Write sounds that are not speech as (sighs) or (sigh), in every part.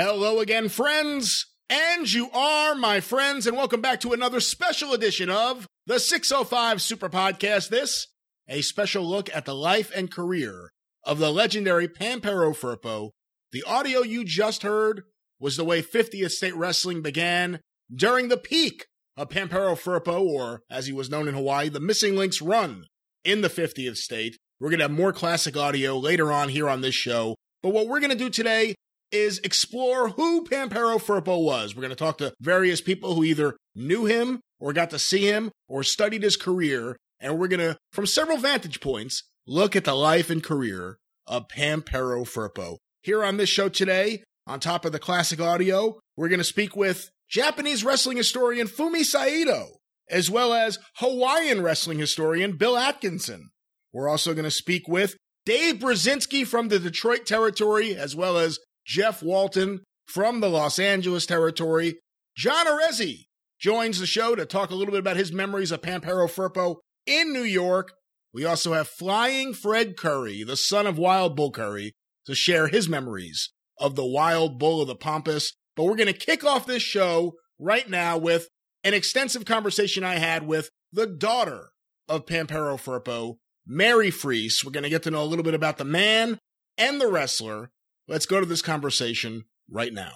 Hello again, friends. And you are my friends, and welcome back to another special edition of the 605 Super Podcast. This, a special look at the life and career of the legendary Pampero Firpo. The audio you just heard was the way 50th State Wrestling began during the peak of Pampero Firpo, or as he was known in Hawaii, the Missing Links run in the 50th State. We're going to have more classic audio later on here on this show. But what we're going to do today is explore who Pampero Firpo was. We're going to talk to various people who either knew him or got to see him or studied his career. And we're going to, from several vantage points, look at the life and career of Pampero Firpo. Here on this show today, on top of the classic audio, we're going to speak with Japanese wrestling historian Fumi Saito, as well as Hawaiian wrestling historian Bill Atkinson. We're also going to speak with Dave Burzynski from the Detroit territory, as well as Jeff Walton from the Los Angeles territory. John Arezzi joins the show to talk a little bit about his memories of Pampero Firpo in New York. We also have Flying Fred Curry, the son of Wild Bull Curry, to share his memories of the Wild Bull of the Pampas. But we're going to kick off this show right now with an extensive conversation I had with the daughter of Pampero Firpo, Mary Freese. We're going to get to know a little bit about the man and the wrestler. Let's go to this conversation right now.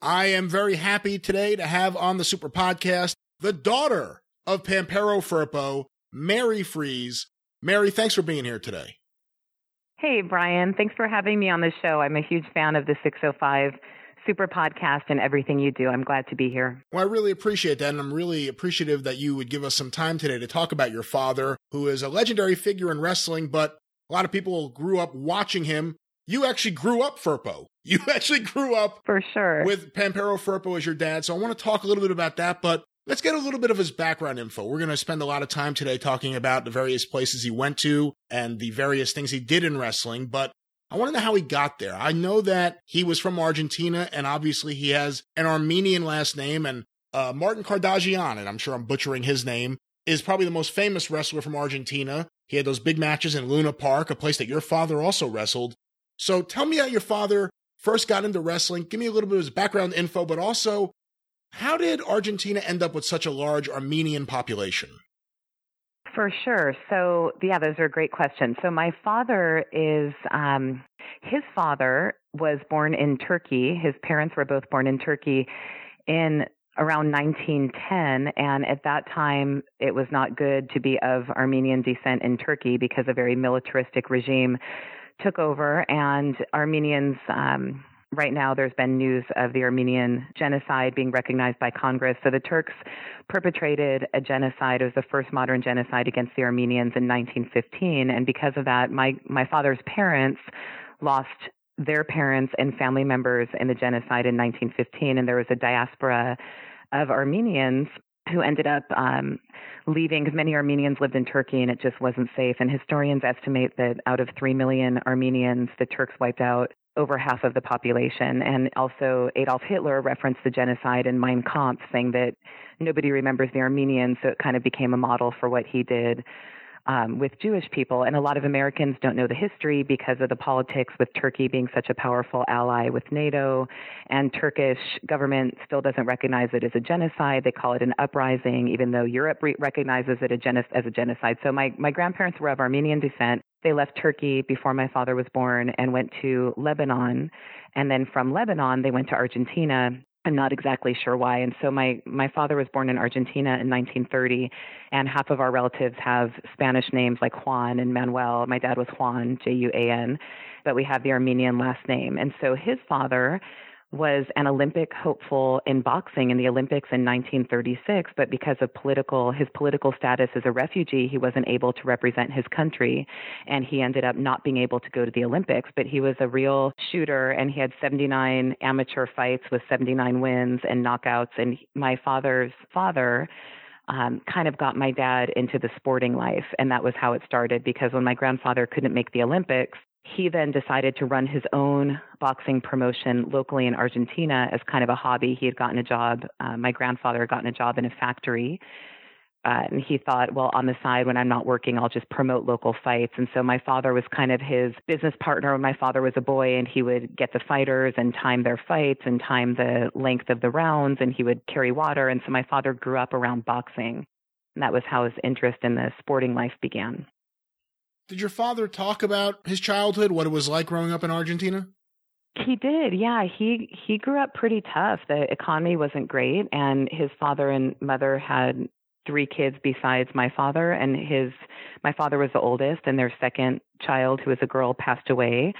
I am very happy today to have on the Super Podcast the daughter of Pampero Firpo, Mary Freeze. Mary, thanks for being here today. Hey, Brian. Thanks for having me on the show. I'm a huge fan of the 605 Super Podcast and everything you do. I'm glad to be here. Well, I really appreciate that. And I'm really appreciative that you would give us some time today to talk about your father, who is a legendary figure in wrestling, but a lot of people grew up watching him. You actually grew up Firpo. (laughs) You actually grew up for sure with Pampero Firpo as your dad. So I want to talk a little bit about that, but let's get a little bit of his background info. We're going to spend a lot of time today talking about the various places he went to and the various things he did in wrestling, but I want to know how he got there. I know that he was from Argentina and obviously he has an Armenian last name and uh, Martin Kardagian, and I'm sure I'm butchering his name, is probably the most famous wrestler from Argentina. He had those big matches in Luna Park, a place that your father also wrestled. So tell me how your father first got into wrestling. Give me a little bit of his background info, but also how did Argentina end up with such a large Armenian population? For sure. So, yeah, those are great questions. So, my father is, um, his father was born in Turkey. His parents were both born in Turkey in around 1910. And at that time, it was not good to be of Armenian descent in Turkey because a very militaristic regime took over, and Armenians. Um, right now, there's been news of the Armenian genocide being recognized by Congress. So the Turks perpetrated a genocide. It was the first modern genocide against the Armenians in 1915, and because of that, my my father's parents lost their parents and family members in the genocide in 1915, and there was a diaspora of Armenians who ended up um, leaving many Armenians lived in Turkey and it just wasn't safe. And historians estimate that out of 3 million Armenians, the Turks wiped out over half of the population. And also, Adolf Hitler referenced the genocide in Mein Kampf, saying that nobody remembers the Armenians, so it kind of became a model for what he did um, with Jewish people. And a lot of Americans don't know the history because of the politics with Turkey being such a powerful ally with NATO. And Turkish government still doesn't recognize it as a genocide. They call it an uprising, even though Europe re- recognizes it as a genocide. So my, my grandparents were of Armenian descent. They left Turkey before my father was born and went to Lebanon. And then from Lebanon, they went to Argentina I'm not exactly sure why. And so my, my father was born in Argentina in 1930, and half of our relatives have Spanish names like Juan and Manuel. My dad was Juan, J U A N, but we have the Armenian last name. And so his father was an Olympic hopeful in boxing in the Olympics in 1936, but because of political his political status as a refugee, he wasn't able to represent his country, and he ended up not being able to go to the Olympics. But he was a real shooter, and he had 79 amateur fights with 79 wins and knockouts. And my father's father um, kind of got my dad into the sporting life. And that was how it started because when my grandfather couldn't make the Olympics, he then decided to run his own boxing promotion locally in Argentina as kind of a hobby. He had gotten a job, uh, my grandfather had gotten a job in a factory. Uh, and he thought, well, on the side, when I'm not working, I'll just promote local fights. And so my father was kind of his business partner when my father was a boy, and he would get the fighters and time their fights and time the length of the rounds, and he would carry water. And so my father grew up around boxing. And that was how his interest in the sporting life began. Did your father talk about his childhood, what it was like growing up in Argentina? He did. Yeah, he he grew up pretty tough. The economy wasn't great and his father and mother had three kids besides my father and his my father was the oldest and their second child who was a girl passed away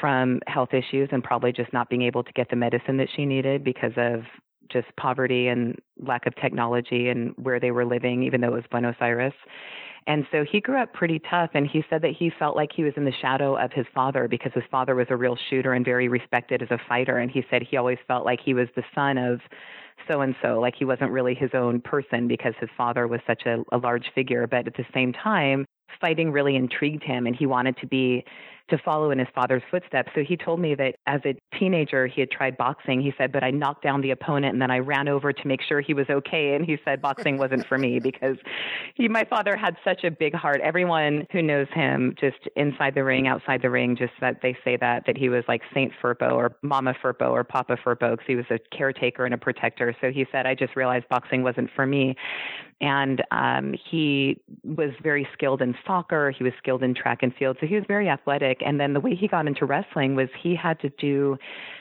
from health issues and probably just not being able to get the medicine that she needed because of just poverty and lack of technology and where they were living even though it was Buenos Aires and so he grew up pretty tough. And he said that he felt like he was in the shadow of his father because his father was a real shooter and very respected as a fighter. And he said he always felt like he was the son of so and so, like he wasn't really his own person because his father was such a, a large figure. But at the same time, fighting really intrigued him and he wanted to be to follow in his father's footsteps. So he told me that as a teenager, he had tried boxing. He said, but I knocked down the opponent and then I ran over to make sure he was okay. And he said boxing wasn't for me because he, my father had such a big heart. Everyone who knows him, just inside the ring, outside the ring, just that they say that, that he was like Saint Firpo or Mama Firpo or Papa Firpo because he was a caretaker and a protector. So he said, I just realized boxing wasn't for me. And um, he was very skilled in soccer. He was skilled in track and field. So he was very athletic and then the way he got into wrestling was he had to do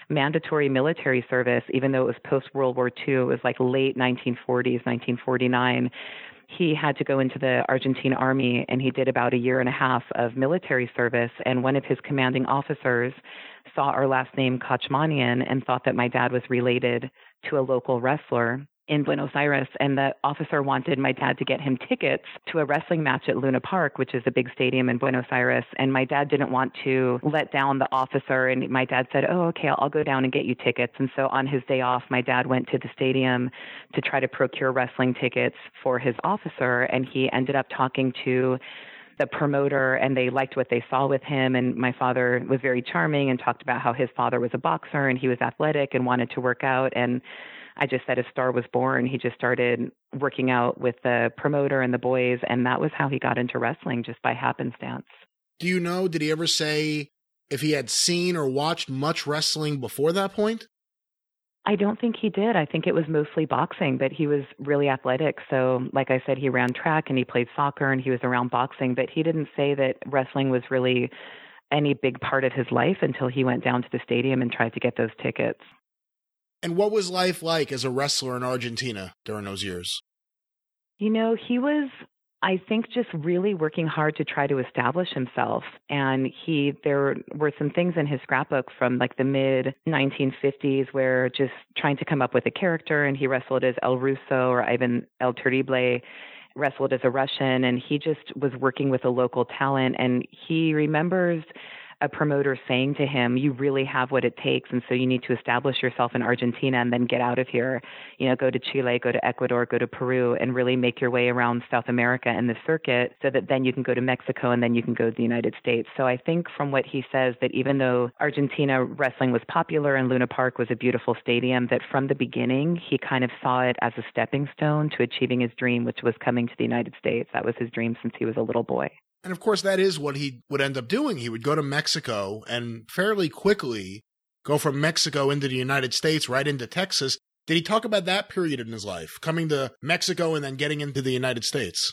mandatory military service, even though it was post World War II. It was like late 1940s, 1949 he had to go into the Argentine army and he did about a year and a half of military service. And one of his commanding officers saw our last name Kachmanian and thought that my dad was related to a local wrestler in Buenos Aires, and the officer wanted my dad to get him tickets to a wrestling match at Luna Park, which is a big stadium in Buenos Aires. And my dad didn't want to let down the officer, and my dad said, "Oh, okay, I'll go down and get you tickets." And so on his day off, my dad went to the stadium to try to procure wrestling tickets for his officer, and he ended up talking to the promoter and they liked what they saw with him and my father was very charming and talked about how his father was a boxer and he was athletic and wanted to work out and I just said a star was born. He just started working out with the promoter and the boys, and that was how he got into wrestling just by happenstance. Do you know, did he ever say if he had seen or watched much wrestling before that point? I don't think he did. I think it was mostly boxing, but he was really athletic. So, like I said, he ran track and he played soccer and he was around boxing, but he didn't say that wrestling was really any big part of his life until he went down to the stadium and tried to get those tickets. And what was life like as a wrestler in Argentina during those years? You know, he was I think just really working hard to try to establish himself. And he, there were some things in his scrapbook from like the mid 1950s where just trying to come up with a character. And he wrestled as El Russo or Ivan El Terrible, wrestled as a Russian. And he just was working with a local talent. And he remembers a promoter saying to him, "You really have what it takes, and so you need to establish yourself in Argentina and then get out of here. You know, go to Chile, go to Ecuador, go to Peru, and really make your way around South America and the circuit, so that then you can go to Mexico and then you can go to the United States." So I think from what he says that even though Argentina wrestling was popular and Luna Park was a beautiful stadium, that from the beginning he kind of saw it as a stepping stone to achieving his dream, which was coming to the United States. That was his dream since he was a little boy. And of course, that is what he would end up doing. He would go to Mexico and fairly quickly go from Mexico into the United States, right into Texas. Did he talk about that period in his life, coming to Mexico and then getting into the United States?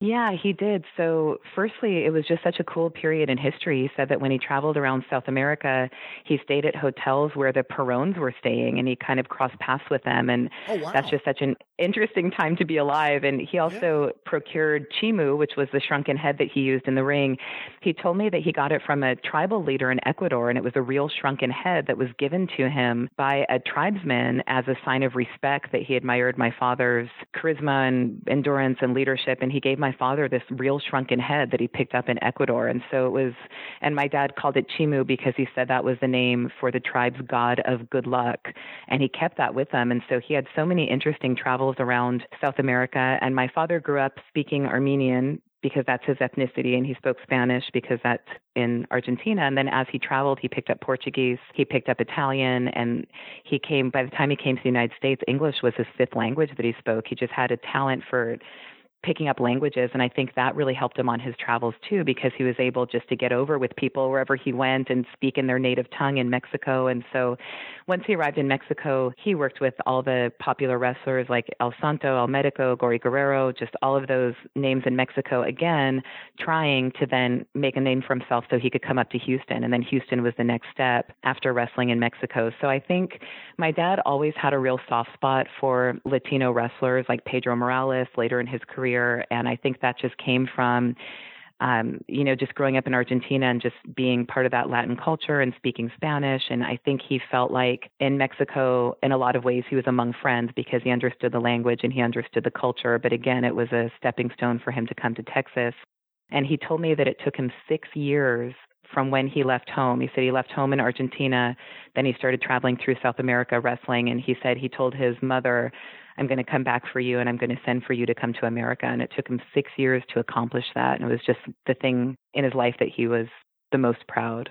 Yeah, he did. So, firstly, it was just such a cool period in history. He said that when he traveled around South America, he stayed at hotels where the Perones were staying and he kind of crossed paths with them. And Oh, wow. that's just such an interesting time to be alive. And he also procured Chimu, which was the shrunken head that he used in the ring. He told me that he got it from a tribal leader in Ecuador, and it was a real shrunken head that was given to him by a tribesman as a sign of respect that he admired my father's charisma and endurance and leadership. And he gave my father this real shrunken head that he picked up in Ecuador. And so it was, and my dad called it Chimu because he said that was the name for the tribe's god of good luck. And he kept that with him. And so he had so many interesting travels around South America. And my father grew up speaking Armenian because that's his ethnicity and he spoke Spanish because that's in Argentina and then as he traveled he picked up Portuguese he picked up Italian and he came by the time he came to the United States English was his fifth language that he spoke he just had a talent for picking up languages and I think that really helped him on his travels too because he was able just to get over with people wherever he went and speak in their native tongue in Mexico. And so once he arrived in Mexico he worked with all the popular wrestlers like El Santo, El Medico, Gory Guerrero, just all of those names in Mexico again trying to then make a name for himself so he could come up to Houston. And then Houston was the next step after wrestling in Mexico. So I think my dad always had a real soft spot for Latino wrestlers like Pedro Morales later in his career and I think that just came from um, you know, just growing up in Argentina and just being part of that Latin culture and speaking Spanish. And I think he felt like in Mexico, in a lot of ways, he was among friends because he understood the language and he understood the culture. But again, it was a stepping stone for him to come to Texas. And he told me that it took him six years from when he left home. He said he left home in Argentina, then he started traveling through South America wrestling. And he said he told his mother, I'm going to come back for you and I'm going to send for you to come to America. And it took him six years to accomplish that. And it was just the thing in his life that he was the most proud.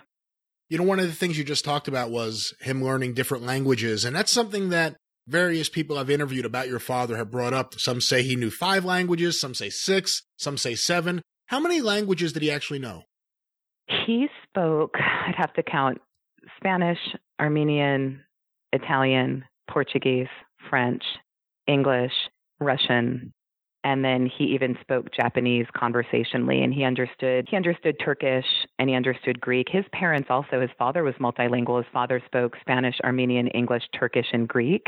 You know, one of the things you just talked about was him learning different languages. And that's something that various people I've interviewed about your father have brought up. Some say he knew five languages, some say six, some say seven. How many languages did he actually know? He spoke, I'd have to count Spanish, Armenian, Italian, Portuguese, French, English, Russian, and then he even spoke Japanese conversationally and he understood he understood Turkish and he understood Greek. His parents also his father was multilingual. His father spoke Spanish, Armenian, English, Turkish and Greek.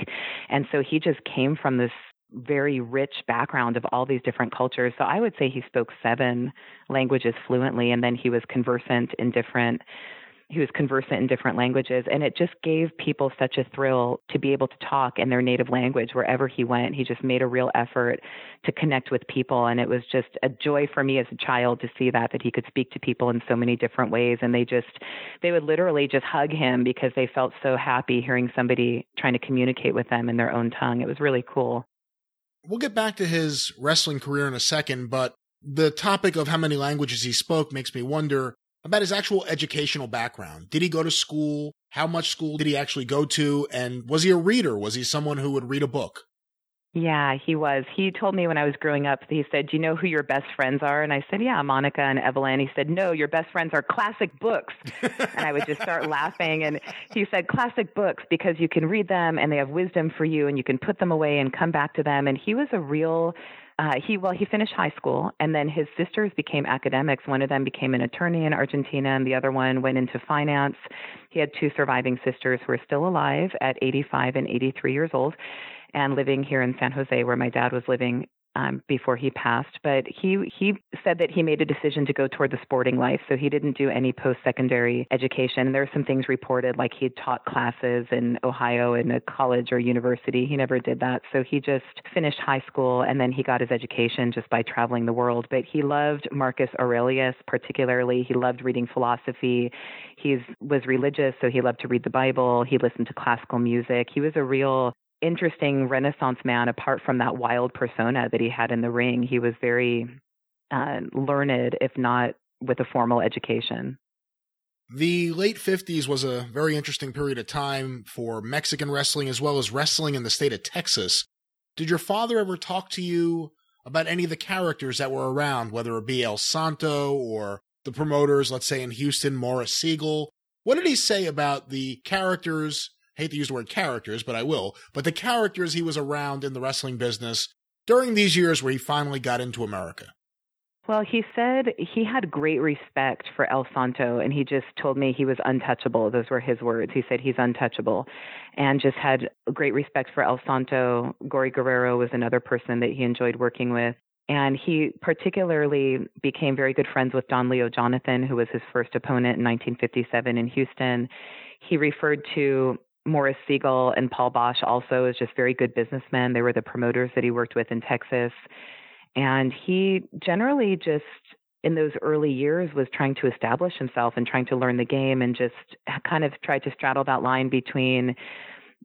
And so he just came from this very rich background of all these different cultures. So I would say he spoke seven languages fluently and then he was conversant in different he was conversant in different languages and it just gave people such a thrill to be able to talk in their native language wherever he went. He just made a real effort to connect with people and it was just a joy for me as a child to see that that he could speak to people in so many different ways and they just they would literally just hug him because they felt so happy hearing somebody trying to communicate with them in their own tongue. It was really cool. We'll get back to his wrestling career in a second, but the topic of how many languages he spoke makes me wonder about his actual educational background. Did he go to school? How much school did he actually go to? And was he a reader? Was he someone who would read a book? Yeah, he was. He told me when I was growing up, he said, Do you know who your best friends are? And I said, Yeah, Monica and Evelyn. He said, No, your best friends are classic books. and I would just start (laughs) laughing. And he said, Classic books because you can read them and they have wisdom for you and you can put them away and come back to them. And he was a real uh, he well he finished high school and then his sisters became academics. One of them became an attorney in argentina and the other one went into finance. He had two surviving sisters who are still alive at 85 and 83 years old and living here in san jose where my dad was living um, before he passed. But he he said that he made a decision to go toward the sporting life, so he didn't do any post secondary education. And There are some things reported, like he taught classes in Ohio in a college or university. He never did that, so he just finished high school and then he got his education just by traveling the world. But he loved Marcus Aurelius particularly. He loved reading philosophy. He was religious, so he loved to read the Bible. He listened to classical music. He was a real interesting Renaissance man apart from that wild persona that he had in the ring. He was very uh, learned, if not with a formal education. The late 50s was a very interesting period of time for Mexican wrestling as well as wrestling in the state of Texas. Did your father ever talk to you about any of the characters that were around, whether it be El Santo or the promoters, let's say in Houston, Morris Siegel? What did he say about the characters? Hate to use the word characters, but I will. But the characters he was around in the wrestling business during these years where he finally got into America. Well, he said he had great respect for El Santo, and he just told me he was untouchable. Those were his words. He said he's untouchable, and just had great respect for El Santo. Gory Guerrero was another person that he enjoyed working with. And he particularly became very good friends with Don Leo Jonathan, who was his first opponent in 1957 in Houston. He referred to Morris Siegel and Paul Boesch also is just very good businessmen. They were the promoters that he worked with in Texas. And he generally just in those early years was trying to establish himself and trying to learn the game and just kind of tried to straddle that line between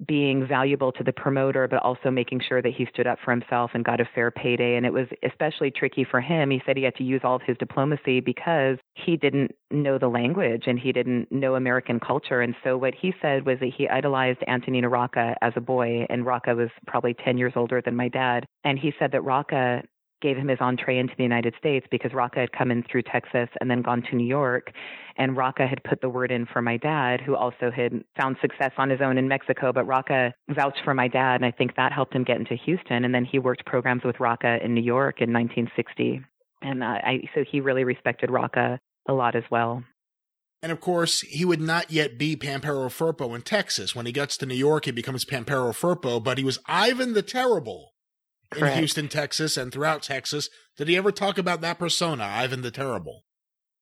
being valuable to the promoter, but also making sure that he stood up for himself and got a fair payday. And it was especially tricky for him. He said he had to use all of his diplomacy because he didn't know the language and he didn't know American culture. And so what he said was that he idolized Antonino Rocca as a boy, and Rocca was probably 10 years older than my dad. And he said that Rocca gave him his entree into the United States because Rocca had come in through Texas and then gone to New York. And Rocca had put the word in for my dad, who also had found success on his own in Mexico. But Rocca vouched for my dad, and I think that helped him get into Houston. And then he worked programs with Rocca in New York in 1960. And uh, I, so he really respected Rocca a lot as well. And of course, he would not yet be Pampero Firpo in Texas. When he gets to New York, he becomes Pampero Firpo, but he was Ivan the Terrible Correct. in Houston, Texas, and throughout Texas. Did he ever talk about that persona, Ivan the Terrible?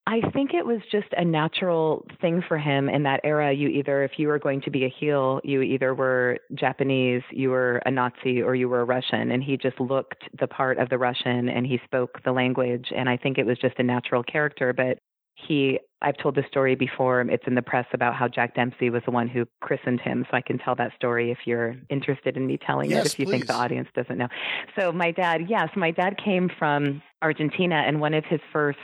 I think it was just a natural thing for him in that era. You either, if you were going to be a heel, you either were Japanese, you were a Nazi, or you were a Russian. And he just looked the part of the Russian and he spoke the language. And I think it was just a natural character. But he I've told the story before. It's in the press about how Jack Dempsey was the one who christened him. So I can tell that story if you're interested in me telling yes, it, if you please. think the audience doesn't know. So my dad, yes, my dad came from Argentina, and one of his first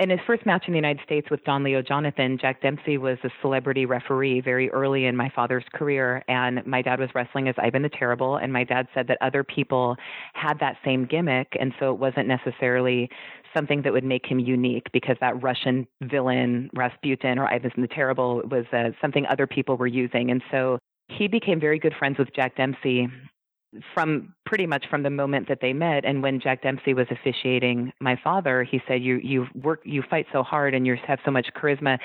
in his first match in the United States with Don Leo Jonathan, Jack Dempsey was a celebrity referee very early in my father's career. And my dad was wrestling as Ivan the Terrible. And my dad said that other people had that same gimmick. And so it wasn't necessarily something that would make him unique because that Russian villain, Rasputin or Ivan the Terrible, was uh, something other people were using. And so he became very good friends with Jack Dempsey from pretty much from the moment that they met. And when Jack Dempsey was officiating my father he said you you work you fight so hard and you have so much charisma.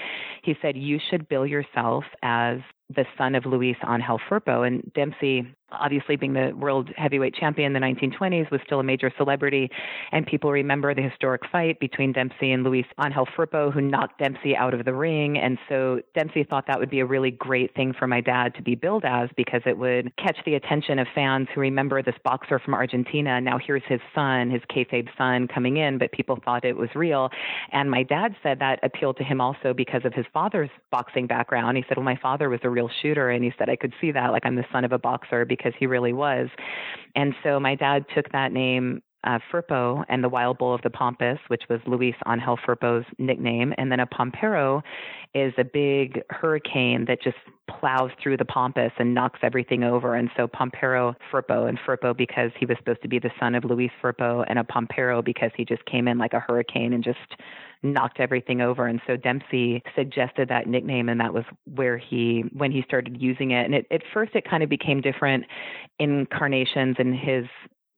He said you should bill yourself as the son of Luis Angel Firpo and Dempsey obviously being the world heavyweight champion in the 1920s was still a major celebrity. And people remember the historic fight between Dempsey and Luis Angel Firpo who knocked Dempsey out of the ring. And so Dempsey thought that would be a really great thing for my dad to be billed as because it would catch the attention of fans who remember this boxer from Argentina. Now here's his son his kayfabe son coming in but people thought it was real. And my dad said that appealed to him also because of his father's boxing background. He said well my father was a real shooter and he said I could see that like I'm the son of a boxer because because he really was. And so my dad took that name uh, and the Wild Bull of the Pampas, which was Luis Angel Firpo's nickname. And then a Pampero is a big hurricane that just plows through the Pampas and knocks everything over. And so Pampero Firpo, and Firpo because he was supposed to be the son of Luis Firpo, and a Pampero because he just came in like a hurricane and just knocked everything over. And so Dempsey suggested that nickname, and that was where he, when he started using it. And it, at first, it kind of became different incarnations in his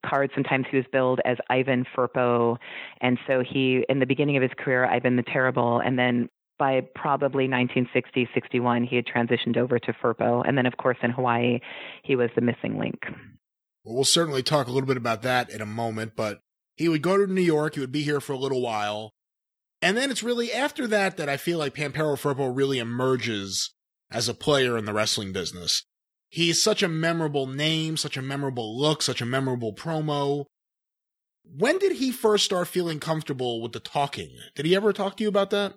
cards. Sometimes he was billed as Ivan Firpo. And so he, in the beginning of his career, Ivan the Terrible. And then by probably 1960, 61, he had transitioned over to Firpo. And then, of course, in Hawaii, he was the missing link. Well, we'll certainly talk a little bit about that in a moment, but he would go to New York. He would be here for a little while. And then it's really after that that I feel like Pampero Firpo really emerges as a player in the wrestling business. He's such a memorable name, such a memorable look, such a memorable promo. When did he first start feeling comfortable with the talking? Did he ever talk to you about that?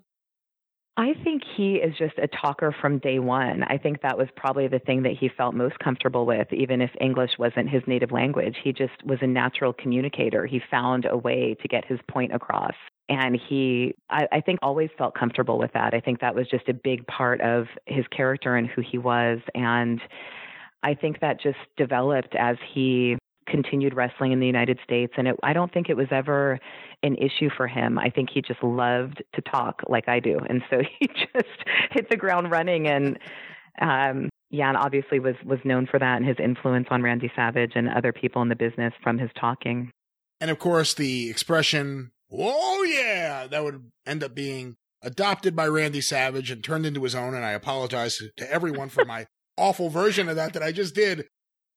I think he is just a talker from day one. I think that was probably the thing that he felt most comfortable with, even if English wasn't his native language. He just was a natural communicator. He found a way to get his point across. And he, I, I think, always felt comfortable with that. I think that was just a big part of his character and who he was. And I think that just developed as he continued wrestling in the United States. And it, I don't think it was ever an issue for him. I think he just loved to talk like I do. And so (laughs) he just hit the ground running and, um, yeah, and obviously was was known for that and his influence on Randy Savage and other people in the business from his talking. And of course, the expression Oh yeah, that would end up being adopted by Randy Savage and turned into his own. And I apologize to everyone for my (laughs) awful version of that that I just did.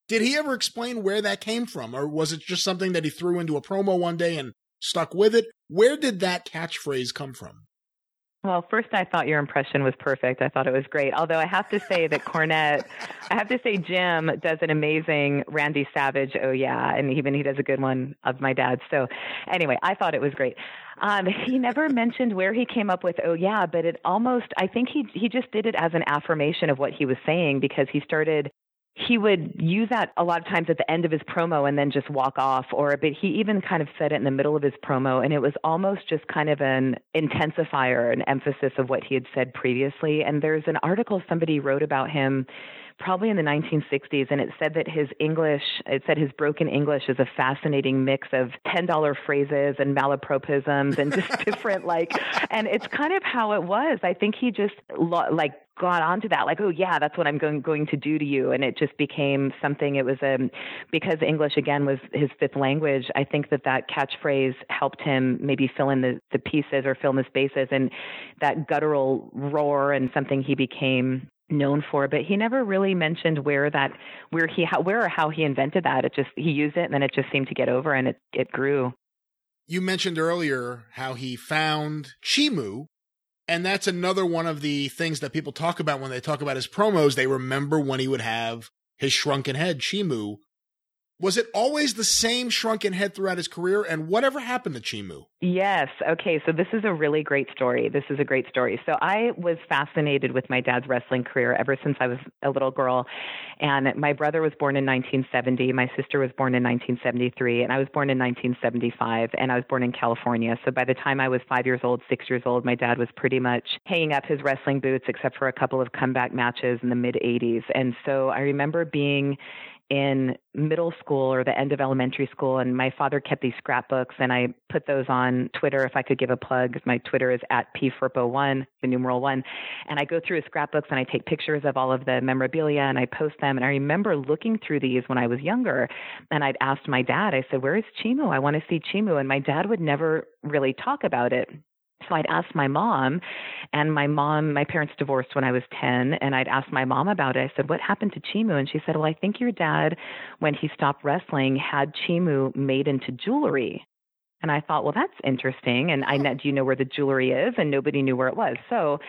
Did he ever explain where that came from, or was it just something that he threw into a promo one day and stuck with it? Where did that catchphrase come from? Well, first, I thought your impression was perfect. I thought it was great. Although I have to say that Cornette, I have to say Jim does an amazing Randy Savage. Oh yeah, and even he does a good one of my dad. So, anyway, I thought it was great. Um, he never mentioned where he came up with oh yeah, but it almost I think he he just did it as an affirmation of what he was saying because he started he would use that a lot of times at the end of his promo and then just walk off or but he even kind of said it in the middle of his promo and it was almost just kind of an intensifier an emphasis of what he had said previously. And there's an article somebody wrote about him probably in the 1960s and it said that his english it said his broken english is a fascinating mix of $10 phrases and malapropisms and just (laughs) different like and it's kind of how it was. I think he just like got onto that like oh yeah that's what i'm going going to do to you. And it just became something it was um because english again was his fifth language i think that that catchphrase helped him maybe fill in the the pieces or fill in the spaces and that guttural roar and something he became known for but he never really mentioned where that where he how, where or how he invented that it just he used it and then it just seemed to get over and it it grew you mentioned earlier how he found Chimu and that's another one of the things that people talk about when they talk about his promos. They remember when he would have his shrunken head, Chimu, was it always the same shrunken head throughout his career? And whatever happened to Chimu? Yes. Okay. So this is a really great story. This is a great story. So I was fascinated with my dad's wrestling career ever since I was a little girl. And my brother was born in 1970. My sister was born in 1973. And I was born in 1975. And I was born in California. So by the time I was five years old, six years old, my dad was pretty much hanging up his wrestling boots, except for a couple of comeback matches in the mid 80s. And so I remember being in middle school or the end of elementary school and my father kept these scrapbooks and I put those on Twitter if I could give a plug. My Twitter is at pfurpo1, the numeral one. And I go through his scrapbooks and I take pictures of all of the memorabilia and I post them. And I remember looking through these when I was younger and I'd asked my dad, I said, Where is Chimu? I want to see Chimu. And my dad would never really talk about it. So I'd ask my mom, and my mom, my parents divorced when I was 10, and I'd ask my mom about it. I said, What happened to Chimu? And she said, Well, I think your dad, when he stopped wrestling, had Chimu made into jewelry. And I thought, Well, that's interesting. And I met, do you know where the jewelry is? And nobody knew where it was. So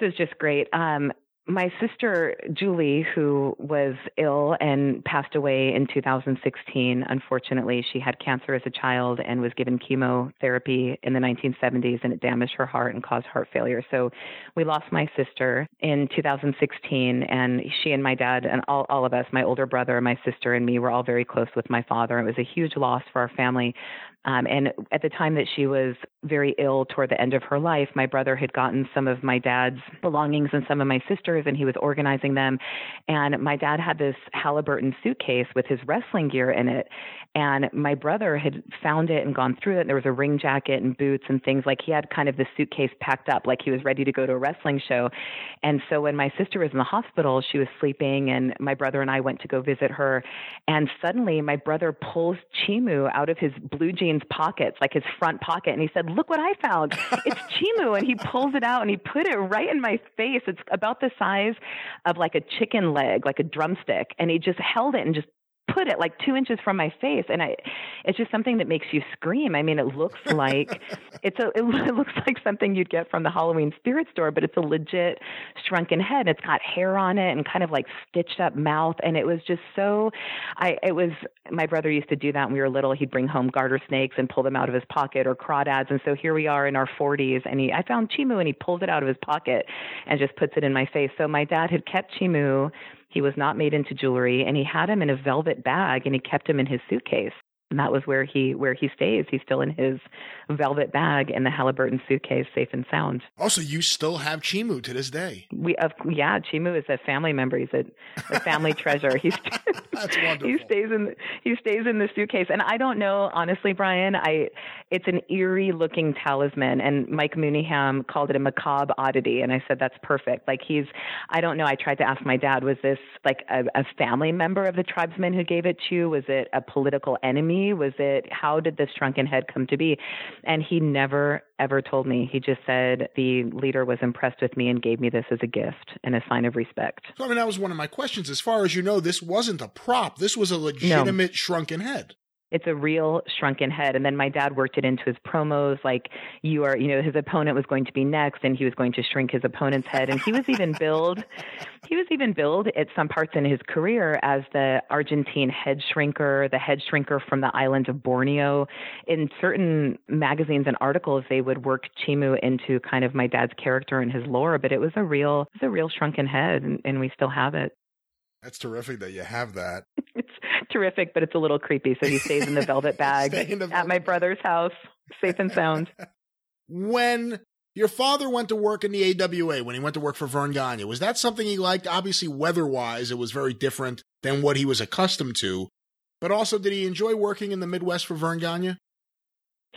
this is just great. Um, my sister Julie, who was ill and passed away in 2016, unfortunately, she had cancer as a child and was given chemotherapy in the 1970s, and it damaged her heart and caused heart failure. So we lost my sister in 2016, and she and my dad and all, all of us, my older brother, my sister, and me, were all very close with my father. It was a huge loss for our family. Um, and at the time that she was very ill toward the end of her life, my brother had gotten some of my dad's belongings and some of my sister's, and he was organizing them. And my dad had this Halliburton suitcase with his wrestling gear in it. And my brother had found it and gone through it. And there was a ring jacket and boots and things like he had kind of the suitcase packed up, like he was ready to go to a wrestling show. And so when my sister was in the hospital, she was sleeping, and my brother and I went to go visit her. And suddenly, my brother pulls Chimu out of his blue jeans pockets, like his front pocket, and he said, "Look what I found! (laughs) It's Chimu!" And he pulls it out and he put it right in my face. It's about the size of like a chicken leg, like a drumstick, and he just held it and just put it like two inches from my face and i it's just something that makes you scream. I mean it looks (laughs) like it's a it (laughs) looks like something you'd get from the halloween spirit store but it's a legit shrunken head. It's got hair on it and kind of like stitched up mouth and it was just so i it was my brother used to do that when we were little. He'd bring home garter snakes and pull them out of his pocket or crawdads and so here we are in our 40s and he i found chimu and he pulls it out of his pocket and just puts it in my face. So my dad had kept chimu he was not made into jewelry, and he had him in a velvet bag, and he kept him in his suitcase and that was where he where he stays. He's still in his velvet bag in the Halliburton suitcase, safe and sound. Also, you still have Chimu to this day. We, of yeah, Chimu is a family member. He's a, a family (laughs) treasure. He's (laughs) that's wonderful. He stays in the, he stays in the suitcase, and I don't know honestly, Brian. I it's an eerie looking talisman, and Mike Mooneyham called it a macabre oddity, and I said that's perfect. Like he's I don't know. I tried to ask my dad, was this like a, a family member of the tribesmen who gave it to you? Was it a political enemy? Money? Was it how did this shrunken head come to be? And he never ever told me. He just said the leader was impressed with me and gave me this as a gift and a sign of respect. So I mean that was one of my questions. As far as you know, this wasn't a prop. This was a legitimate no. shrunken head it's a real shrunken head. And then my dad worked it into his promos, like you are, you know, his opponent was going to be next, and he was going to shrink his opponent's head. And he was even billed, he was even billed at some parts in his career as the Argentine head shrinker, the head shrinker from the island of Borneo. In certain magazines and articles, they would work Chimu into kind of my dad's character and his lore, but it was a real, it was a real shrunken head, and, and we still have it. That's terrific that you have that. (laughs) terrific, but it's a little creepy. So he stays in the velvet (laughs) bag the at my brother's house, safe and sound. (laughs) when your father went to work in the AWA, when he went to work for Verne Gagne, was that something he liked? Obviously, weather wise, it was very different than what he was accustomed to. But also, did he enjoy working in the Midwest for Verne Gagne?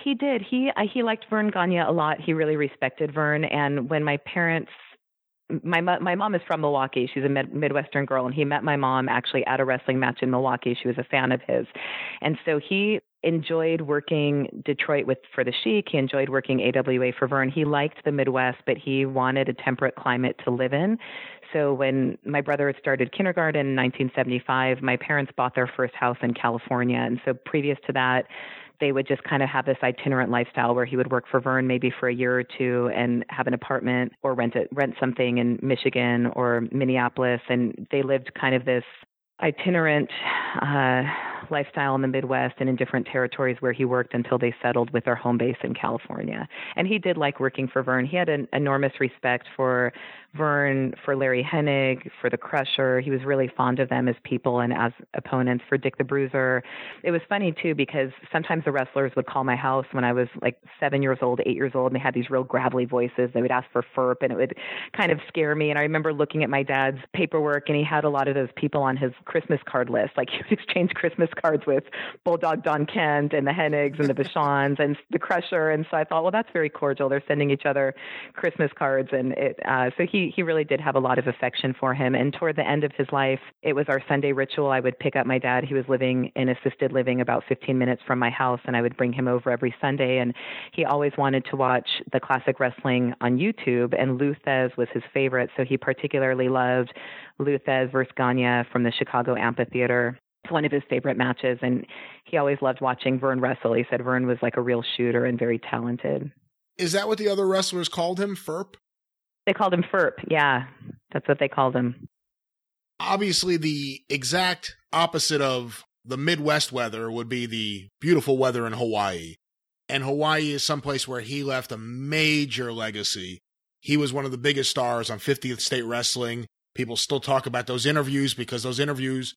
He did. He uh, he liked Verne Gagne a lot. He really respected Verne. And when my parents my my mom is from Milwaukee. She's a mid, Midwestern girl, and he met my mom actually at a wrestling match in Milwaukee. She was a fan of his, and so he enjoyed working Detroit with for the Sheik. He enjoyed working AWA for Verne. He liked the Midwest, but he wanted a temperate climate to live in. So when my brother started kindergarten in 1975, my parents bought their first house in California, and so previous to that they would just kind of have this itinerant lifestyle where he would work for Verne maybe for a year or two and have an apartment or rent it, rent something in Michigan or Minneapolis, and they lived kind of this itinerant uh, lifestyle in the Midwest and in different territories where he worked until they settled with their home base in California. And he did like working for Verne. He had an enormous respect for Verne, for Larry Hennig, for the Crusher. He was really fond of them as people and as opponents. For Dick the Bruiser, it was funny too because sometimes the wrestlers would call my house when I was like seven years old, eight years old, and they had these real gravelly voices. They would ask for FERP, and it would kind of scare me. And I remember looking at my dad's paperwork, and he had a lot of those people on his Christmas card list. Like (laughs) he would exchange Christmas cards with Bulldog Don Kent and the Hennigs and the Vachons and the Crusher. And so I thought, well, that's very cordial. They're sending each other Christmas cards, and it. Uh, so he he really did have a lot of affection for him. And toward the end of his life, it was our Sunday ritual. I would pick up my dad. He was living in assisted living about 15 minutes from my house, and I would bring him over every Sunday. And he always wanted to watch the classic wrestling on YouTube, and Lou Thesz was his favorite. So he particularly loved Lou Thesz versus Gagne from the Chicago Amphitheater. It's one of his favorite matches, and he always loved watching Verne wrestle. He said Verne was like a real shooter and very talented. Is that what the other wrestlers called him, Ferp? They called him Ferp. Yeah, that's what they called him. Obviously, the exact opposite of the Midwest weather would be the beautiful weather in Hawaii. And Hawaii is someplace where he left a major legacy. He was one of the biggest stars on 50th State Wrestling. People still talk about those interviews because those interviews,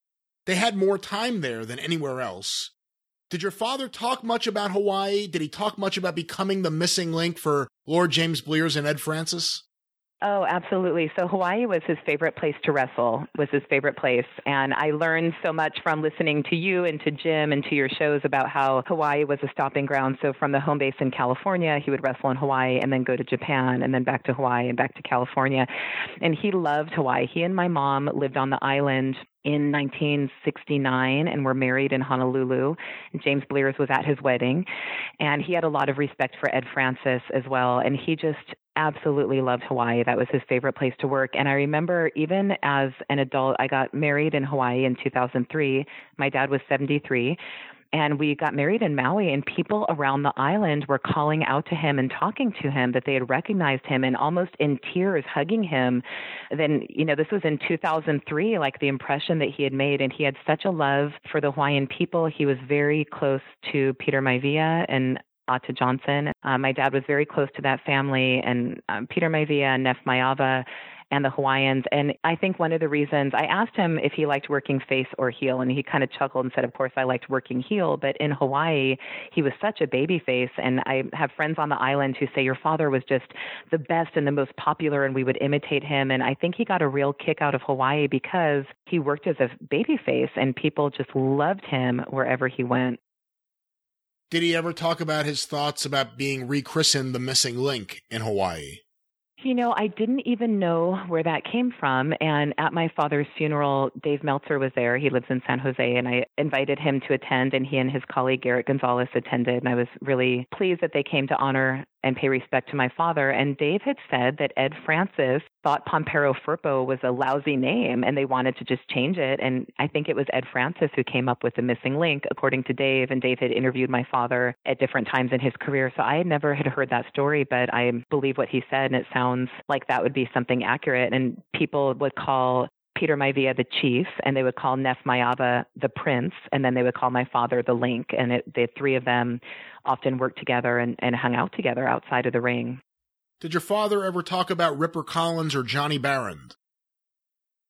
they had more time there than anywhere else. Did your father talk much about Hawaii? Did he talk much about becoming the missing link for Lord James Blears and Ed Francis? Oh, absolutely. So Hawaii was his favorite place to wrestle, was his favorite place. And I learned so much from listening to you and to Jim and to your shows about how Hawaii was a stopping ground. So from the home base in California, he would wrestle in Hawaii and then go to Japan and then back to Hawaii and back to California. And he loved Hawaii. He and my mom lived on the island in 1969 and were married in Honolulu. James Blears was at his wedding, and he had a lot of respect for Ed Francis as well. And he just absolutely loved Hawaii. That was his favorite place to work. And I remember even as an adult, I got married in Hawaii in 2003. My dad was 73 and we got married in Maui and people around the island were calling out to him and talking to him that they had recognized him and almost in tears hugging him then you know this was in 2003 like the impression that he had made and he had such a love for the Hawaiian people he was very close to Peter Maivia and Ata Johnson. Uh, my dad was very close to that family, and um, Peter Maivia and Neff Maiava and the Hawaiians. And I think one of the reasons I asked him if he liked working face or heel, and he kind of chuckled and said, Of course, I liked working heel. But in Hawaii, he was such a baby face. And I have friends on the island who say your father was just the best and the most popular, and we would imitate him. And I think he got a real kick out of Hawaii because he worked as a baby face, and people just loved him wherever he went. Did he ever talk about his thoughts about being rechristened the missing link in Hawaii? You know, I didn't even know where that came from. And at my father's funeral, Dave Meltzer was there. He lives in San Jose, and I invited him to attend, and he and his colleague Garrett Gonzalez attended. And I was really pleased that they came to honor and pay respect to my father. And Dave had said that Ed Francis thought Pampero Firpo was a lousy name and they wanted to just change it. And I think it was Ed Francis who came up with the missing link, according to Dave. And Dave had interviewed my father at different times in his career. So I had never had heard that story, but I believe what he said. And it sounds like that would be something accurate. And people would call Peter Maivia the chief, and they would call Neff Maiava the prince, and then they would call my father the link. And it, the three of them often worked together and, and hung out together outside of the ring. Did your father ever talk about Ripper Collins or Johnny Barend?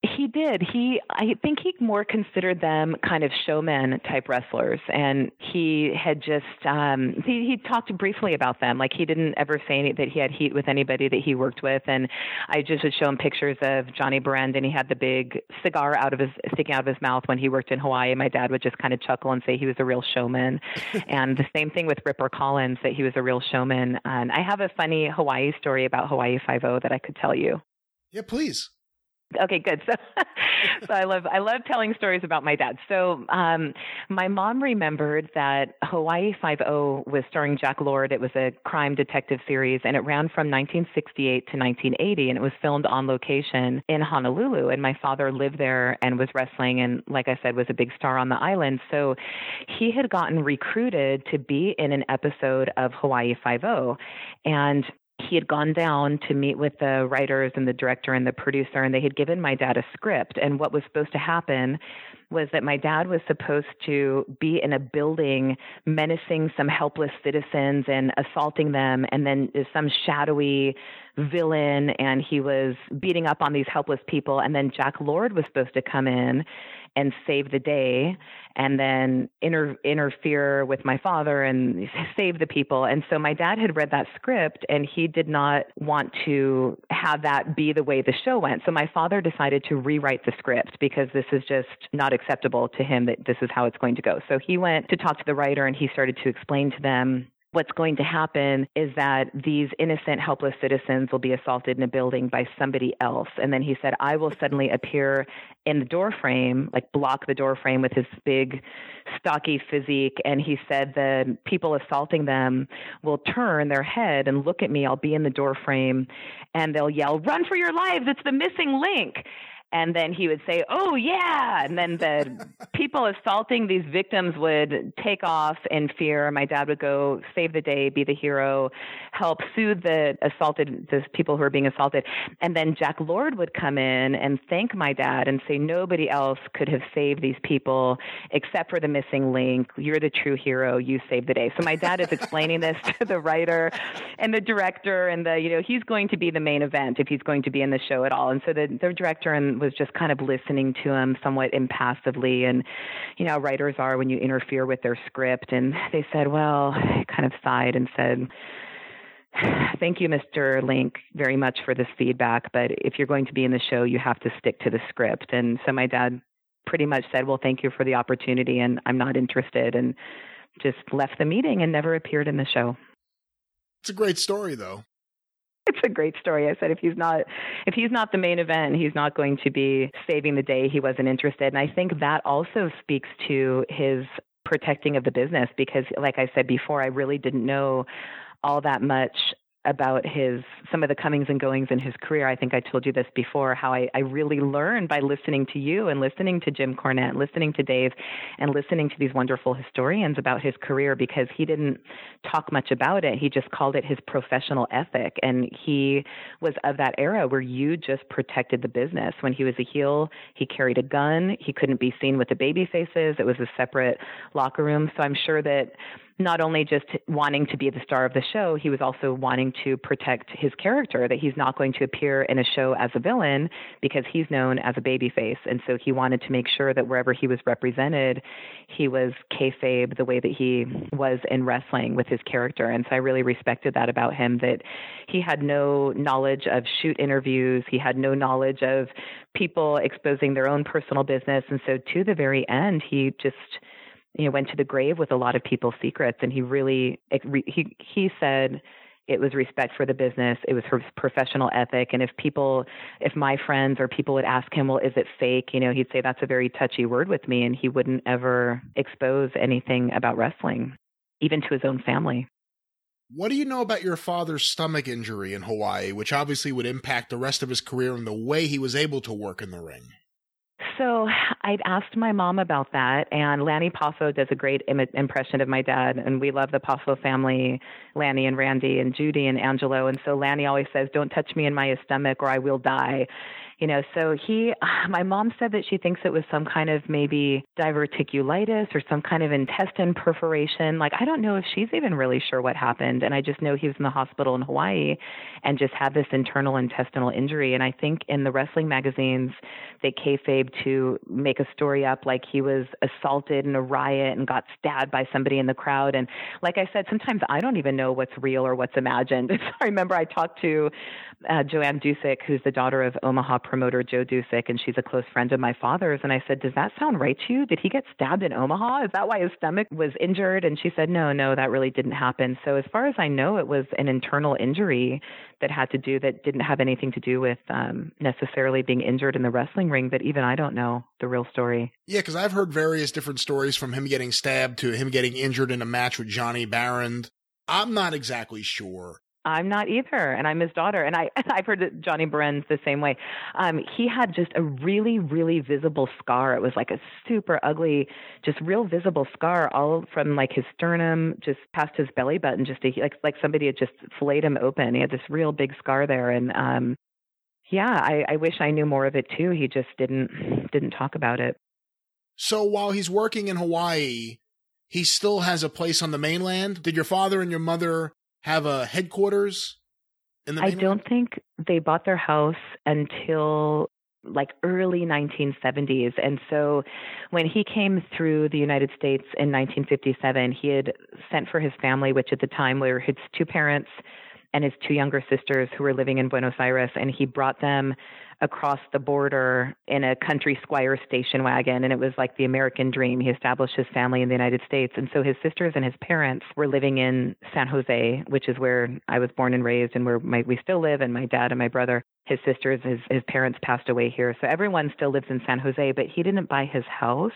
He did. He, I think he more considered them kind of showman type wrestlers, and he had just um, he he talked briefly about them. Like he didn't ever say any, that he had heat with anybody that he worked with, and I just would show him pictures of Johnny Barend, and he had the big cigar out of his sticking out of his mouth when he worked in Hawaii. My dad would just kind of chuckle and say he was a real showman, (laughs) and the same thing with Ripper Collins that he was a real showman. And I have a funny Hawaii story about Hawaii Five O that I could tell you. Yeah, please. Okay, good. So, (laughs) so I love I love telling stories about my dad. So, um, my mom remembered that Hawaii Five O was starring Jack Lord. It was a crime detective series, and it ran from 1968 to 1980, and it was filmed on location in Honolulu. And my father lived there and was wrestling, and like I said, was a big star on the island. So, he had gotten recruited to be in an episode of Hawaii Five O, and he had gone down to meet with the writers and the director and the producer, and they had given my dad a script. And what was supposed to happen was that my dad was supposed to be in a building menacing some helpless citizens and assaulting them, and then some shadowy villain, and he was beating up on these helpless people. And then Jack Lord was supposed to come in and save the day and then inter- interfere with my father and (laughs) save the people. And so my dad had read that script and he did not want to have that be the way the show went. So my father decided to rewrite the script because this is just not acceptable to him that this is how it's going to go. So he went to talk to the writer and he started to explain to them what's going to happen is that these innocent, helpless citizens will be assaulted in a building by somebody else. And then he said, I will suddenly appear in the door frame, like block the door frame with his big, stocky physique. And he said the people assaulting them will turn their head and look at me. I'll be in the door frame and they'll yell, Run for your lives! It's the missing link and then he would say, "Oh yeah," and then the (laughs) people assaulting these victims would take off in fear. My dad would go save the day, be the hero, help soothe the assaulted the people who are being assaulted, and then Jack Lord would come in and thank my dad and say, "Nobody else could have saved these people except for the missing link. You're the true hero. You saved the day." So my dad is explaining this (laughs) to the writer and the director, and the you know he's going to be the main event if he's going to be in the show at all, and so the the director and was just kind of listening to him somewhat impassively. And, you know, writers are when you interfere with their script. And they said, well, I kind of sighed and said, Thank you, Mr. Link, very much for this feedback. But if you're going to be in the show, you have to stick to the script. And so my dad pretty much said, Well, thank you for the opportunity, and I'm not interested, and just left the meeting and never appeared in the show. It's a great story, though (laughs) it's a great story. I said if he's not if he's not the main event, he's not going to be saving the day. He wasn't interested, and I think that also speaks to his protecting of the business because, like I said before, I really didn't know all that much about his some of the comings and goings in his career. I think I told you this before how I, I really learned by listening to you and listening to Jim Cornette, listening to Dave, and listening to these wonderful historians about his career because he didn't talk much about it. He just called it his professional ethic. And he was of that era where you just protected the business. When he was a heel, he carried a gun. He couldn't be seen with the baby faces. It was a separate locker room. So I'm sure that not only just wanting to be the star of the show, he was also wanting to protect his character, that he's not going to appear in a show as a villain because he's known as a babyface. And so he wanted to make sure that wherever he was represented, he was kayfabe the way that he was in wrestling with his character. And so I really respected that about him, that he had no knowledge of shoot interviews, he had no knowledge of people exposing their own personal business. And so to the very end, he just you know went to the grave with a lot of people's secrets and he really he he said it was respect for the business it was her professional ethic and if people if my friends or people would ask him well is it fake you know he'd say that's a very touchy word with me and he wouldn't ever expose anything about wrestling even to his own family what do you know about your father's stomach injury in Hawaii, which obviously would impact the rest of his career and the way he was able to work in the ring? So I'd asked my mom about that, and Lanny Poffo does a great Im- impression of my dad, and we love the Poffo family, Lanny and Randy and Judy and Angelo. And so Lanny always says, "Don't touch me in my stomach, or I will die." You know so he (sighs) my mom said that she thinks it was some kind of maybe diverticulitis or some kind of intestine perforation. Like i don't know if she's even really sure what happened. And i just know he was in the hospital in hawaii and just had this internal intestinal injury. And i think in the wrestling magazines they kayfabe to make a story up like he was assaulted in a riot and got stabbed by somebody in the crowd. And like i said sometimes i don't even know what's real or what's imagined. (laughs) I remember i talked to uh, joanne Dusek, who's the daughter of omaha promoter Joe Dusek, and she's a close friend of my father's. And I said, Does that sound right to you? Did he get stabbed in Omaha? Is that why his stomach was injured? And she said, No, no, that really didn't happen. So as far as I know, it was an internal injury that had to do that didn't have anything to do with um, necessarily being injured in the wrestling ring. But even I don't know the real story. Yeah, because I've heard various different stories from him getting stabbed to him getting injured in a match with Johnny Barend. I'm not exactly sure. I'm not either, and I'm his daughter. And I (laughs) I've heard that Johnny Barend's the same way. Um, he had just a really really visible scar. It was like a super ugly, just real visible scar, all from like his sternum, just past his belly button, just a, like like somebody had just filleted him open. He had this real big scar there, and um, yeah, I, I wish I knew more of it too. He just didn't didn't talk about it. So while he's working in Hawaii, he still has a place on the mainland. Did your father and your mother have a headquarters in the I don't think they bought their house until like early 1970s. And so when he came through the United States in 1957, he had sent for his family, which at the time were his two parents and his two younger sisters who were living in Buenos Aires. And he brought them across the border in a country squire station wagon and it was like the American dream. He established his family in the United States and so his sisters and his parents were living in San Jose, which is where I was born and raised and where my, we still live and my dad and my brother his sisters his his parents passed away here. So everyone still lives in San Jose but he didn't buy his house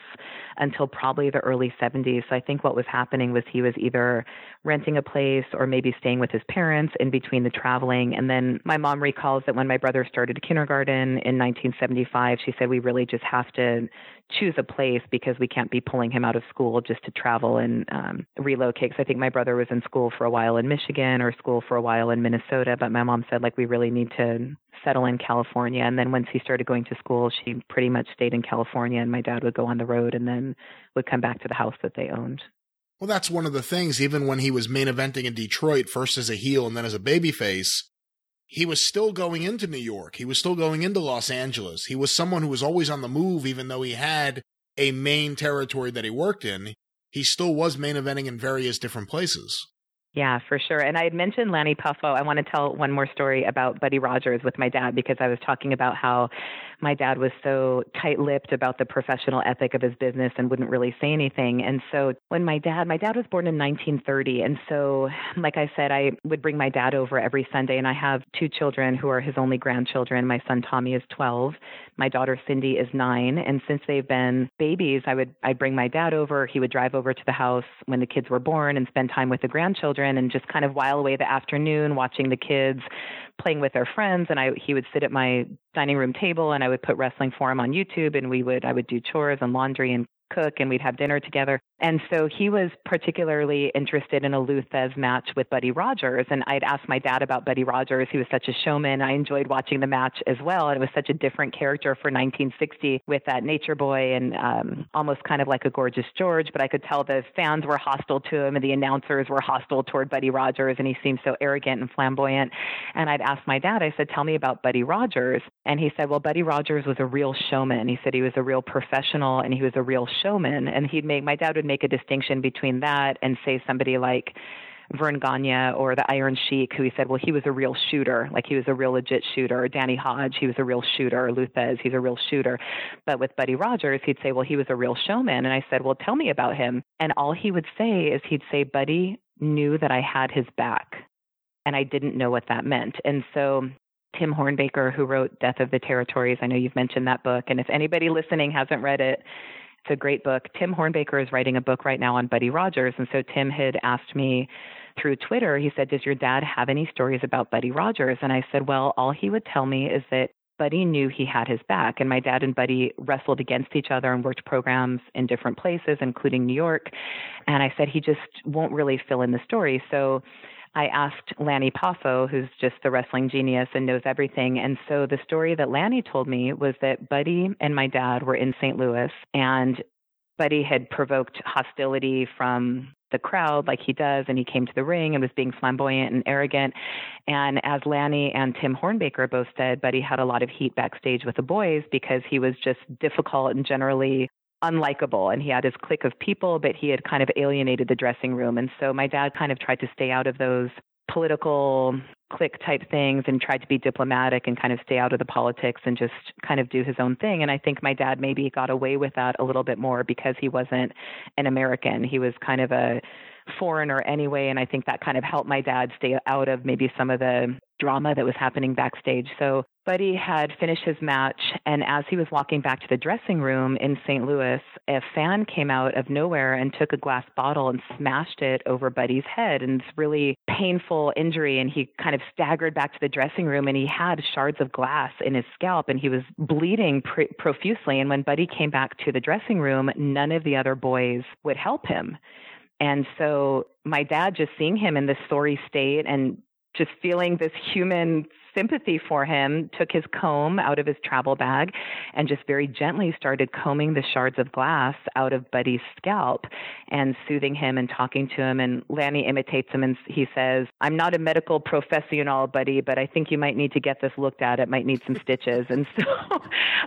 until probably the early 70s so I think what was happening was he was either renting a place or maybe staying with his parents in between the traveling. And then my mom recalls that when my brother started kindergarten in 1975 she said we really just have to choose a place because we can't be pulling him out of school just to travel and um, relocate. Because I think my brother was in school for a while in Michigan or school for a while in Minnesota, but my mom said like we really need to settle in California. And then once he started going to school, she pretty much stayed in California, and my dad would go on the road and then would come back to the house that they owned. Well, that's one of the things. Even when he was main eventing in Detroit, first as a heel and then as a babyface, he was still going into New York. He was still going into Los Angeles. He was someone who was always on the move, even though he had a main territory that he worked in. He still was main eventing in various different places. Yeah, for sure. And I had mentioned Lanny Poffo. I want to tell one more story about Buddy Rogers with my dad because I was talking about how my dad was so tight lipped about the professional ethic of his business and wouldn't really say anything. And so when my dad, my dad was born in 1930. And so, like I said, I would bring my dad over every Sunday. And I have two children who are his only grandchildren. My son Tommy is 12. My daughter Cindy is nine. And since they've been babies, I would, I'd bring my dad over. He would drive over to the house when the kids were born and spend time with the grandchildren and just kind of while away the afternoon watching the kids playing with our friends and I he would sit at my dining room table and I would put wrestling for him on YouTube and we would I would do chores and laundry and cook and we'd have dinner together. And so he was particularly interested in a Lou Thesz match with Buddy Rogers. And I'd asked my dad about Buddy Rogers. He was such a showman. I enjoyed watching the match as well. And it was such a different character for 1960 with that nature boy and um, almost kind of like a gorgeous George. But I could tell the fans were hostile to him and the announcers were hostile toward Buddy Rogers. And he seemed so arrogant and flamboyant. And I'd asked my dad, I said, Tell me about Buddy Rogers. And he said, Well, Buddy Rogers was a real showman. He said he was a real professional and he was a real showman. And he'd make my dad would make a distinction between that and say somebody like Verne Gagne or the Iron Sheik, who he said, well, he was a real shooter, like he was a real legit shooter. Danny Hodge, he was a real shooter. Thesz, he's a real shooter. But with Buddy Rogers, he'd say, well, he was a real showman. And I said, well, tell me about him. And all he would say is he'd say, Buddy knew that I had his back. and I didn't know what that meant. And so Tim Hornbaker, who wrote Death of the Territories, I know you've mentioned that book, and if anybody listening hasn't read it, it's a great book. Tim Hornbaker is writing a book right now on Buddy Rogers, and so Tim had asked me through Twitter, he said, Does your dad have any stories about Buddy Rogers? And I said, Well, all he would tell me is that Buddy knew he had his back. And my dad and Buddy wrestled against each other and worked programs in different places, including New York. And I said, he just won't really fill in the story. So I asked Lanny Poffo, who's just the wrestling genius and knows everything. And so the story that Lanny told me was that Buddy and my dad were in St. Louis and Buddy had provoked hostility from the crowd like he does, and he came to the ring and was being flamboyant and arrogant. And as Lanny and Tim Hornbaker both said, Buddy had a lot of heat backstage with the boys because he was just difficult and generally unlikable and he had his clique of people but he had kind of alienated the dressing room and so my dad kind of tried to stay out of those political clique type things and tried to be diplomatic and kind of stay out of the politics and just kind of do his own thing. And I think my dad maybe got away with that a little bit more because he wasn't an American. He was kind of a foreigner anyway. And I think that kind of helped my dad stay out of maybe some of the drama that was happening backstage. So Buddy had finished his match, and as he was walking back to the dressing room in St. Louis, a fan came out of nowhere and took a glass bottle and smashed it over Buddy's head. And it's really painful injury. And he kind of staggered back to the dressing room, and he had shards of glass in his scalp, and he was bleeding pr- profusely. And when Buddy came back to the dressing room, none of the other boys would help him. And so my dad just seeing him in this sorry state and just feeling this human sympathy for him, took his comb out of his travel bag and just very gently started combing the shards of glass out of Buddy's scalp and soothing him and talking to him. And Lanny imitates him and he says, I'm not a medical professional, Buddy, but I think you might need to get this looked at. It might need some stitches. And so (laughs)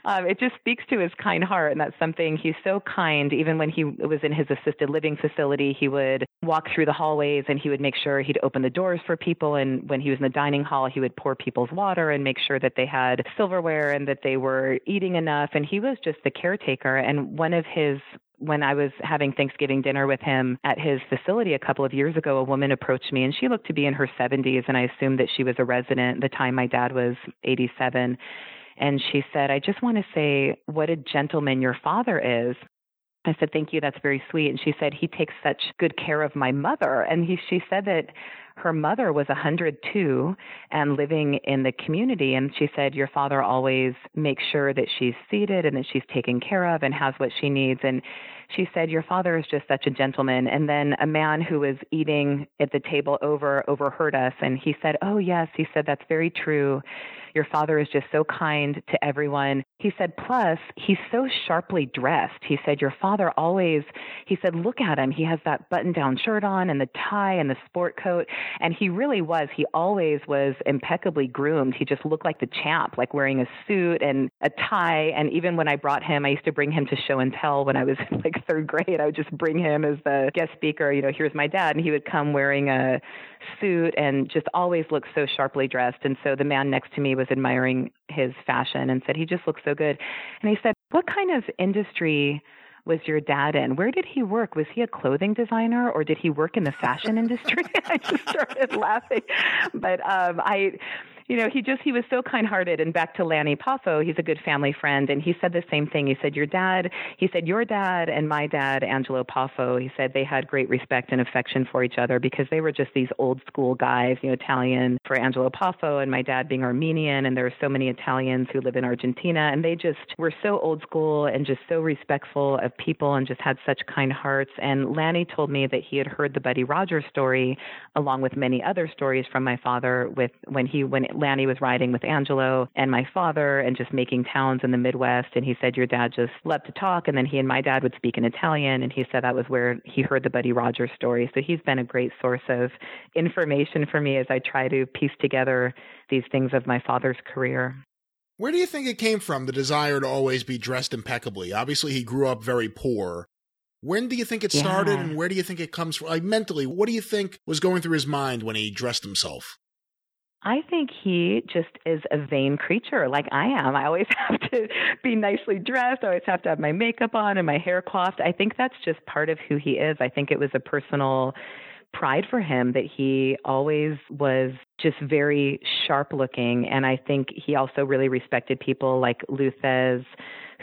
um, it just speaks to his kind heart. And that's something he's so kind. Even when he was in his assisted living facility, he would walk through the hallways and he would make sure he'd open the doors for people. And when he was in the dining hall, he would pour people people's water and make sure that they had silverware and that they were eating enough. And he was just the caretaker. And one of his when I was having Thanksgiving dinner with him at his facility a couple of years ago, a woman approached me and she looked to be in her 70s. And I assumed that she was a resident the time my dad was 87. And she said, I just want to say what a gentleman your father is. I said, Thank you. That's very sweet. And she said, He takes such good care of my mother. And he, she said that her mother was 102 and living in the community. And she said, Your father always makes sure that she's seated and that she's taken care of and has what she needs. And she said, Your father is just such a gentleman. And then a man who was eating at the table over overheard us and he said, Oh, yes. He said, That's very true. Your father is just so kind to everyone. He said, plus, he's so sharply dressed. He said, Your father always, he said, look at him. He has that button down shirt on and the tie and the sport coat. And he really was. He always was impeccably groomed. He just looked like the champ, like wearing a suit and a tie. And even when I brought him, I used to bring him to show and tell when I was (laughs) in like third grade. I would just bring him as the guest speaker. You know, here's my dad. And he would come wearing a suit and just always looked so sharply dressed. And so the man next to me was admiring his fashion and said, he just looks so good. And he said, what kind of industry was your dad in? Where did he work? Was he a clothing designer or did he work in the fashion industry? (laughs) I just started laughing. But um, I, you know, he just he was so kind-hearted. And back to Lanny Poffo, he's a good family friend, and he said the same thing. He said, "Your dad," he said, "Your dad and my dad, Angelo Poffo." He said they had great respect and affection for each other because they were just these old school guys, you know, Italian for Angelo Poffo, and my dad being Armenian, and there are so many Italians who live in Argentina, and they just were so old school and just so respectful of people and just had such kind hearts. And Lanny told me that he had heard the Buddy Rogers story along with many other stories from my father with when he when Lanny was riding with Angelo and my father and just making towns in the Midwest. And he said, Your dad just loved to talk. And then he and my dad would speak in Italian. And he said that was where he heard the Buddy Rogers story. So he's been a great source of information for me as I try to piece together these things of my father's career. Where do you think it came from, the desire to always be dressed impeccably? Obviously, he grew up very poor. When do you think it started, yeah. and where do you think it comes from? Like mentally, what do you think was going through his mind when he dressed himself? I think he just is a vain creature like I am. I always (laughs) have to be nicely dressed. I always have to have my makeup on and my hair coiffed. I think that's just part of who he is. I think it was a personal pride for him that he always was just very sharp looking. And I think he also really respected people like Lou Thesz,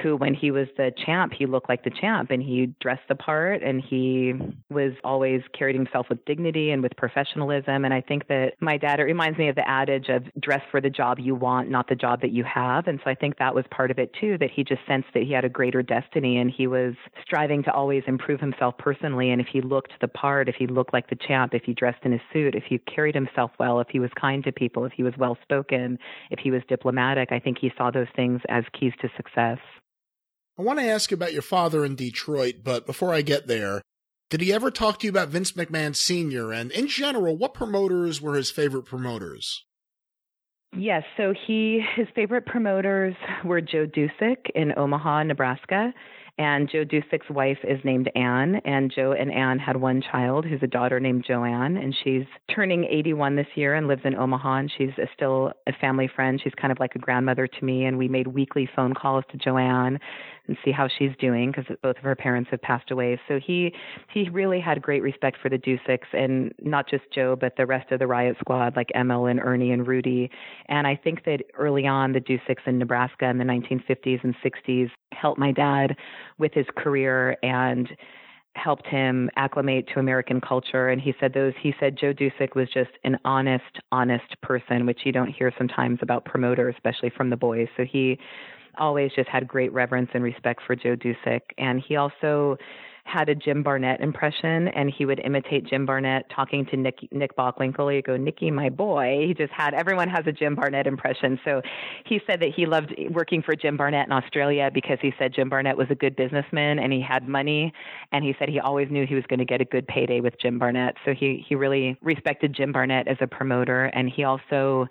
who, when he was the champ, he looked like the champ and he dressed the part and he was always carried himself with dignity and with professionalism. And I think that my dad, it reminds me of the adage of dress for the job you want, not the job that you have. And so I think that was part of it too, that he just sensed that he had a greater destiny and he was striving to always improve himself personally. And if he looked the part, if he looked like the champ, if he dressed in a suit, if he carried himself well, if he was kind to people, if he was well spoken, if he was diplomatic, I think he saw those things as keys to success. I want to ask about your father in Detroit, but before I get there, did he ever talk to you about Vince McMahon Sr.? And in general, what promoters were his favorite promoters? Yes, so he his favorite promoters were Joe Dusek in Omaha, Nebraska, and Joe Dusek's wife is named Anne, and Joe and Anne had one child who's a daughter named Joanne, and she's turning 81 this year and lives in Omaha, and she's a, still a family friend. She's kind of like a grandmother to me, and we made weekly phone calls to Joanne and see how she's doing because both of her parents have passed away. So he he really had great respect for the Duseks and not just Joe, but the rest of the Riot Squad like Emil and Ernie and Rudy. And I think that early on, the Duseks in Nebraska in the 1950s and 60s helped my dad with his career and helped him acclimate to American culture. And he said those he said Joe Dusek was just an honest, honest person, which you don't hear sometimes about promoters, especially from the boys. So he always just had great reverence and respect for Joe Dusek. And he also had a Jim Barnett impression, and he would imitate Jim Barnett talking to Nick Nick Bockwinkel. He'd go, "Nicky, my boy." He just had everyone has a Jim Barnett impression. So he said that he loved working for Jim Barnett in Australia because he said Jim Barnett was a good businessman and he had money, and he said he always knew he was going to get a good payday with Jim Barnett. So he he really respected Jim Barnett as a promoter, and he also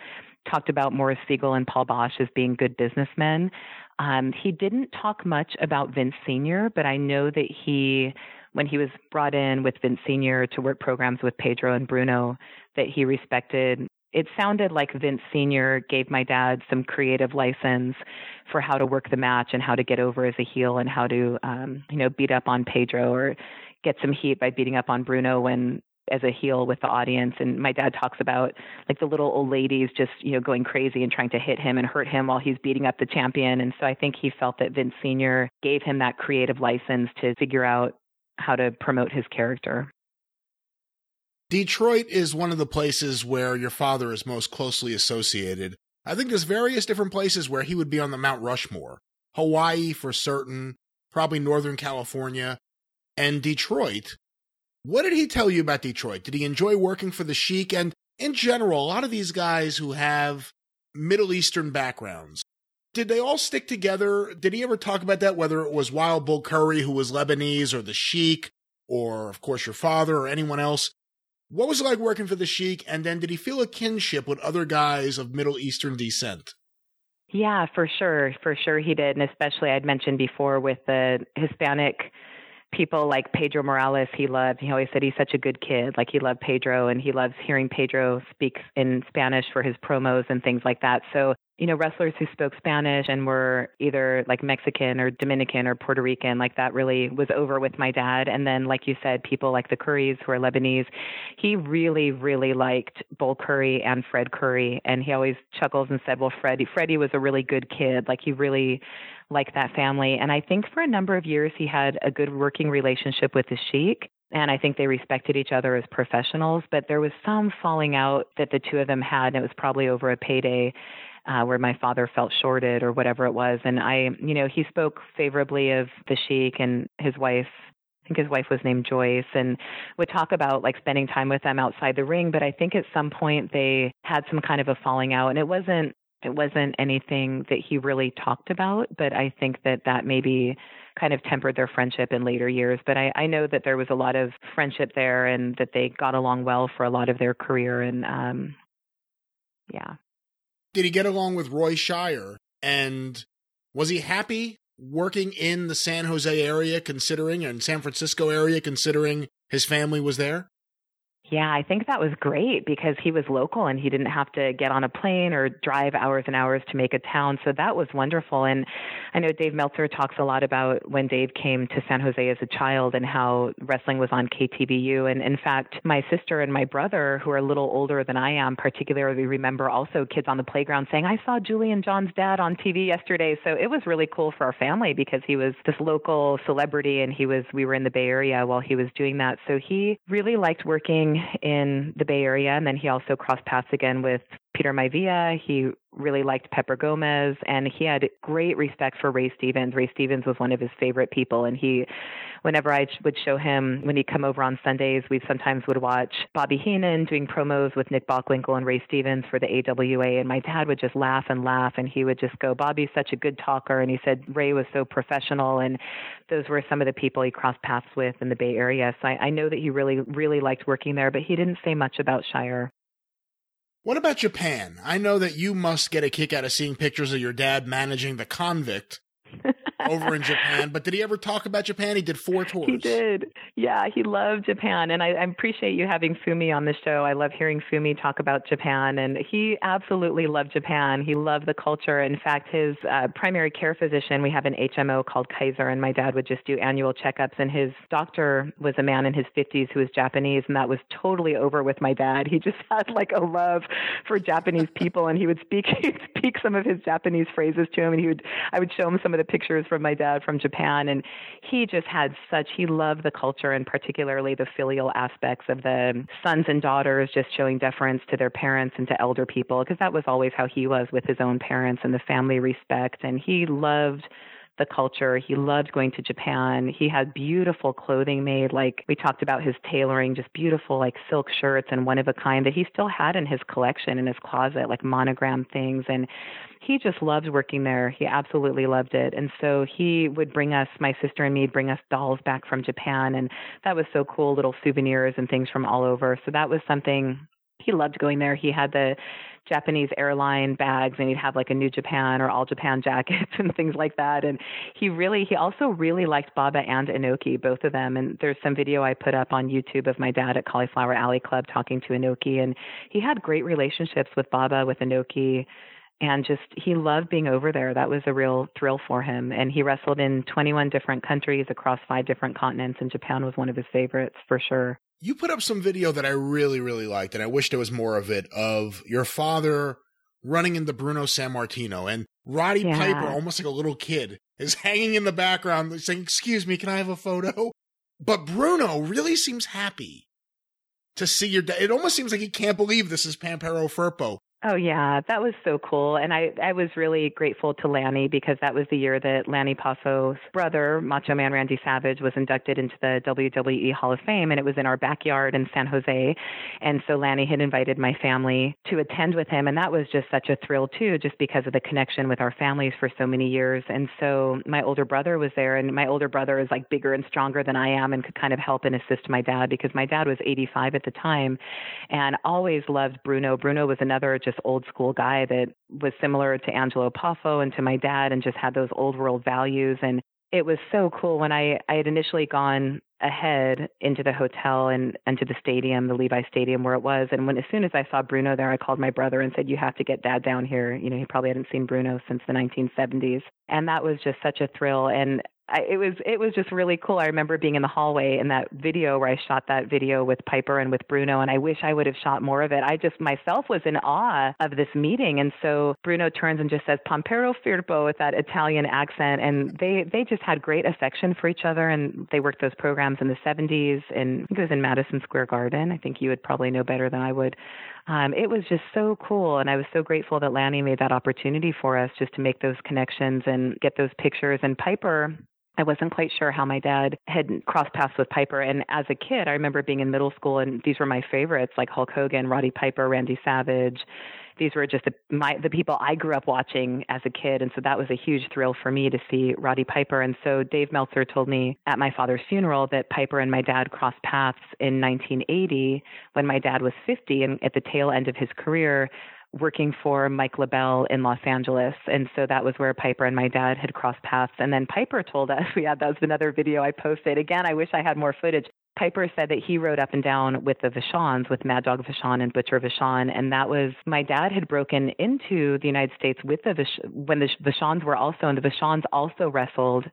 talked about Maurice Siegel and Paul Boesch as being good businessmen. Um, he didn't talk much about Vince Sr., but I know that he, when he was brought in with Vince Sr. to work programs with Pedro and Bruno, that he respected. It sounded like Vince Sr. gave my dad some creative license for how to work the match and how to get over as a heel and how to, um, you know, beat up on Pedro or get some heat by beating up on Bruno when as a heel with the audience. And my dad talks about like the little old ladies just you know going crazy and trying to hit him and hurt him while he's beating up the champion. And so i think he felt that vince senior gave him that creative license to figure out how to promote his character. Detroit is one of the places where your father is most closely associated. I think there's various different places where he would be on the mount rushmore. Hawaii for certain probably northern california and detroit what did he tell you about Detroit? Did he enjoy working for the Sheik? And in general, a lot of these guys who have Middle Eastern backgrounds, did they all stick together? Did he ever talk about that, whether it was Wild Bull Curry, who was Lebanese, or the Sheik, or of course your father, or anyone else? What was it like working for the Sheik? And then did he feel a kinship with other guys of Middle Eastern descent? Yeah, for sure. For sure he did. And especially I'd mentioned before with the Hispanic people like Pedro Morales, he loved. He always said he's such a good kid. Like he loved Pedro and he loves hearing Pedro speak in Spanish for his promos and things like that. So, you know, wrestlers who spoke Spanish and were either like Mexican or Dominican or Puerto Rican, like that really was over with my dad. And then, like you said, people like the Currys who are Lebanese. He really, really liked Bull Curry and Fred Curry. And he always chuckles and said, well, Freddie, Freddie was a really good kid. Like he really like that family. And I think for a number of years, he had a good working relationship with the Sheik. And I think they respected each other as professionals, but there was some falling out that the two of them had, and it was probably over a payday. Uh, where my father felt shorted or whatever it was. And I, you know, he spoke favorably of the Sheik and his wife I think his wife was named Joyce and would talk about like spending time with them outside the ring. But I think at some point they had some kind of a falling out and it wasn't it wasn't anything that he really talked about, but I think that that maybe kind of tempered their friendship in later years. But I, I know that there was a lot of friendship there and that they got along well for a lot of their career. And um, yeah. Did he get along with Roy Shire? And was he happy working in the San Jose area, considering, and San Francisco area, considering his family was there? Yeah, I think that was great because he was local and he didn't have to get on a plane or drive hours and hours to make a town. So that was wonderful. And I know Dave Meltzer talks a lot about when Dave came to San Jose as a child and how wrestling was on KTVU. And in fact, my sister and my brother, who are a little older than I am, particularly remember also kids on the playground saying, I saw Julie and John's dad on TV yesterday. So it was really cool for our family because he was this local celebrity and he was, we were in the Bay Area while he was doing that. So he really liked working in the Bay Area, and then he also crossed paths again with Peter Maivia. He really liked Pepper Gomez, and he had great respect for Ray Stevens. Ray Stevens was one of his favorite people, and he, whenever I would show him when he'd come over on Sundays, we sometimes would watch Bobby Heenan doing promos with Nick Bockwinkel and Ray Stevens for the AWA, and my dad would just laugh and laugh, and he would just go, "Bobby's such a good talker," and he said Ray was so professional, and those were some of the people he crossed paths with in the Bay Area. So I, I know that he really, really liked working there, but he didn't say much about Shire. What about Japan? I know that you must get a kick out of seeing pictures of your dad managing the convict over in Japan. But did he ever talk about Japan? He did four tours. He did. Yeah, he loved Japan. And I, I appreciate you having Fumi on the show. I love hearing Fumi talk about Japan. And he absolutely loved Japan. He loved the culture. In fact, his uh, primary care physician, we have an HMO called Kaiser, and my dad would just do annual checkups. And his doctor was a man in his 50s who was Japanese, and that was totally over with my dad. He just (laughs) had like a love for Japanese people, and he would speak, he'd (laughs) speak some of his Japanese phrases to him, and he would, I would show him some of the pictures from my dad from Japan, and he just had such he loved the culture and particularly the filial aspects of the sons and daughters just showing deference to their parents and to elder people because that was always how he was with his own parents and the family respect, and he loved the culture. He loved going to Japan. He had beautiful clothing made, like we talked about his tailoring, just beautiful like silk shirts and one of a kind that he still had in his collection in his closet, like monogram things. And he just loved working there. He absolutely loved it. And so he would bring us, my sister and me, bring us dolls back from Japan. And that was so cool, little souvenirs and things from all over. So that was something he loved going there. He had the Japanese airline bags and he'd have like a New Japan or All Japan (laughs) jackets and things like that. And he really, he also really liked Baba and Inoki, both of them. And there's some video I put up on YouTube of my dad at Cauliflower Alley Club talking to Inoki. And he had great relationships with Baba, with Inoki and just he loved being over there. That was a real thrill for him. And he wrestled in 21 different countries across five different continents, and Japan was one of his favorites for sure. You put up some video that I really, really liked, and I wish there was more of it of your father running into Bruno Sammartino and Roddy yeah. Piper, almost like a little kid, is (laughs) hanging in the background saying, Excuse me, can I have a photo? But Bruno really seems happy to see your dad. It almost seems like he can't believe this is Pampero Firpo. Oh yeah, that was so cool, and I I was really grateful to Lanny because that was the year that Lanny Poffo's brother, Macho Man Randy Savage, was inducted into the WWE Hall of Fame, and it was in our backyard in San Jose, and so Lanny had invited my family to attend with him, and that was just such a thrill too, just because of the connection with our families for so many years, and so my older brother was there, and my older brother is like bigger and stronger than I am, and could kind of help and assist my dad because my dad was 85 at the time, and always loved Bruno. Bruno was another just old school guy that was similar to Angelo Poffo and to my dad and just had those old world values. And it was so cool when I, I had initially gone ahead into the hotel and into the stadium, the Levi Stadium where it was. And when as soon as I saw Bruno there, I called my brother and said, "You have to get Dad down here." You know, he probably hadn't seen Bruno since the 1970s, and that was just such a thrill. And It was it was just really cool. I remember being in the hallway in that video where I shot that video with Piper and with Bruno, and I wish I would have shot more of it. I just myself was in awe of this meeting, and so Bruno turns and just says "Pompero Firpo" with that Italian accent, and they they just had great affection for each other, and they worked those programs in the 70s, and it was in Madison Square Garden. I think you would probably know better than I would. Um, it was just so cool, and I was so grateful that Lanny made that opportunity for us just to make those connections and get those pictures. And Piper I wasn't quite sure how my dad had crossed paths with Piper. And as a kid, I remember being in middle school, and these were my favorites, like Hulk Hogan, Roddy Piper, Randy Savage. These were just the, my, the people I grew up watching as a kid. And so that was a huge thrill for me to see Roddy Piper. And so Dave Meltzer told me at my father's funeral that Piper and my dad crossed paths in 1980 when my dad was 50 and at the tail end of his career working for Mike LeBell in Los Angeles. And so that was where Piper and my dad had crossed paths. And then Piper told us, (laughs) had that was another video I posted. Again, I wish I had more footage. Piper said that he rode up and down with the Vachons, with Mad Dog Vachon and Butcher Vachon, and that was my dad had broken into the United States with the Vach- when the Vachons were also, and the Vachons also wrestled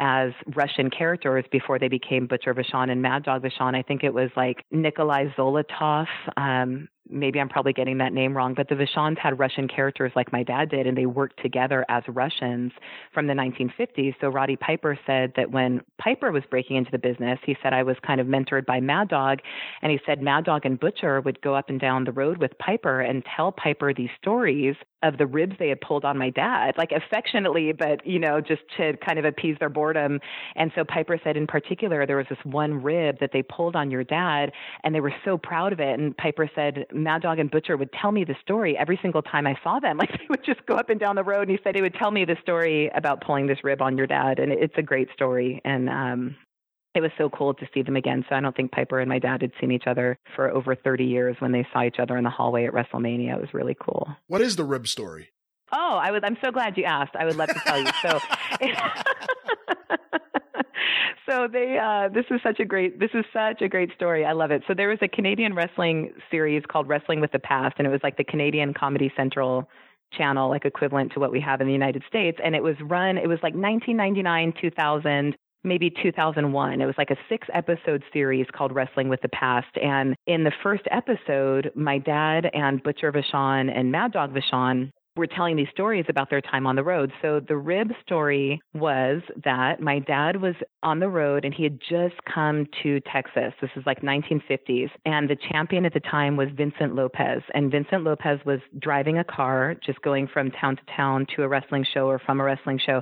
as Russian characters before they became Butcher Vachon and Mad Dog Vachon. I think it was like Nikolai Zolotov, um, maybe I'm probably getting that name wrong, but the Vachons had Russian characters like my dad did, and they worked together as Russians from the 1950s. So Roddy Piper said that when Piper was breaking into the business, he said I was kind of mentored by Mad Dog, and he said Mad Dog and Butcher would go up and down the road with Piper and tell Piper these stories of the ribs they had pulled on my dad, like affectionately, but you know, just to kind of appease their boredom. And so Piper said in particular, there was this one rib that they pulled on your dad, and they were so proud of it. And Piper said Mad Dog and Butcher would tell me the story every single time I saw them. (laughs) Like they would just go up and down the road, and he said he would tell me the story about pulling this rib on your dad, and it's a great story. And um, it was so cool to see them again. So I don't think Piper and my dad had seen each other for over 30 years when they saw each other in the hallway at WrestleMania. It was really cool. What is the rib story? Oh, I was. I'm so glad you asked. I would love to tell you. So. (laughs) (laughs) so they uh, this is such a great this is such a great story. I love it. So there was a Canadian wrestling series called Wrestling with the Past, and it was like the Canadian Comedy Central channel, like equivalent to what we have in the United States. And it was run. It was like 1999, 2000. Maybe 2001. It was like a six episode series called Wrestling with the Past. And in the first episode, my dad and Butcher Vachon and Mad Dog Vachon were telling these stories about their time on the road. So the rib story was that my dad was on the road and he had just come to Texas. This is like 1950s. And the champion at the time was Vincent Lopez. And Vincent Lopez was driving a car, just going from town to town to a wrestling show or from a wrestling show.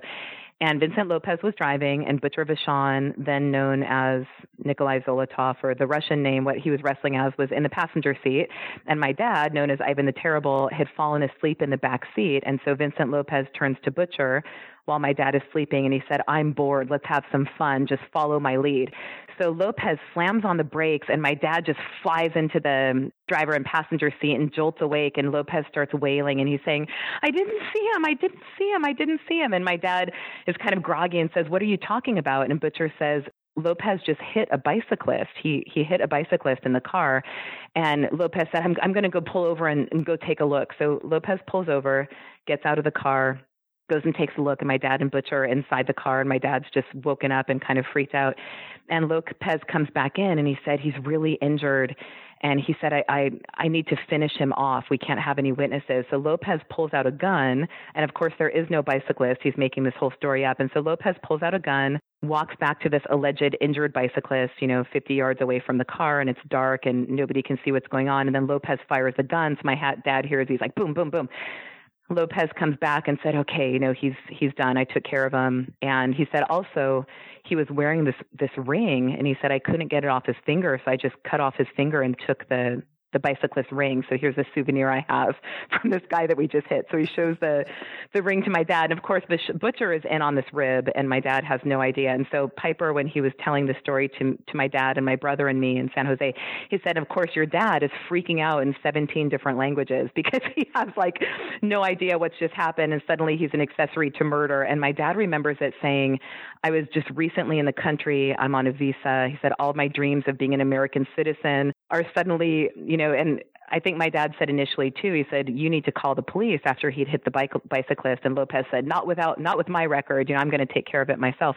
And Vincent Lopez was driving, and Butcher Vachon, then known as Nikolai Zolotov, or the Russian name, what he was wrestling as, was in the passenger seat. And my dad, known as Ivan the Terrible, had fallen asleep in the back seat. And so Vincent Lopez turns to Butcher while my dad is sleeping and he said, I'm bored. Let's have some fun. Just follow my lead. So Lopez slams on the brakes and my dad just flies into the driver and passenger seat and jolts awake and Lopez starts wailing and he's saying, I didn't see him. I didn't see him. I didn't see him. And my dad is kind of groggy and says, What are you talking about? And Butcher says, Lopez just hit a bicyclist. He he hit a bicyclist in the car, and Lopez said, "I'm I'm going to go pull over and, and go take a look." So Lopez pulls over, gets out of the car, goes and takes a look, and my dad and Butcher are inside the car, and my dad's just woken up and kind of freaked out. And Lopez comes back in, and he said he's really injured, and he said I, I I need to finish him off. We can't have any witnesses. So Lopez pulls out a gun, and of course there is no bicyclist. He's making this whole story up, and so Lopez pulls out a gun, walks back to this alleged injured bicyclist, you know, 50 yards away from the car, and it's dark, and nobody can see what's going on. And then Lopez fires the gun. So my hat, dad hears he's like boom, boom, boom. Lopez comes back and said, "Okay, you know, he's he's done. I took care of him." And he said also he was wearing this this ring and he said I couldn't get it off his finger, so I just cut off his finger and took the the bicyclist ring. So here's a souvenir I have (laughs) from this guy that we just hit. So he shows the the ring to my dad, and of course the butcher is in on this rib, and my dad has no idea. And so Piper, when he was telling the story to to my dad and my brother and me in San Jose, he said, "Of course your dad is freaking out in 17 different languages (laughs) because he has like no idea what's just happened, and suddenly he's an accessory to murder." And my dad remembers it saying, "I was just recently in the country. I'm on a visa." He said, "All my dreams of being an American citizen are suddenly, you know, and I think my dad said initially too. He said, "You need to call the police." After he'd hit the bike, bicyclist, and Lopez said, "Not without, not with my record. You know, I'm going to take care of it myself."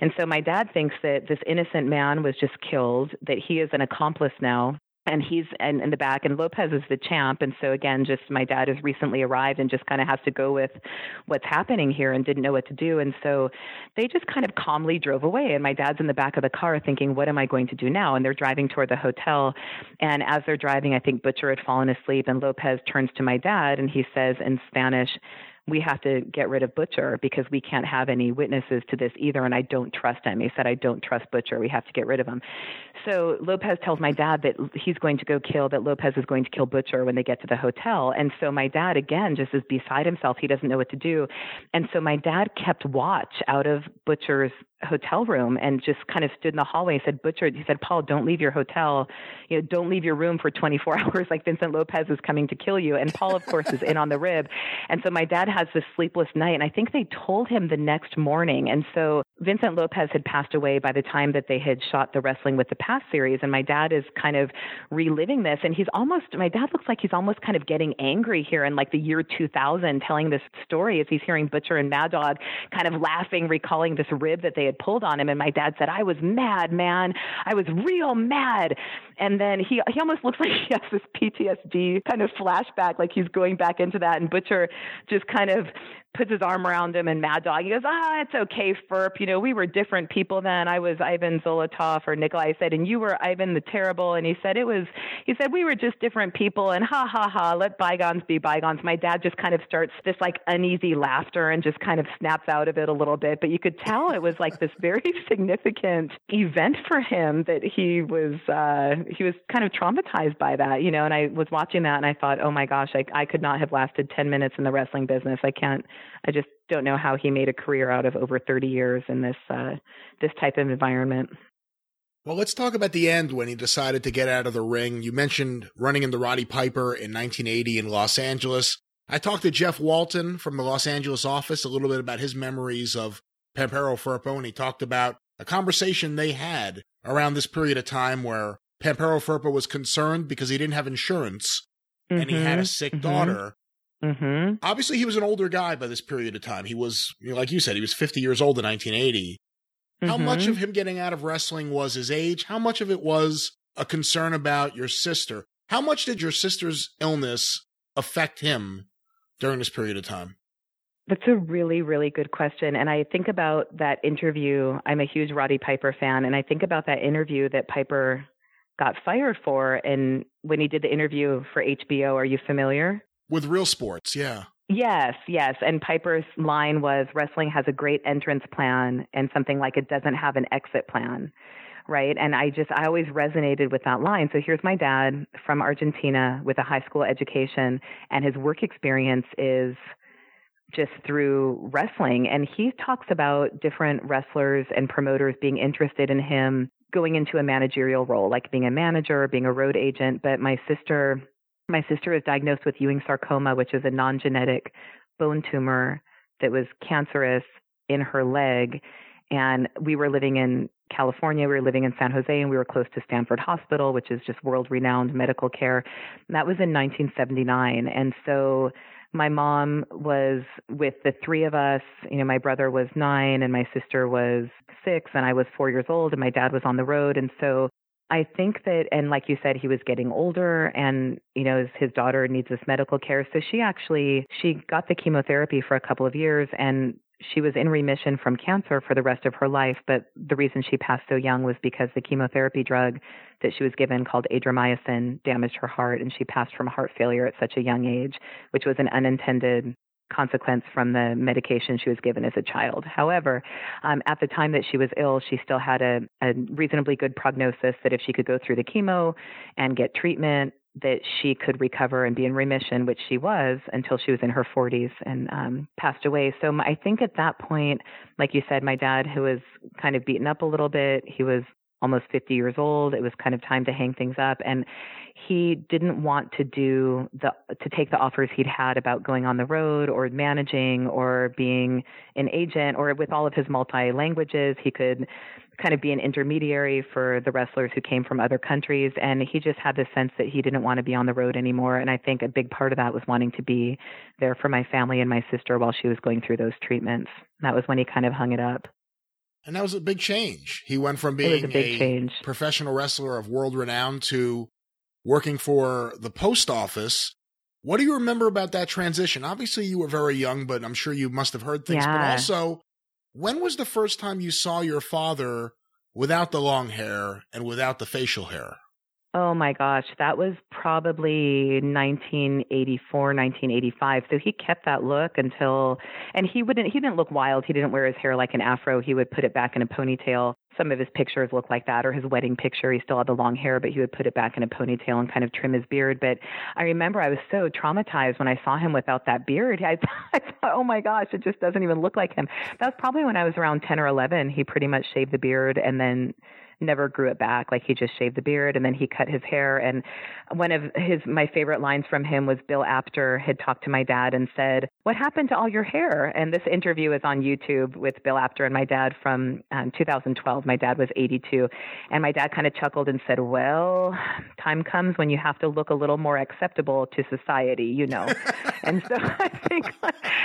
And so my dad thinks that this innocent man was just killed. That he is an accomplice now, and he's in, in the back and lopez is the champ. And so again just my dad has recently arrived and just kind of has to go with what's happening here and didn't know what to do. And so they just kind of calmly drove away. And my dad's in the back of the car thinking what am i going to do now? And they're driving toward the hotel. And as they're driving i think butcher had fallen asleep and lopez turns to my dad and he says in spanish we have to get rid of Butcher because we can't have any witnesses to this either. And I don't trust him. He said, I don't trust Butcher. We have to get rid of him. So Lopez tells my dad that he's going to go kill, that Lopez is going to kill Butcher when they get to the hotel. And so my dad, again, just is beside himself. He doesn't know what to do. And so my dad kept watch out of Butcher's hotel room and just kind of stood in the hallway and said, Butcher, he said, Paul, don't leave your hotel. You know, don't leave your room for 24 (laughs) hours like Vincent Lopez is coming to kill you. And Paul, of course, is in on the rib. And so my dad has this sleepless night. And I think they told him the next morning. And so Vincent Lopez had passed away by the time that they had shot the Wrestling with the Past series, and my dad is kind of reliving this, and he's almost my dad looks like he's almost kind of getting angry here in like the year 2000, telling this story as he's hearing Butcher and Mad Dog kind of laughing, recalling this rib that they had pulled on him, and my dad said, "I was mad, man, I was real mad," and then he he almost looks (laughs) like he has this PTSD kind of flashback, like he's going back into that, and Butcher just kind of puts his arm around him and Mad Dog. He goes, ah, it's okay, Ferp. You know, we were different people then. I was Ivan Zolotov or Nikolai said, and you were Ivan the Terrible. And he said, it was, he said, we were just different people and ha ha ha, let bygones be bygones. My dad just kind of starts this like uneasy laughter and just kind of snaps out of it a little bit. But you could tell it was like this very (laughs) significant event for him that he was, uh, he was kind of traumatized by that, you know, and I was watching that and I thought, oh my gosh, I, I could not have lasted 10 minutes in the wrestling business. I can't, I just don't know how he made a career out of over 30 years in this uh, this type of environment. Well, let's talk about the end when he decided to get out of the ring. You mentioned running into Roddy Piper in 1980 in Los Angeles. I talked to Jeff Walton from the Los Angeles office a little bit about his memories of Pampero Firpo, and he talked about a conversation they had around this period of time where Pampero Firpo was concerned because he didn't have insurance mm-hmm, and he had a mm-hmm. sick mm-hmm. daughter Mm-hmm. Obviously, he was an older guy by this period of time. He was, you know, like you said, he was 50 years old in 1980. Mm-hmm. How much of him getting out of wrestling was his age? How much of it was a concern about your sister? How much did your sister's illness affect him during this period of time? That's a really, really good question. And I think about that interview. I'm a huge Roddy Piper fan. And I think about that interview that Piper got fired for. And when he did the interview for HBO, are you familiar? With real sports, yeah. Yes, yes. And Piper's line was wrestling has a great entrance plan and something like it doesn't have an exit plan. Right. And I just, I always resonated with that line. So here's my dad from Argentina with a high school education, and his work experience is just through wrestling. And he talks about different wrestlers and promoters being interested in him going into a managerial role, like being a manager, or being a road agent. But my sister, my sister was diagnosed with Ewing sarcoma, which is a non genetic bone tumor that was cancerous in her leg. And we were living in California, we were living in San Jose, and we were close to Stanford Hospital, which is just world renowned medical care. And that was in 1979. And so my mom was with the three of us. You know, my brother was nine and my sister was six, and I was four years old, and my dad was on the road. And so I think that, and like you said, he was getting older, and you know, his, daughter needs this medical care. So she actually she got the chemotherapy for a couple of years, and she was in remission from cancer for the rest of her life. But the reason she passed so young was because the chemotherapy drug that she was given, called adriamycin, damaged her heart, and she passed from heart failure at such a young age, which was an unintended consequence from the medication she was given as a child. However, um, at the time that she was ill, she still had a, a reasonably good prognosis that if she could go through the chemo and get treatment, that she could recover and be in remission, which she was until she was in her 40s and um, passed away. So my, I think at that point, like you said, my dad, who was kind of beaten up a little bit, he was almost 50 years old. It was kind of time to hang things up. And he didn't want to do the to take the offers he'd had about going on the road or managing or being an agent or with all of his multi languages he could kind of be an intermediary for the wrestlers who came from other countries and he just had this sense that he didn't want to be on the road anymore and i think a big part of that was wanting to be there for my family and my sister while she was going through those treatments that was when he kind of hung it up and that was a big change. He went from being a, a professional wrestler of world renown to working for the post office. What do you remember about that transition? Obviously, you were very young, but I'm sure you must have heard things. Yeah. But also, when was the first time you saw your father without the long hair and without the facial hair? Oh my gosh, that was probably 1984, 1985. So he kept that look until, and he wouldn't, he didn't look wild. He didn't wear his hair like an afro. He would put it back in a ponytail. Some of his pictures look like that, or his wedding picture. He still had the long hair, but he would put it back in a ponytail and kind of trim his beard. But I remember I was so traumatized when I saw him without that beard. (laughs) I, I thought, oh my gosh, it just doesn't even look like him. That was probably when I was around 10 or 11. He pretty much shaved the beard and then never grew it back. Like he just shaved the beard and then he cut his hair. And one of his my favorite lines from him was Bill Apter had talked to my dad and said, "What happened to all your hair?" And this interview is on YouTube with Bill Apter and my dad from um, 2012. My dad was 82, and my dad kind of chuckled and said, "Well, time comes when you have to look a little more acceptable to society, you know." (laughs) and so I think,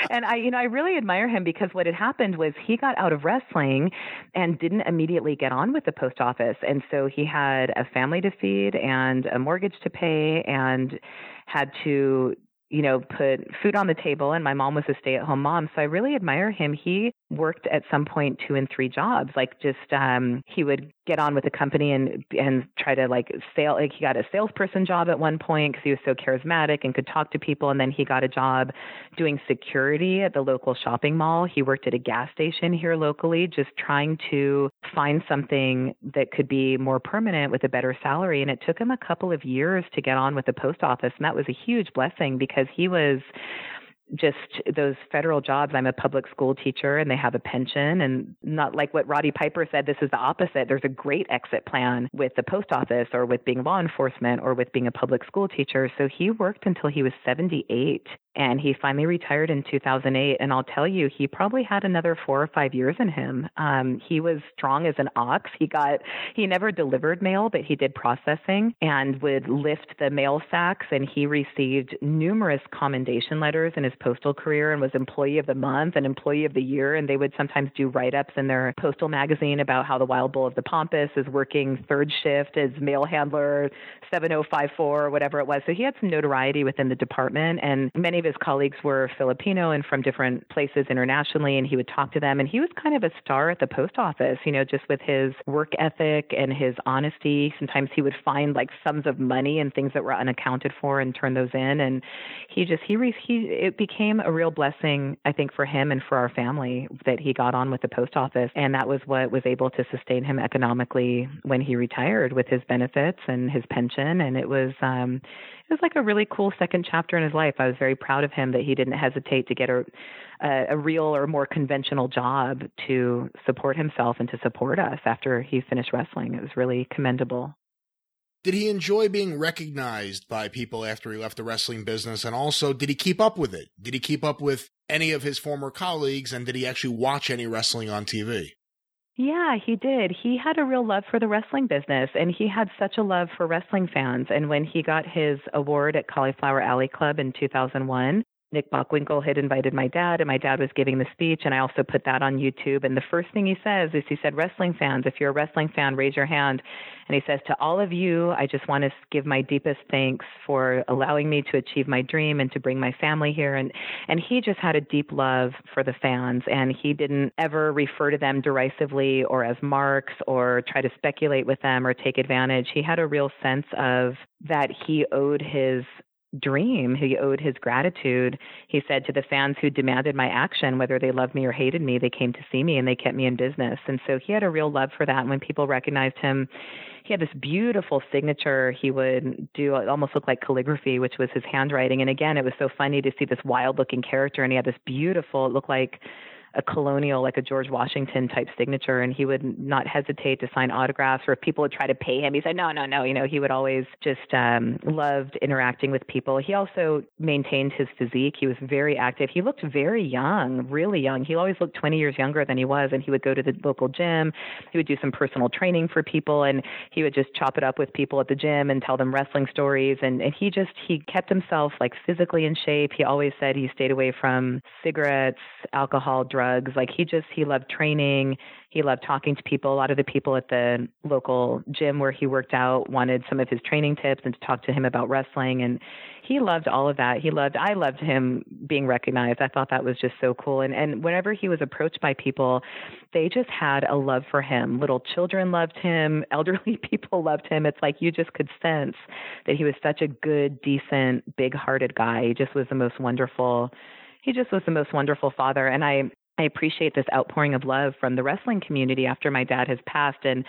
and I, you know, I really admire him because what had happened was he got out of wrestling and didn't immediately get on with the post office. And so he had a family to feed and a mortgage to pay and had to you know, put food on the table and my mom was a stay at home mom. So I really admire him. He worked at some point two and three jobs. Like just um he would get on with the company and and try to like sale like he got a salesperson job at one point because he was so charismatic and could talk to people and then he got a job doing security at the local shopping mall. He worked at a gas station here locally just trying to find something that could be more permanent with a better salary and it took him a couple of years to get on with the post office and that was a huge blessing because he was just those federal jobs. I'm a public school teacher and they have a pension and not like what Roddy Piper said, this is the opposite. There's a great exit plan with the post office or with being law enforcement or with being a public school teacher. So he worked until he was 78 and he finally retired in 2008. And I'll tell you, he probably had another four or five years in him. Um, he was strong as an ox. He got, he never delivered mail, but he did processing and would lift the mail sacks. And he received numerous commendation letters in his postal career and was employee of the month and employee of the year. And they would sometimes do write ups in their postal magazine about how the Wild Bull of the Pampas is working third shift as mail handler 7054 or whatever it was. So he had some notoriety within the department. And many of his colleagues were Filipino and from different places internationally, and he would talk to them. And he was kind of a star at the post office, you know, just with his work ethic and his honesty. Sometimes he would find like sums of money and things that were unaccounted for and turn those in. And he just he he it became a real blessing, I think, for him and for our family that he got on with the post office, and that was what was able to sustain him economically when he retired with his benefits and his pension. And it was um, it was like a really cool second chapter in his life. I was very proud of him that he didn't hesitate to get a, a real or more conventional job to support himself and to support us after he finished wrestling. It was really commendable. Did he enjoy being recognized by people after he left the wrestling business? And also, did he keep up with it? Did he keep up with any of his former colleagues? And did he actually watch any wrestling on TV? Yeah, he did. He had a real love for the wrestling business and he had such a love for wrestling fans. And when he got his award at Cauliflower Alley Club in 2001, Nick Bockwinkel had invited my dad, and my dad was giving the speech, and I also put that on YouTube. And the first thing he says is he said, Wrestling fans, if you're a wrestling fan, raise your hand. And he says, To all of you, I just want to give my deepest thanks for allowing me to achieve my dream and to bring my family here. And, and he just had a deep love for the fans, and he didn't ever refer to them derisively or as marks or try to speculate with them or take advantage. He had a real sense of that he owed his dream. He owed his gratitude. He said to the fans who demanded my action whether they loved me or hated me they came to see me and they kept me in business. And so he had a real love for that. And when people recognized him he had this beautiful signature. He would do it almost looked like calligraphy which was his handwriting. And again it was so funny to see this wild looking character. And he had this beautiful it looked like a colonial, like a George Washington type signature, and he would not hesitate to sign autographs. Or if people would try to pay him, he said, "No, no, no." You know, he would always just um, loved interacting with people. He also maintained his physique. He was very active. He looked very young, really young. He always looked 20 years younger than he was, and he would go to the local gym. He would do some personal training for people, and he would just chop it up with people at the gym and tell them wrestling stories. And, and he just he kept himself like physically in shape. He always said he stayed away from cigarettes, alcohol, drugs drugs. Like he just he loved training. He loved talking to people. A lot of the people at the local gym where he worked out wanted some of his training tips and to talk to him about wrestling and he loved all of that. He loved I loved him being recognized. I thought that was just so cool. And and whenever he was approached by people, they just had a love for him. Little children loved him, (laughs) elderly people loved him. It's like you just could sense that he was such a good, decent, big-hearted guy. He just was the most wonderful he just was the most wonderful father and i I appreciate this outpouring of love from the wrestling community after my dad has passed. And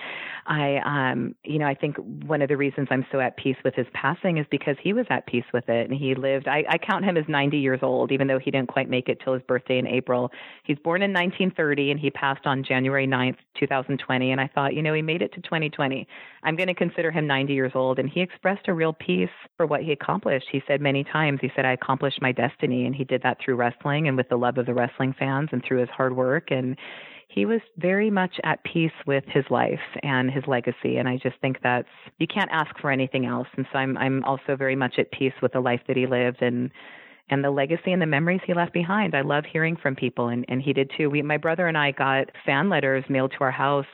I, um, you know, I think one of the reasons I'm so at peace with his passing is because he was at peace with it. And he lived, I, I count him as 90 years old, even though he didn't quite make it till his birthday in April. He's born in 1930 and he passed on January 9th, 2020. And I thought, you know, he made it to 2020. I'm going to consider him 90 years old. And he expressed a real peace for what he accomplished. He said many times, he said, I accomplished my destiny. And he did that through wrestling and with the love of the wrestling fans and through through his hard work and he was very much at peace with his life and his legacy and i just think that's you can't ask for anything else and so i'm i'm also very much at peace with the life that he lived and and the legacy and the memories he left behind. I love hearing from people, and, and he did too. We, my brother and I got fan letters mailed to our house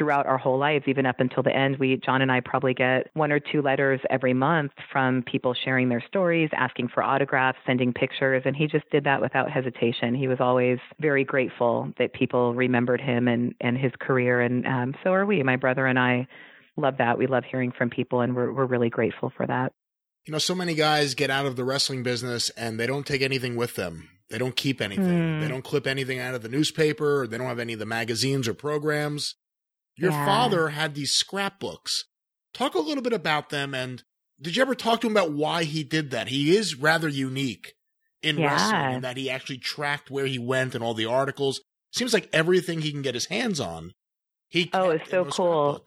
throughout our whole lives, even up until the end. We, John and I, probably get one or two letters every month from people sharing their stories, asking for autographs, sending pictures, and he just did that without hesitation. He was always very grateful that people remembered him and and his career, and um, so are we. My brother and I love that. We love hearing from people, and we're we're really grateful for that. You know, so many guys get out of the wrestling business and they don't take anything with them. They don't keep anything. Mm. They don't clip anything out of the newspaper. They don't have any of the magazines or programs. Your yeah. father had these scrapbooks. Talk a little bit about them and did you ever talk to him about why he did that? He is rather unique in yeah. wrestling in that he actually tracked where he went and all the articles. Seems like everything he can get his hands on. He oh, it's so cool.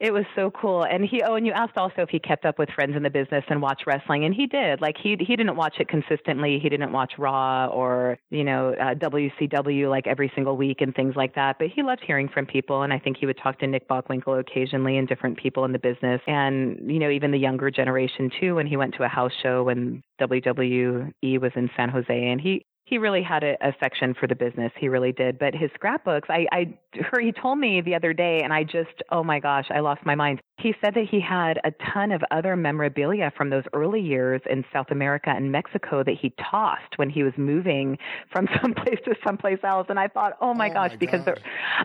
It was so cool. And he oh, and you asked also if he kept up with friends in the business and watched wrestling, and he did. Like he he didn't watch it consistently. He didn't watch Raw or you know uh, WCW like every single week and things like that. But he loved hearing from people, and I think he would talk to Nick Bockwinkel occasionally and different people in the business, and you know even the younger generation too. When he went to a house show when WWE was in San Jose, and he he really had a affection for the business. He really did. But his scrapbooks, I, I, (laughs) he told me the other day, and I just, oh my gosh, I lost my mind. He said that he had a ton of other memorabilia from those early years in South America and Mexico that he tossed when he was moving from (laughs) someplace to someplace else. And I thought, oh my oh gosh, my because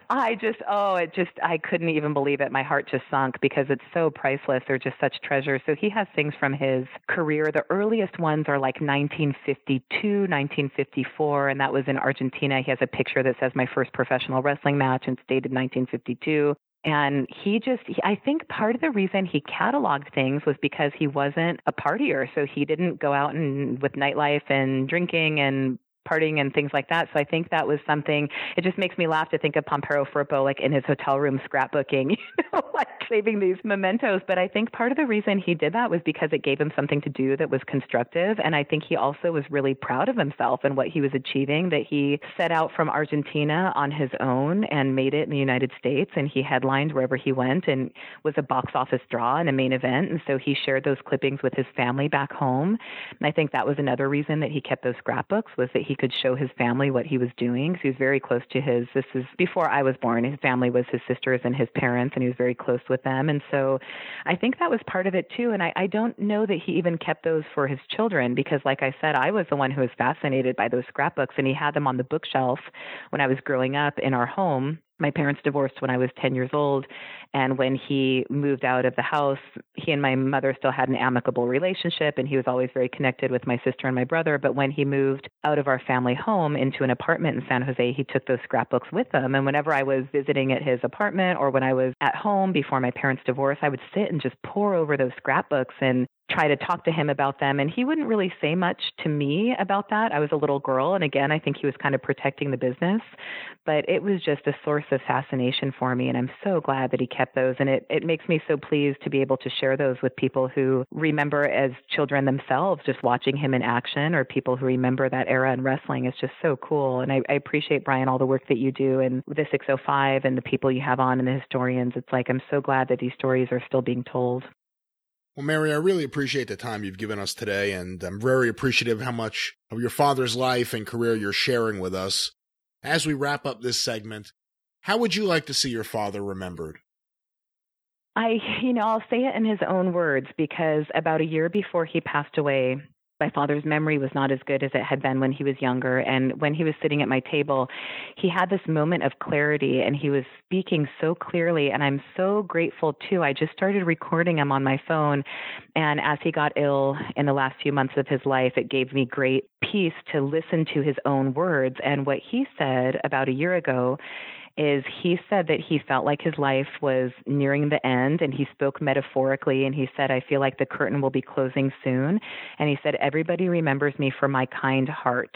I just, oh, it just, I couldn't even believe it. My heart just sunk because it's so priceless. They're just such treasures. So he has things from his career. The earliest ones are like 1952, 1954, and that was in Argentina. He has a picture that says my first professional wrestling match and it's dated 1952. And he just, I think part of the reason he cataloged things was because he wasn't a partier. So he didn't go out and with nightlife and drinking and partying and things like that. So I think that was something. It just makes me laugh to think of Pampero Firpo like in his hotel room scrapbooking, (laughs) you know, like saving these mementos. But I think part of the reason he did that was because it gave him something to do that was constructive, and I think he also was really proud of himself and what he was achieving. That he set out from Argentina on his own and made it in the United States, and he headlined wherever he went and was a box office draw and a main event. And so he shared those clippings with his family back home. And I think that was another reason that he kept those scrapbooks was that he could show his family what he was doing. So he was very close to his, this is before I was born. His family was his sisters and his parents, and he was very close with them. And so I think that was part of it too. And I, I don't know that he even kept those for his children because, like I said, I was the one who was fascinated by those scrapbooks, and he had them on the bookshelf when I was growing up in our home my parents divorced when I was 10 years old. And when he moved out of the house, he and my mother still had an amicable relationship, and he was always very connected with my sister and my brother. But when he moved out of our family home into an apartment in San Jose, he took those scrapbooks with him. And whenever I was visiting at his apartment or when I was at home before my parents' divorce, I would sit and just pore over those scrapbooks and try to talk to him about them. And he wouldn't really say much to me about that. I was a little girl. And again, I think he was kind of protecting the business. But it was just a source of fascination for me. And I'm so glad that he kept those. And it, it makes me so pleased to be able to share those with people who remember as children themselves just watching him in action or people who remember that era in wrestling. It's just so cool. And I, I appreciate, Brian, all the work that you do and the 605 and the people you have on and the historians. It's like I'm so glad that these stories are still being told. Well, Mary, I really appreciate the time you've given us today, and I'm very appreciative how much of your father's life and career you're sharing with us. As we wrap up this segment, how would you like to see your father remembered? I, you know, I'll say it in his own words because about a year before he passed away, my father's memory was not as good as it had been when he was younger. And when he was sitting at my table, he had this moment of clarity and he was speaking so clearly. And I'm so grateful too. I just started recording him on my phone. And as he got ill in the last few months of his life, it gave me great peace to listen to his own words. And what he said about a year ago is he said that he felt like his life was nearing the end and he spoke metaphorically and he said I feel like the curtain will be closing soon. And he said everybody remembers me for my kind heart.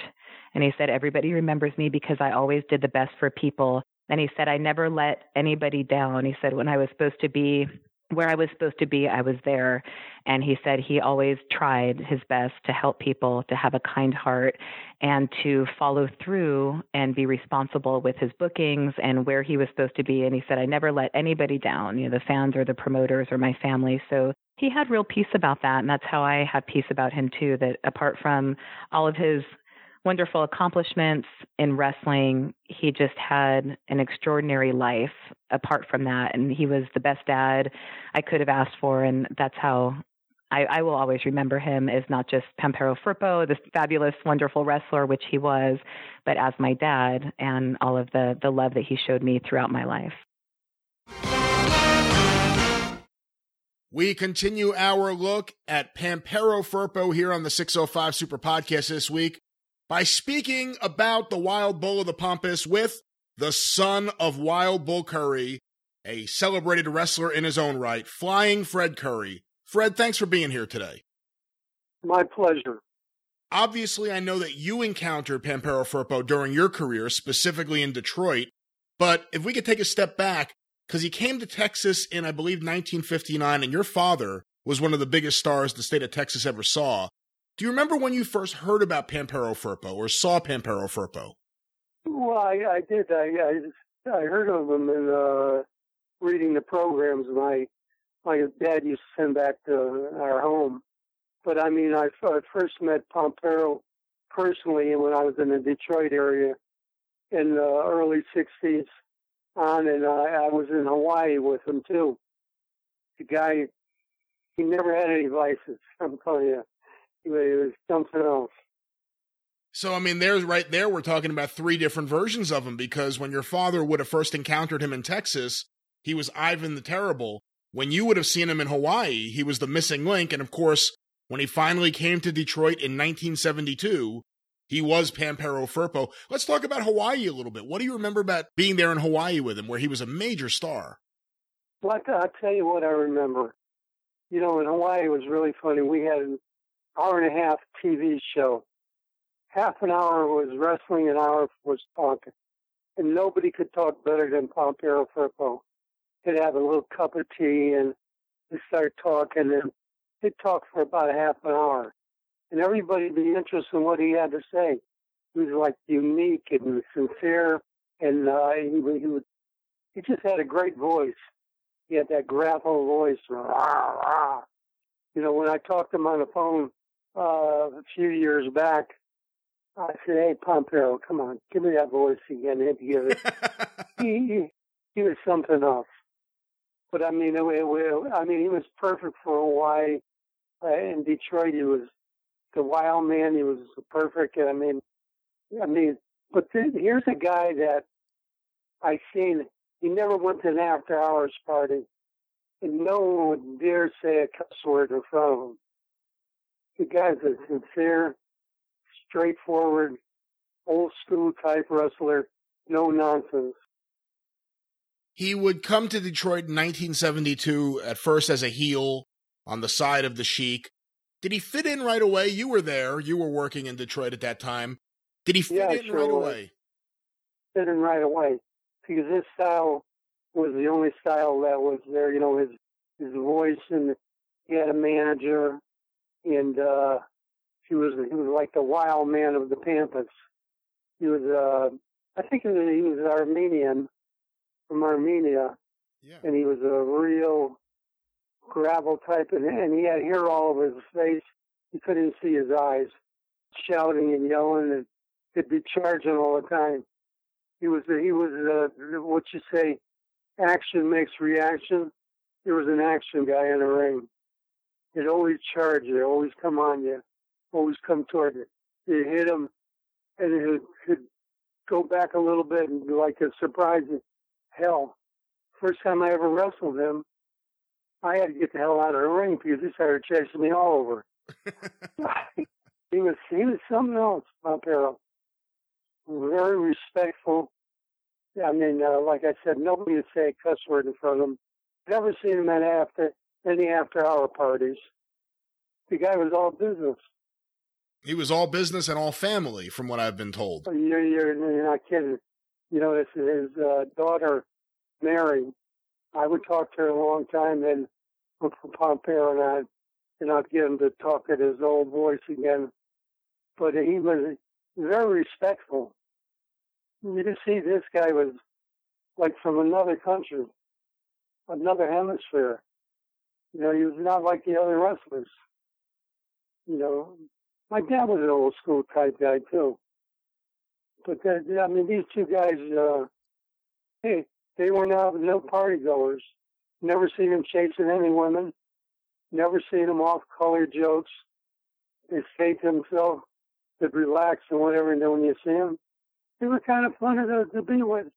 And he said everybody remembers me because I always did the best for people. And he said I never let anybody down. He said when I was supposed to be where I was supposed to be, I was there. And he said he always tried his best to help people, to have a kind heart, and to follow through and be responsible with his bookings and where he was supposed to be. And he said, I never let anybody down, you know, the fans or the promoters or my family. So he had real peace about that. And that's how I have peace about him, too, that apart from all of his wonderful accomplishments in wrestling. He just had an extraordinary life apart from that. And he was the best dad I could have asked for. And that's how I, I will always remember him as not just Pampero Firpo, this fabulous, wonderful wrestler, which he was, but as my dad and all of the, the love that he showed me throughout my life. We continue our look at Pampero Firpo here on the 605 Super Podcast this week by speaking about the Wild Bull of the Pampas with the son of Wild Bull Curry, a celebrated wrestler in his own right, Flying Fred Curry. Fred, thanks for being here today. My pleasure. Obviously, I know that you encountered Pampero Firpo during your career, specifically in Detroit. But if we could take a step back, because he came to Texas in, I believe, 1959, and your father was one of the biggest stars the state of Texas ever saw. Do you remember when you first heard about Pampero Firpo or saw Pampero Firpo? Well, I, I did. I, I, I heard of him in uh, reading the programs my my dad used to send back to our home. But I mean, I, I first met Pampero personally when I was in the Detroit area in the early '60s on, and I, I was in Hawaii with him too. The guy, he never had any vices. I'm telling you it was something else. So I mean, there's right there. We're talking about three different versions of him because when your father would have first encountered him in Texas, he was Ivan the Terrible. When you would have seen him in Hawaii, he was the missing link. And of course, when he finally came to Detroit in 1972, he was Pampero Firpo. Let's talk about Hawaii a little bit. What do you remember about being there in Hawaii with him, where he was a major star? Well, I'll tell you what I remember. You know, in Hawaii, it was really funny. We had hour and a half TV show. Half an hour was wrestling, an hour was talking. And nobody could talk better than Pampero Firpo. He'd have a little cup of tea and he'd start talking and he'd talk for about a half an hour. And everybody'd be interested in what he had to say. He was like unique and sincere and uh, he, he would he just had a great voice. He had that gravel voice. Rah, rah. You know, when I talked to him on the phone, uh, a few years back. I said, "Hey, Pompeo, come on, give me that voice again." And he it. (laughs) he, he, he was something else. But I mean, it, it, I mean, he was perfect for Hawaii. Uh, in Detroit, he was the wild man. He was perfect. And I mean, I mean, but then, here's a guy that I seen. He never went to an after hours party, and no one would dare say a cuss word in front of him. The guy's a sincere, straightforward, old school type wrestler, no nonsense. He would come to Detroit in 1972 at first as a heel on the side of the Sheik. Did he fit in right away? You were there. You were working in Detroit at that time. Did he fit yeah, in sure right was. away? Fit in right away because his style was the only style that was there. You know, his his voice and he had a manager and uh, he was he was like the wild man of the Pampas. He was, uh, I think he was, he was Armenian from Armenia, Yeah. and he was a real gravel type, and, and he had hair all over his face. You couldn't see his eyes, shouting and yelling, and he'd be charging all the time. He was he was uh, what you say, action makes reaction. He was an action guy in the ring. He'd always charge you, always come on you. always come toward it. You hit him, and it could go back a little bit and be like a surprise. Hell, first time I ever wrestled him, I had to get the hell out of the ring because he started chasing me all over. (laughs) (laughs) he was he was something else, Pampero. Very respectful. I mean, uh, like I said, nobody would say a cuss word in front of him. Never seen him at after any after hour parties. The guy was all business. He was all business and all family, from what I've been told. You're, you're, you're not kidding. You know, this is his uh, daughter, Mary, I would talk to her a long time, and look for Pompeo and I, and I'd get him to talk at his old voice again. But he was very respectful. You just see this guy was like from another country, another hemisphere. You know, he was not like the other wrestlers. You know, my dad was an old school type guy too. But that, I mean, these two guys, uh, hey, they were not no party goers. Never seen them chasing any women. Never seen them off color jokes. They stayed to themselves to relax and whatever. And then when you see them, they were kind of fun to, to be with.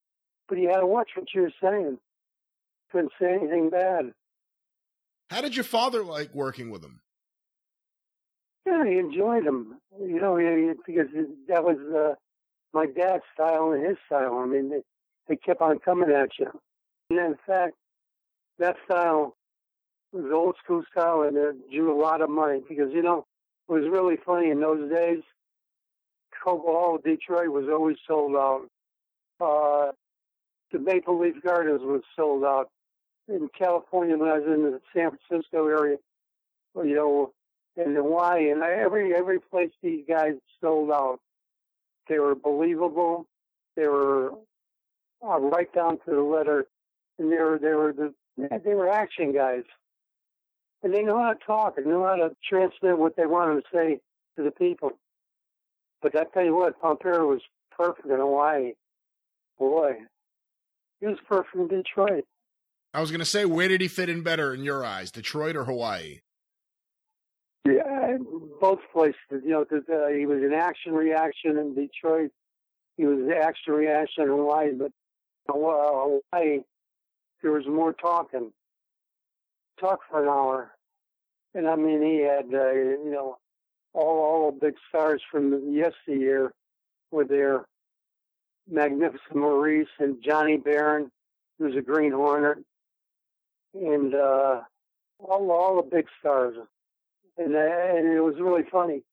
But you had to watch what you were saying. Couldn't say anything bad. How did your father like working with them? Yeah, he enjoyed them. You know, because that was uh, my dad's style and his style. I mean, they, they kept on coming at you. And in fact, that style was old school style and it drew a lot of money because, you know, it was really funny in those days. Cobo Hall, Detroit was always sold out. Uh, the Maple Leaf Gardens was sold out. In California, when I was in the San Francisco area, you know, in Hawaii, and every every place these guys sold out. They were believable. They were uh, right down to the letter, and they were they were the they were action guys, and they know how to talk and know how to transmit what they wanted to say to the people. But I tell you what, Pompero was perfect in Hawaii. Boy, he was perfect in Detroit. I was going to say, where did he fit in better in your eyes, Detroit or Hawaii? Yeah, both places. You know, uh, he was an action reaction in Detroit. He was an action reaction in Hawaii, but Hawaii, there was more talking. Talk for an hour, and I mean, he had uh, you know all all the big stars from the yesteryear were there. Magnificent Maurice and Johnny Barend, who was a Green Hornet, and uh, all all the big stars and, uh, and it was really funny.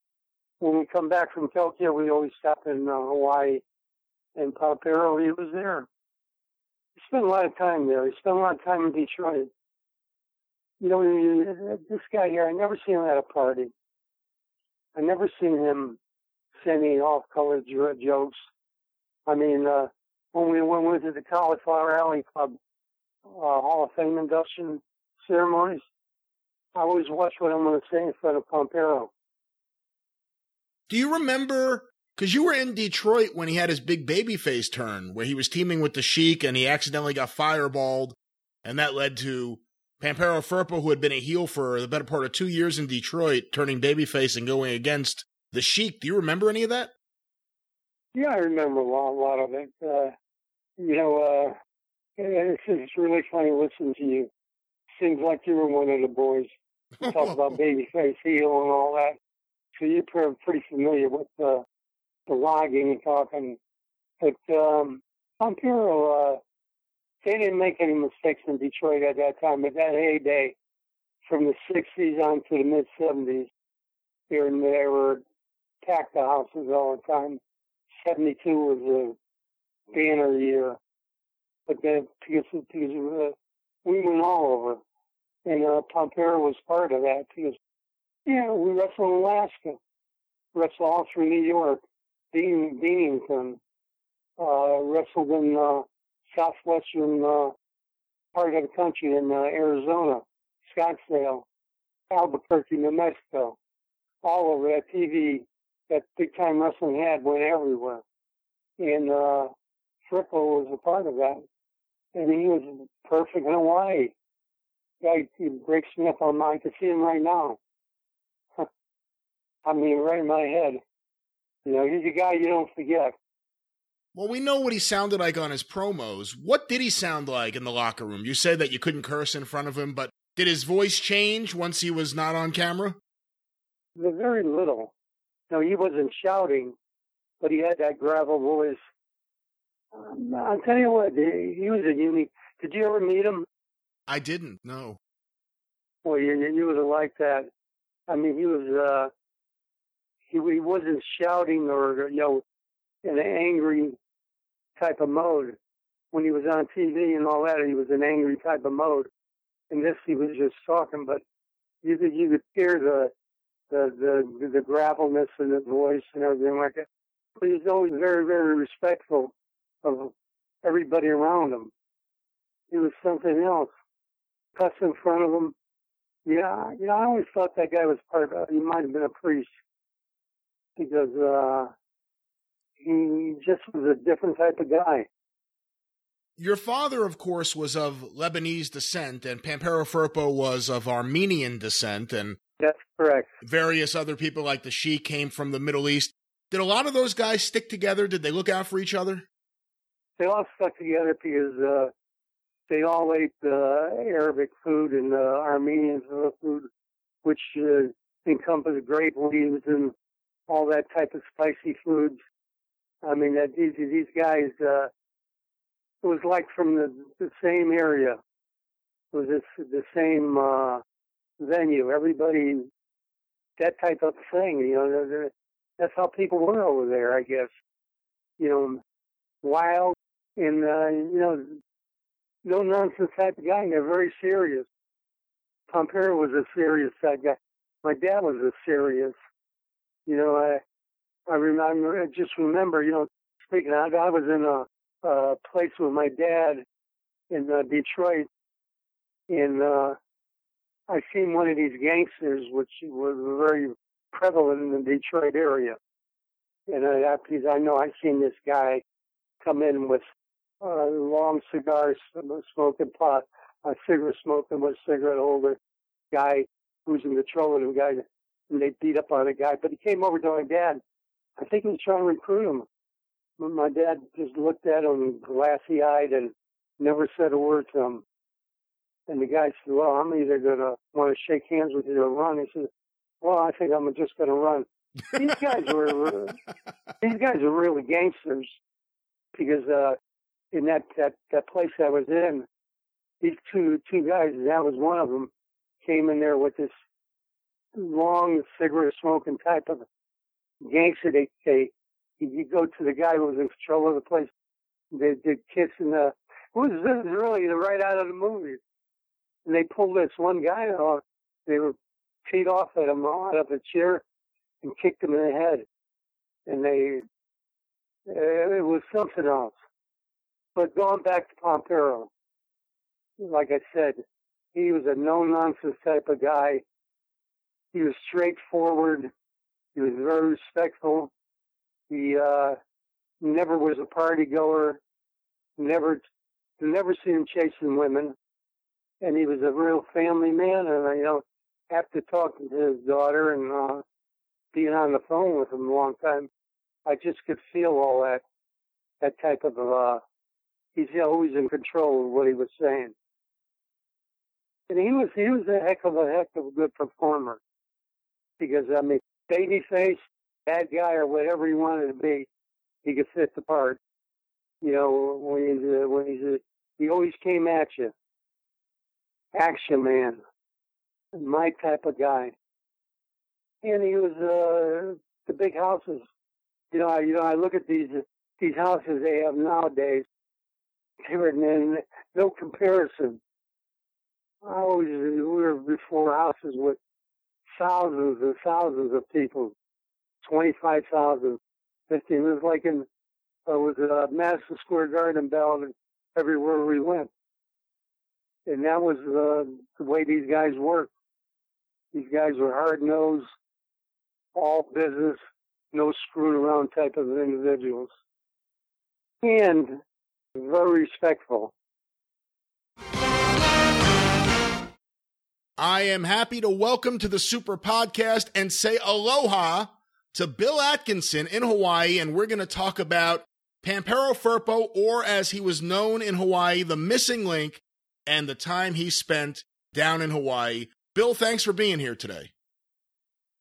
When we come back from Tokyo, we always stop in uh, Hawaii, and Pompero, he was there. He spent a lot of time there. He spent a lot of time in Detroit. You know, this guy here, I never seen him at a party. I never seen him sending off-color jokes. I mean, uh, when we went to the Cauliflower Alley Club Hall of Fame induction ceremonies, I always watch what I'm going to say in front of Pompero. Do you remember? Because you were in Detroit when he had his big babyface turn, where he was teaming with the Sheik and he accidentally got fireballed, and that led to Pampero Firpo, who had been a heel for the better part of two years in Detroit, turning babyface and going against the Sheik. Do you remember any of that? Yeah, I remember a lot, a lot of it. Uh, you know, uh, it's, it's really funny listening to you. Seems like you were one of the boys talk about (laughs) babyface heel and all that. So you're pretty familiar with the the logging and talking. But um, Pompero, uh, they didn't make any mistakes in Detroit at that time. At that heyday, from the 60s on to the mid 70s, here and there were packed the houses all the time. 72 was a banner year. But then, because, because uh, we went all over. And uh, Pompero was part of that because, yeah, we wrestled in Alaska, wrestled all through New York, Dean, Deanington, uh, wrestled in uh, southwestern uh, part of the country in uh, Arizona, Scottsdale, Albuquerque, New Mexico, all over that TV. That big time wrestling had went everywhere, and uh, Firpo was a part of that, and he was perfect in Hawaii guy he breaks me up on mine. Can see him right now. (laughs) I mean, right in my head. You know, he's a guy you don't forget. Well, we know what he sounded like on his promos. What did he sound like in the locker room? You said that you couldn't curse in front of him, but did his voice change once he was not on camera? Very little. No, he wasn't shouting, but he had that gravel voice. Um, I'll tell you what, he was a unique. Did you ever meet him? I didn't. No. Well, you, you was like that. I mean, he was. uh He he wasn't shouting or you know in an angry type of mode. When he was on TV and all that, he was an angry type of mode. In this, he was just talking, but you could you could hear the the the the gravelness in his voice and everything like that. But he was always very very respectful of everybody around him. He was something else. Cuss in front of him. Yeah, you know, I always thought that guy was part of. He might have been a priest because uh he just was a different type of guy. Your father, of course, was of Lebanese descent, and Pampero Firpo was of Armenian descent, and that's correct. Various other people, like the Sheik, came from the Middle East. Did a lot of those guys stick together? Did they look out for each other? They all stuck together because uh, they all ate uh, Arabic food and uh, Armenian food, which uh, encompassed grape leaves and all that type of spicy foods. I mean, that these these guys, uh, it was like from the, the same area. It was this, the same uh, venue. Everybody, that type of thing. You know, that's how people were over there. I guess. You know, wild and uh, you know, no nonsense type of guy. And they're very serious. Pampero was a serious type guy. My dad was a serious. You know, I I remember, I just remember, you know, speaking of, I was in a, a place with my dad in uh, Detroit, and uh, I seen one of these gangsters, which was very prevalent in the Detroit area. And I, I know I seen this guy come in with uh, long cigars, smoking pot, a cigarette smoking with a cigarette holder, guy who's in control of the guy, and they beat up on the guy. But he came over to my dad I think he was trying to recruit him. My dad just looked at him glassy eyed and never said a word to him. And the guy said, Well, I'm either going to want to shake hands with you or run. He said, Well, I think I'm just going to run. these guys were (laughs) these guys are really gangsters because uh, in that, that that place I was in, these two two guys, that was one of them, came in there with this long cigarette smoking type of gangster. They, they, you go to the guy who was in control of the place. They did kiss in the, it was, was really right out of the movie. And they pulled this one guy off. They were teed off at him out of a chair and kicked him in the head. And they, it was something else. But going back to Pampero, like I said, he was a no nonsense type of guy. He was straightforward. He was very respectful. He uh, never was a party goer. Never, never seen him chasing women. And he was a real family man. And I, you know, after talking to his daughter and uh, being on the phone with him a long time, I just could feel all that, that type of, uh, he's always in control of what he was saying. And he was, he was a heck of a heck of a good performer. Because, I mean, baby face, bad guy, or whatever he wanted to be, he could fit the part. You know, when he's a, when he's a, he always came at you. Action man, my type of guy. And he was uh, the big houses. You know, I, you know, I look at these these houses they have nowadays. They and in no comparison. I always we were before houses with thousands and thousands of people, 25,000, 15. It was like in, uh, was uh, Madison Square Garden, Bell, everywhere we went. And that was uh, the way these guys worked. These guys were hard nosed, all business, no screwing around type of individuals. And very respectful. I am happy to welcome to the Super Podcast and say aloha to Bill Atkinson in Hawaii, and we're going to talk about Pampero Firpo, or as he was known in Hawaii, the missing link, and the time he spent down in Hawaii. Bill, thanks for being here today.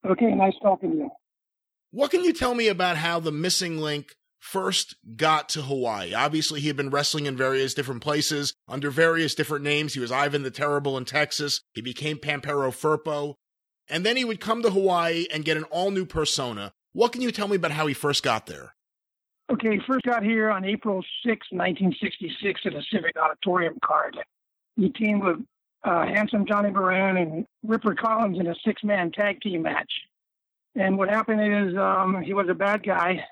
Okay, nice talking to you. What can you tell me about how the missing link first got to Hawaii? Obviously, he had been wrestling in various different places under various different names. He was Ivan the Terrible in Texas. He became Pampero Firpo. And then he would come to Hawaii and get an all new persona. What can you tell me about how he first got there? Okay, he first got here on April 6, 1966, at a Civic Auditorium card. He teamed with uh, Handsome Johnny Barend and Ripper Collins in a six man tag team match. And what happened is um, he was a bad guy.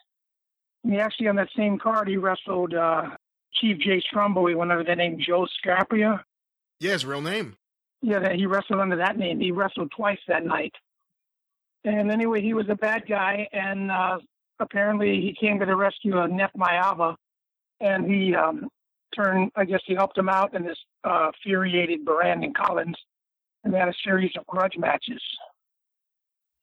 He actually, on that same card, he wrestled uh, Chief Jay Strongbow. He went under the name Joe Scarpa. Yeah, his real name. Yeah, that he wrestled under that name. He wrestled twice that night. And anyway, he was a bad guy, and uh, apparently he came to the rescue of Neff Maiava, and he um, turned. I guess he helped him out, and this uh, infuriated Brandon Collins, and they had a series of grudge matches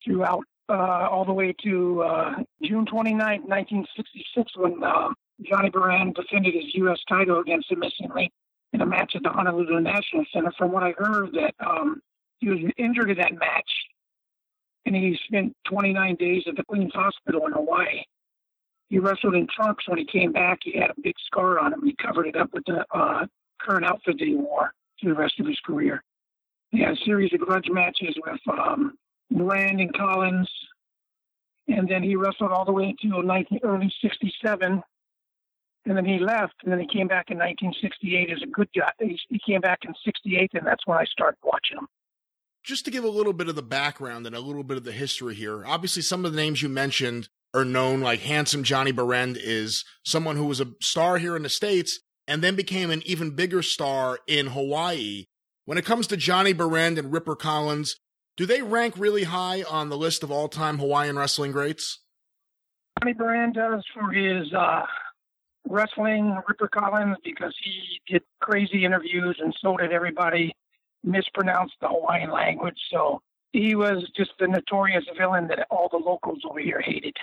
throughout all the way to uh, June 29, 1966, when uh, Johnny Barend defended his U.S. title against Missing Link in a match at the Honolulu National Center. From what I heard, that um, he was injured in that match, and he spent 29 days at the Queen's Hospital in Hawaii. He wrestled in trunks when he came back. He had a big scar on him. He covered it up with the uh, current outfit that he wore through the rest of his career. He had a series of grudge matches with um, Brandon Collins, and then he wrestled all the way until 19, early 67. And then he left, and then he came back in 1968 as a good guy. He, came back in 68, and that's when I started watching him. Just to give a little bit of the background and a little bit of the history here, obviously some of the names you mentioned are known, like Handsome Johnny Barend is someone who was a star here in the States and then became an even bigger star in Hawaii. When it comes to Johnny Barend and Ripper Collins, do they rank really high on the list of all time Hawaiian wrestling greats? Johnny Barend does for his uh, wrestling, Ripper Collins, because he did crazy interviews and so did everybody, mispronounced the Hawaiian language. So he was just the notorious villain that all the locals over here hated.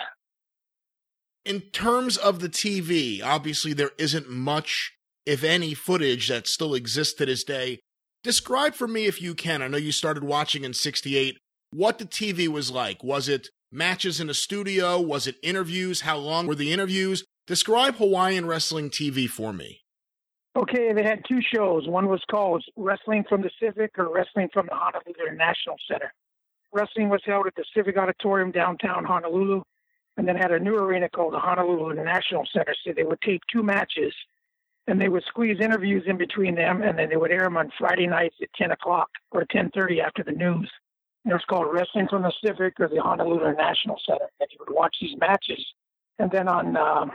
In terms of the TV, obviously there isn't much, if any, footage that still exists to this day. Describe for me, if you can, I know you started watching in 68, what the TV was like. Was it matches in a studio? Was it interviews? How long were the interviews? Describe Hawaiian Wrestling TV for me. Okay, they had two shows. One was called Wrestling from the Civic or Wrestling from the Honolulu National Center. Wrestling was held at the Civic Auditorium downtown Honolulu, and then had a new arena called the Honolulu National Center. So they would tape two matches, and they would squeeze interviews in between them, and then they would air them on Friday nights at 10 o'clock or 10:30 after the news. And it was called Wrestling from the Civic or the Honolulu National Center. And you would watch these matches, and then on uh,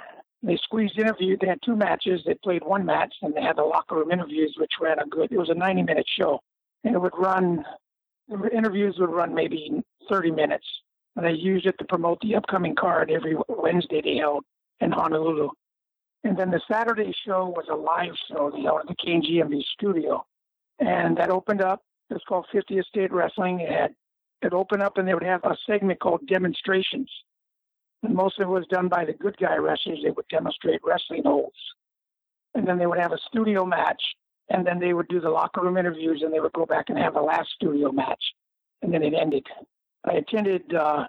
they squeezed interview. They had two matches. They played one match, and they had the locker room interviews, which ran a good. It was a 90 minute show, and it would run. The interviews would run maybe 30 minutes, and they used it to promote the upcoming card every Wednesday they held in Honolulu. And then the Saturday show was a live show they held at the KGMB studio, and that opened up. It was called 50th State Wrestling. It had it opened up, and they would have a segment called demonstrations and most of it was done by the good guy wrestlers. They would demonstrate wrestling holds. And then they would have a studio match. And then they would do the locker room interviews and they would go back and have the last studio match. And then it ended. I attended uh,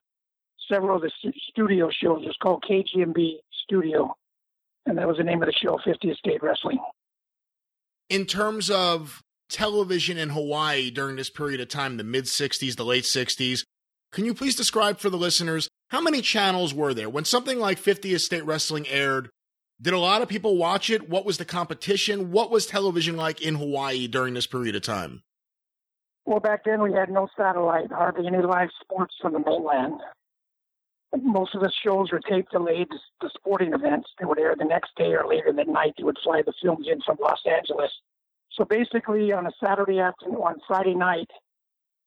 several of the studio shows. It was called KGMB Studio. And that was the name of the show, 50th State Wrestling. In terms of television in Hawaii during this period of time, the mid 60s, the late 60s, can you please describe for the listeners how many channels were there? When something like 50th State Wrestling aired, did a lot of people watch it? What was the competition? What was television like in Hawaii during this period of time? Well, back then we had no satellite, hardly any live sports from the mainland. Most of the shows were tape delayed. The sporting events they would air the next day or later that night. They would fly the films in from Los Angeles. So basically, on a Saturday afternoon, on Friday night,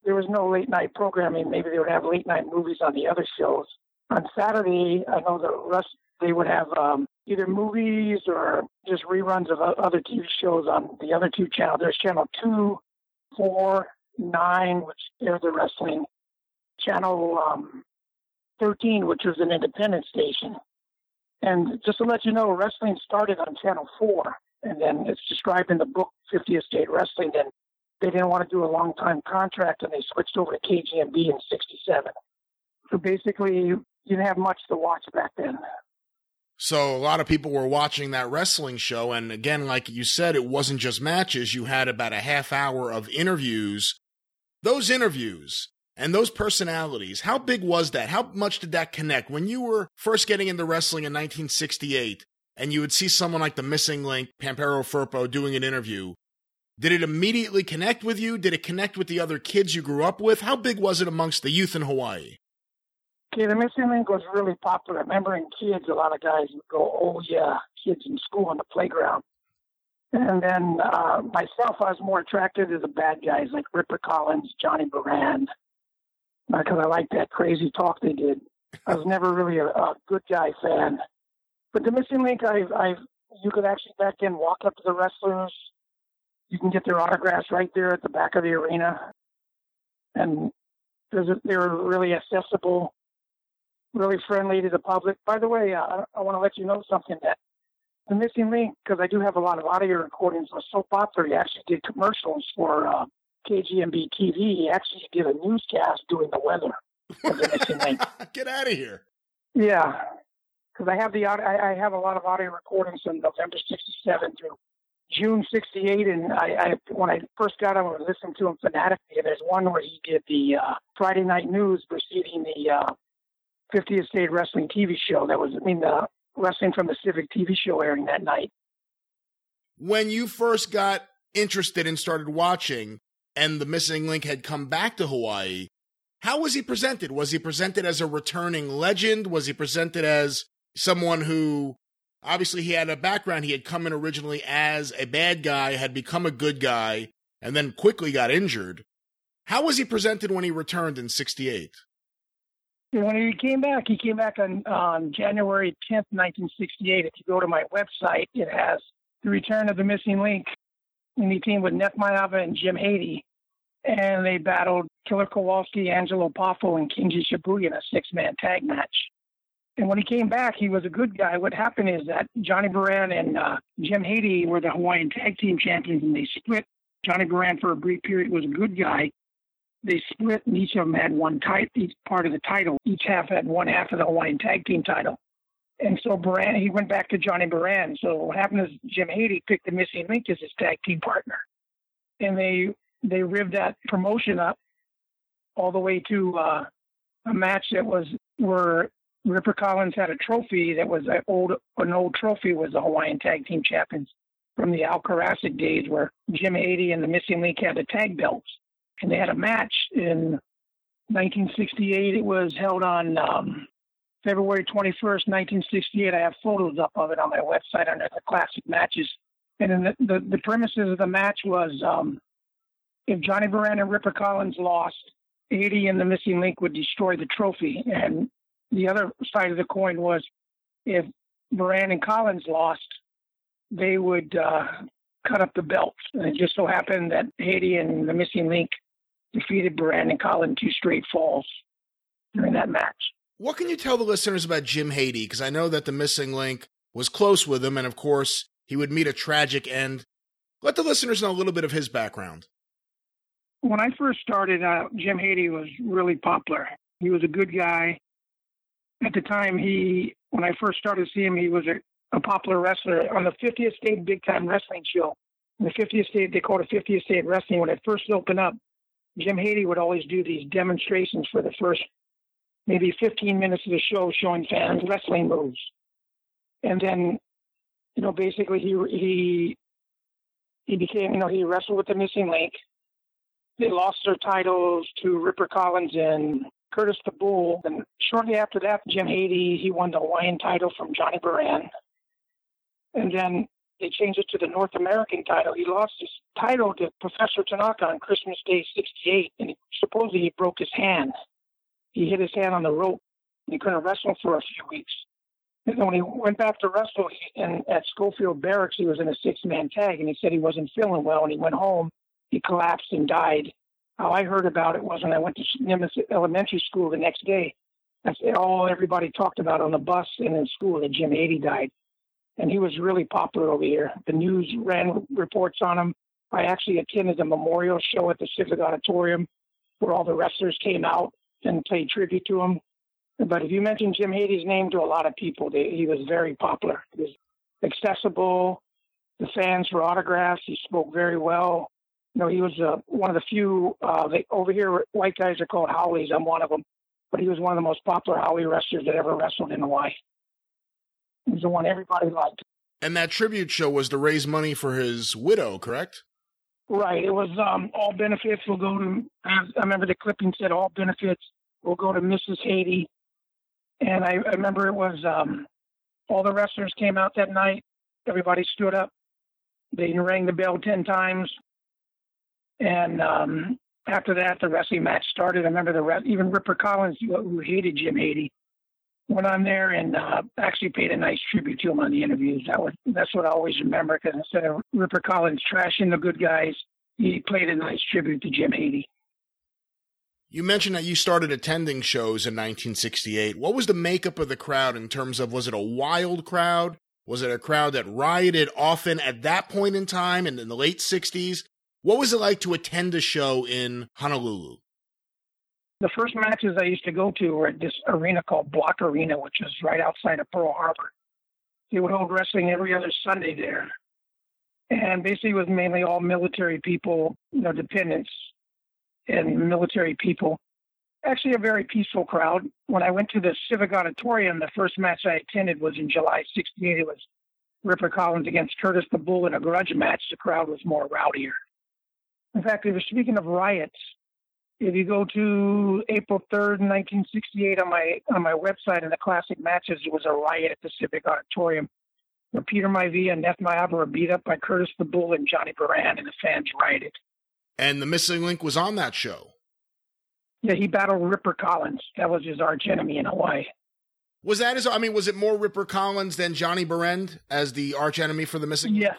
there was no late night programming. Maybe they would have late night movies on the other shows. On Saturday, I know the rest they would have um, either movies or just reruns of other TV shows on the other two channels. There's channel two, four, nine, which aired the wrestling, Channel um, 13, which was an independent station. And just to let you know, wrestling started on Channel 4, and then it's described in the book 50th State Wrestling. Then they didn't want to do a long time contract, and they switched over to KGMB in 67. So basically, you didn't have much to watch back then. So a lot of people were watching that wrestling show. And again, like you said, it wasn't just matches. You had about a half hour of interviews. Those interviews and those personalities, how big was that? How much did that connect? When you were first getting into wrestling in 1968 and you would see someone like the missing link, Pampero Firpo, doing an interview, did it immediately connect with you? Did it connect with the other kids you grew up with? How big was it amongst the youth in Hawaii? Okay, the missing link was really popular. I remember in kids, a lot of guys would go, "Oh yeah," kids in school on the playground. And then uh, myself, I was more attracted to the bad guys like Ripper Collins, Johnny Barend, because I liked that crazy talk they did. I was never really a, a good guy fan. But the missing link, I've, I've, you could actually back in, walk up to the wrestlers. You can get their autographs right there at the back of the arena, and they're really accessible, really friendly to the public. By the way, uh, I want to let you know something that the missing link, because I do have a lot of audio recordings, was so popular. He actually did commercials for uh, KGMB TV, actually did a newscast doing the weather. (laughs) Get out of here. Yeah, because I have the I, I have a lot of audio recordings from November '67 through June '68, and I, I when I first got him, I was listening to him fanatically. And there's one where he did the uh, Friday night news preceding the uh, 50th State Wrestling TV show. That was I mean the Wrestling from the Civic TV show airing that night. When you first got interested and started watching, and the missing link had come back to Hawaii, how was he presented? Was he presented as a returning legend? Was he presented as someone who obviously he had a background? He had come in originally as a bad guy, had become a good guy, and then quickly got injured. How was he presented when he returned in 68? When he came back, he came back on, on January 10th, 1968. If you go to my website, it has the return of the missing link teamed with Neff Maiava and Jim Hady. And they battled Killer Kowalski, Angelo Poffo, and Kinji Shibuya in a six man tag match. And when he came back, he was a good guy. What happened is that Johnny Barend and uh, Jim Hady were the Hawaiian Tag Team Champions, and they split. Johnny Barend, for a brief period, was a good guy. They split, and each of them had one type, each part of the title. Each half had one half of the Hawaiian Tag Team title. And so Barend, he went back to Johnny Barend. So what happened is Jim Hady picked the Missing Link as his tag team partner, and they they rived that promotion up all the way to uh, a match that was where Ripper Collins had a trophy that was an old an old trophy was the Hawaiian Tag Team Champions from the Al Karasick days, where Jim Hady and the Missing Link had the tag belts, and they had a match in 1968. It was held on um, February 21st, 1968. I have photos up of it on my website under the classic matches. And the, the, the premises of the match was um, if Johnny Barend and Ripper Collins lost, Hady and the missing link would destroy the trophy. And the other side of the coin was if Barend and Collins lost, they would uh, cut up the belts. And it just so happened that Hady and the missing link defeated Barend and Collins two straight falls during that match. What can you tell the listeners about Jim Hady? Because I know that the missing link was close with him, and of course, he would meet a tragic end. Let the listeners know a little bit of his background. When I first started out, Jim Hady was really popular. He was a good guy. At the time, he when I first started seeing him, he was a, a popular wrestler on the 50th State Big Time Wrestling Show. The 50th State, they called it 50th State Wrestling. When it first opened up, Jim Hady would always do these demonstrations for the first maybe 15 minutes of the show showing fans wrestling moves. And then, you know, basically he he he became, you know, he wrestled with the missing link. They lost their titles to Ripper Collins and Curtis the Bull. And shortly after that, Jim Hady, he won the Hawaiian title from Johnny Barend. And then they changed it to the North American title. He lost his title to Professor Tanaka on Christmas Day 68, and he, supposedly he broke his hand he hit his hand on the rope. He couldn't wrestle for a few weeks. And when he went back to wrestle he, and at Schofield Barracks, he was in a six-man tag, and he said he wasn't feeling well. And he went home, he collapsed and died. How I heard about it was when I went to Nimitz Elementary School the next day. That's all everybody talked about on the bus and in school that Jim Hady died. And he was really popular over here. The news ran reports on him. I actually attended the memorial show at the Civic Auditorium where all the wrestlers came out and paid tribute to him. But if you mention Jim Hady's name to a lot of people, they, he was very popular. He was accessible. The fans for autographs. He spoke very well. You know, he was uh, one of the few. Uh, they, over here, white guys are called haoles. I'm one of them. But he was one of the most popular haole wrestlers that ever wrestled in Hawaii. He was the one everybody liked. And that tribute show was to raise money for his widow, correct? Right. It was um, all benefits will go to. I remember the clipping said all benefits will go to Mrs. Hady, and I, I remember it was um, all the wrestlers came out that night. Everybody stood up. They rang the bell ten times, and um, after that, the wrestling match started. I remember the even Ripper Collins, who hated Jim Hady, went on there and uh, actually paid a nice tribute to him on the interviews. That was that's what I always remember because instead of Ripper Collins trashing the good guys, he played a nice tribute to Jim Hady. You mentioned that you started attending shows in 1968. What was the makeup of the crowd in terms of was it a wild crowd? Was it a crowd that rioted often at that point in time and in the late 60s? What was it like to attend a show in Honolulu? The first matches I used to go to were at this arena called Bloch Arena, which is right outside of Pearl Harbor. They would hold wrestling every other Sunday there. And basically it was mainly all military people, you know, dependents and military people. Actually a very peaceful crowd. When I went to the Civic Auditorium, the first match I attended was in July 68. It was Ripper Collins against Curtis the Bull in a grudge match. The crowd was more rowdier. In fact, they were speaking of riots. If you go to April 3rd, 1968, on my on my website in the classic matches, it was a riot at the Civic Auditorium where Peter Maivia and Neff Maiava were beat up by Curtis the Bull and Johnny Barend, and the fans rioted. And the missing link was on that show. Yeah, he battled Ripper Collins. That was his arch enemy in Hawaii. Was that his? I mean, was it more Ripper Collins than Johnny Barend as the arch enemy for the missing? Yes,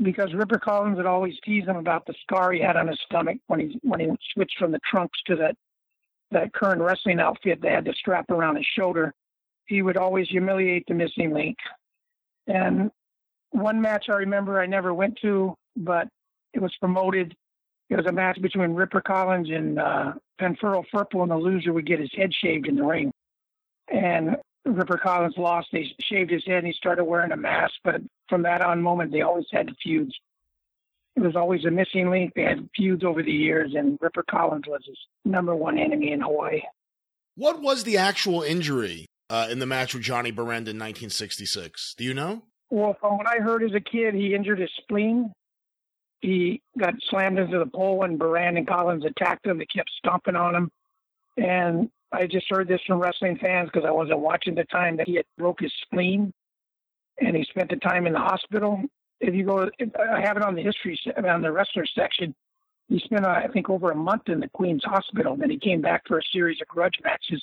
because Ripper Collins would always tease him about the scar he had on his stomach when he when he switched from the trunks to that that current wrestling outfit they had the strap around his shoulder. He would always humiliate the missing link. And one match I remember I never went to, but it was promoted. It was a match between Ripper Collins and uh, Pampero Firpo, and the loser would get his head shaved in the ring. And Ripper Collins lost. They shaved his head and he started wearing a mask. But from that on moment, they always had feuds. It was always a missing link. They had feuds over the years, and Ripper Collins was his number one enemy in Hawaii. What was the actual injury uh, in the match with Johnny Barend in 1966? Do you know? Well, from what I heard as a kid, he injured his spleen. He got slammed into the pole, and Barend and Collins attacked him. They kept stomping on him. And I just heard this from wrestling fans because I wasn't watching the time that he had broke his spleen and he spent the time in the hospital. If you go, I have it on the history on the wrestler section. He spent, I think, over a month in the Queen's Hospital. Then he came back for a series of grudge matches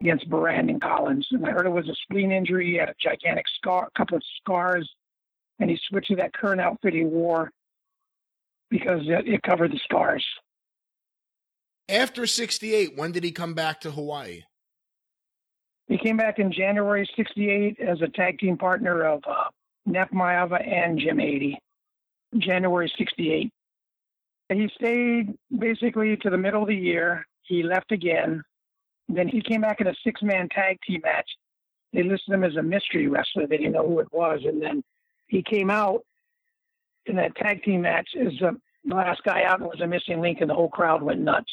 against Barend and Collins. And I heard it was a spleen injury. He had a gigantic scar, a couple of scars, and he switched to that current outfit he wore because it covered the scars. After 68, when did he come back to Hawaii? He came back in January 68 as a tag team partner of uh, Neff Maiava and Jim Hady. January 68. He stayed basically to the middle of the year. He left again. Then he came back in a six man tag team match. They listed him as a mystery wrestler. They didn't know who it was. And then he came out in that tag team match as the last guy out and was a missing link, and the whole crowd went nuts.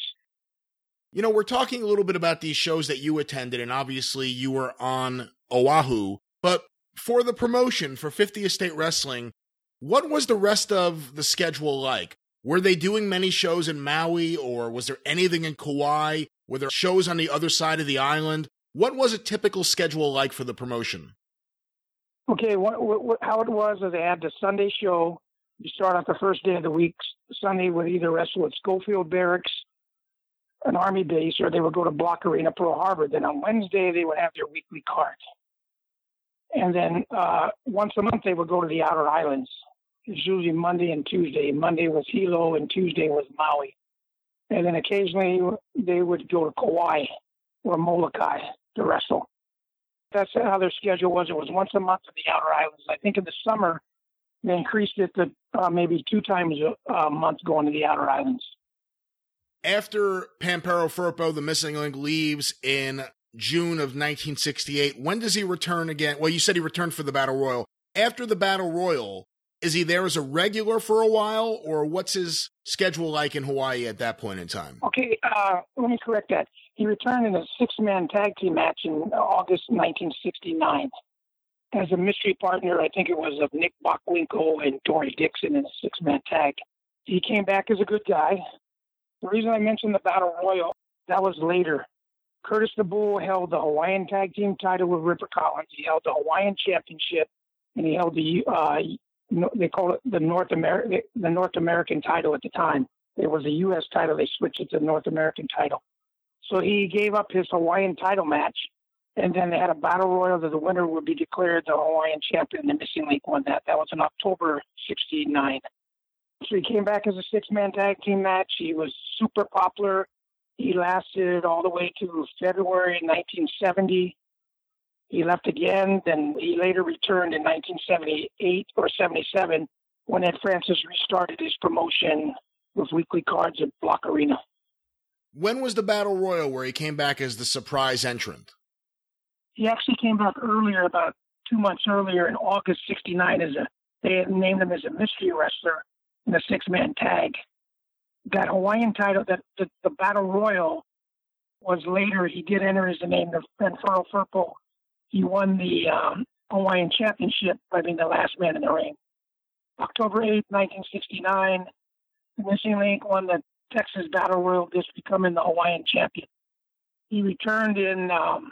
You know, we're talking a little bit about these shows that you attended, and obviously you were on Oahu, but for the promotion for 50th State Wrestling, what was the rest of the schedule like? Were they doing many shows in Maui, or was there anything in Kauai? Were there shows on the other side of the island? What was a typical schedule like for the promotion? Okay, what, what, how it was is they had the Sunday show. You start off the first day of the week, Sunday, with either wrestle at Schofield Barracks an army base or they would go to Bloch Arena, Pearl Harbor. Then on Wednesday, they would have their weekly card. And then uh, once a month, they would go to the outer islands. It's usually Monday and Tuesday. Monday was Hilo and Tuesday was Maui. and then occasionally they would go to Kauai or Molokai to wrestle. That's how their schedule was. It was once a month in the Outer Islands. I think in the summer they increased it to uh, maybe two times a month going to the Outer Islands. After Pampero Firpo, the missing link, leaves in June of 1968, when does he return again? Well, you said he returned for the Battle Royal. After the Battle Royal, is he there as a regular for a while, or what's his schedule like in Hawaii at that point in time? Okay, uh, let me correct that. He returned in a six-man tag team match in August 1969 as a mystery partner. I think it was of Nick Bockwinkel and Dory Dixon in a six-man tag. He came back as a good guy. The reason I mentioned the Battle Royal that was later. Curtis the Bull held the Hawaiian Tag Team title with Ripper Collins. He held the Hawaiian Championship, and he held the uh, they called it the North American the North American title at the time. It was a U.S. title. They switched it to North American title. So he gave up his Hawaiian title match, and then they had a battle royal that the winner would be declared the Hawaiian champion. The Missing Link won that. That was in October '69. He came back as a six-man tag team match. He was super popular. He lasted all the way to February 1970. He left again, then he later returned in 1978 or 77 when Ed Francis restarted his promotion with weekly cards at Bloch Arena. When was the Battle Royal where he came back as the surprise entrant? He actually came back earlier, about two months earlier in August 69 as a, they had named him as a mystery wrestler in six man tag. That Hawaiian title, that the, the Battle Royal was later, he did enter as the name of Pampero Firpo he won the um, Hawaiian Championship by being the last man in the ring. October 8, 1969, the Missing Link won the Texas Battle Royal, just becoming the Hawaiian champion. He returned in um,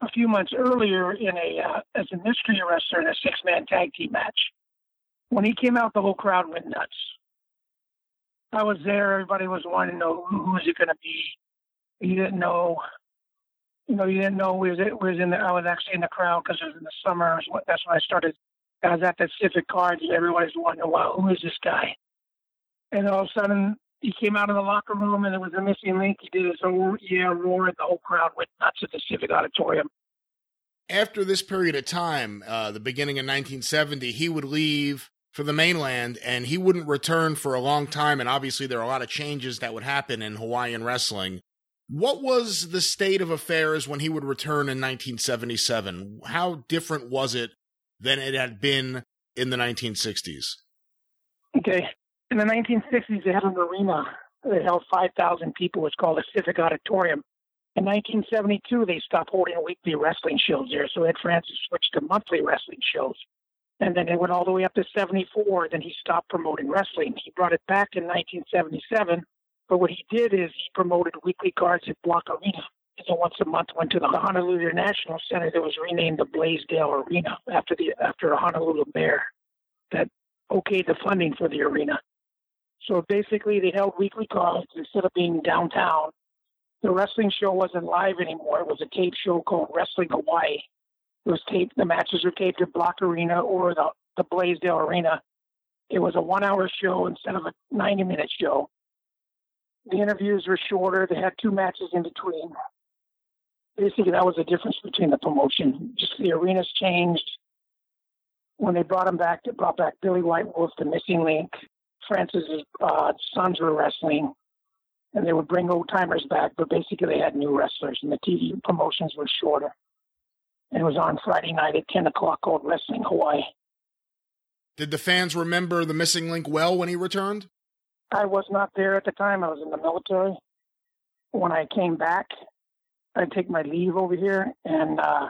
a few months earlier in a uh, as a mystery wrestler in a six-man tag team match. When he came out, the whole crowd went nuts. I was there. Everybody was wanting to know who, is it going to be. You didn't know you know, you didn't know we was was in the. I was actually in the crowd because it was in the summer. That's when I started. I was at the Civic Cards, and everybody's wondering, "Wow, who is this guy?" And all of a sudden, he came out of the locker room, and there was a missing link. He did his own yeah roar, and the whole crowd went nuts at the Civic Auditorium. After this period of time, uh, the beginning of 1970, he would leave for the mainland, and he wouldn't return for a long time. And obviously, there are a lot of changes that would happen in Hawaiian wrestling. What was the state of affairs when he would return in 1977? How different was it than it had been in the 1960s? Okay. In the 1960s, they had an arena that held 5,000 people. It's called the Civic Auditorium. In 1972, they stopped holding weekly wrestling shows there, so Ed Francis switched to monthly wrestling shows. And then it went all the way up to 74. Then he stopped promoting wrestling. He brought it back in 1977 but what he did is he promoted weekly cards at Bloch Arena. So once a month went to the Honolulu National Center that was renamed the Blaisdell Arena after the after a Honolulu mayor that okayed the funding for the arena. So basically they held weekly cards instead of being downtown. The wrestling show wasn't live anymore. It was a tape show called Wrestling Hawaii. It was taped the matches were taped at Bloch Arena or the, the Blaisdell Arena. It was a one hour show instead of a ninety minute show. The interviews were shorter. They had two matches in between. Basically, that was the difference between the promotion. Just the arenas changed. When they brought him back, they brought back Billy White Wolf, the missing link. Francis's uh, sons were wrestling, and they would bring old timers back. But basically, they had new wrestlers, and the TV promotions were shorter. And it was on Friday night at 10 o'clock called Wrestling Hawaii. Did the fans remember the missing link well when he returned? I was not there at the time. I was in the military. When I came back, I'd take my leave over here, and uh,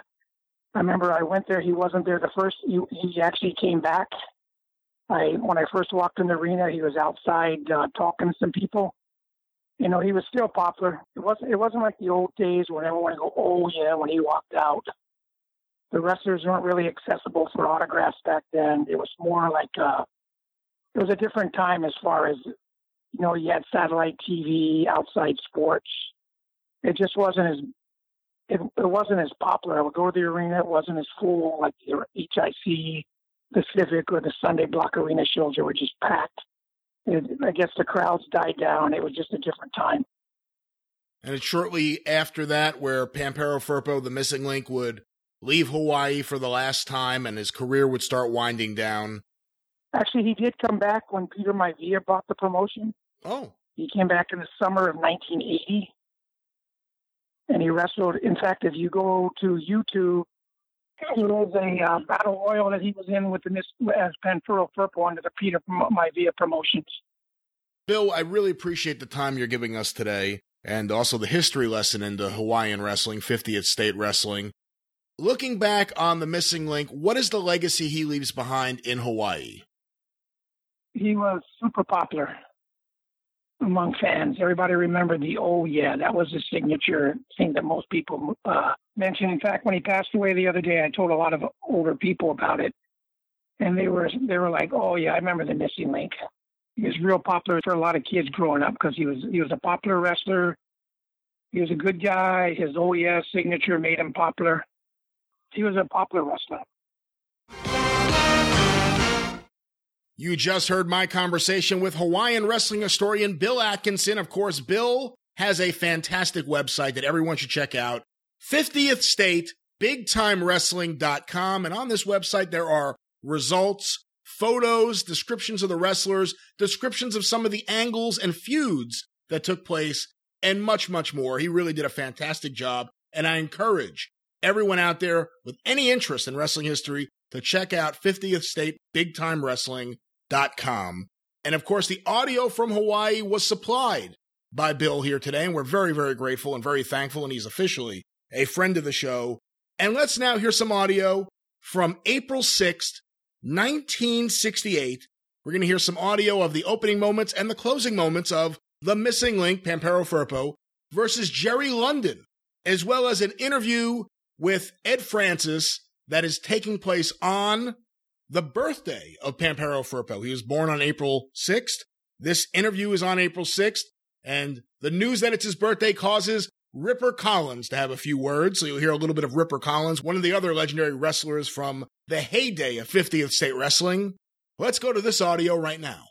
I remember I went there. He wasn't there the first. He, he actually came back. I when I first walked in the arena, he was outside uh, talking to some people. You know, he was still popular. It wasn't. It wasn't like the old days when everyone would go, "Oh yeah," when he walked out. The wrestlers weren't really accessible for autographs back then. It was more like uh, it was a different time as far as you know, you had satellite TV, outside sports. It just wasn't as it, it wasn't as popular. I would go to the arena. It wasn't as full like the HIC, the Civic, or the Sunday Bloch Arena shows. Were just packed. it, I guess the crowds died down. It was just a different time. And it's shortly after that where Pampero Firpo, the missing link, would leave Hawaii for the last time and his career would start winding down. Actually, he did come back when Peter Maivia bought the promotion. Oh. He came back in the summer of 1980. And he wrestled. In fact, if you go to YouTube, there was a uh, battle royal that he was in with the as Pampero Firpo under the Peter Maivia promotions. Bill, I really appreciate the time you're giving us today and also the history lesson into Hawaiian wrestling, 50th state wrestling. Looking back on the missing link, what is the legacy he leaves behind in Hawaii? He was super popular among fans. Everybody remembered the oh yeah, that was his signature thing that most people uh. In fact, when he passed away the other day, I told a lot of older people about it, and they were they were like, oh yeah, I remember the missing link. He was real popular for a lot of kids growing up because he was he was a popular wrestler. He was a good guy. His oh yeah signature made him popular. He was a popular wrestler. You just heard my conversation with Hawaiian wrestling historian Bill Atkinson. Of course, Bill has a fantastic website that everyone should check out 50th State BigTimeWrestling.com. And on this website, there are results, photos, descriptions of the wrestlers, descriptions of some of the angles and feuds that took place, and much, much more. He really did a fantastic job. And I encourage everyone out there with any interest in wrestling history to check out 50th State BigTimeWrestling.com. And of course, the audio from Hawaii was supplied by Bill here today, and we're very, very grateful and very thankful. And he's officially a friend of the show. And let's now hear some audio from April 6th, 1968. We're going to hear some audio of the opening moments and the closing moments of The Missing Link, Pampero Firpo, versus Jerry London, as well as an interview with Ed Francis that is taking place on the birthday of Pampero Firpo. He was born on April 6th. This interview is on April 6th, and the news that it's his birthday causes Ripper Collins to have a few words. So you'll hear a little bit of Ripper Collins, one of the other legendary wrestlers from the heyday of 50th State Wrestling. Let's go to this audio right now.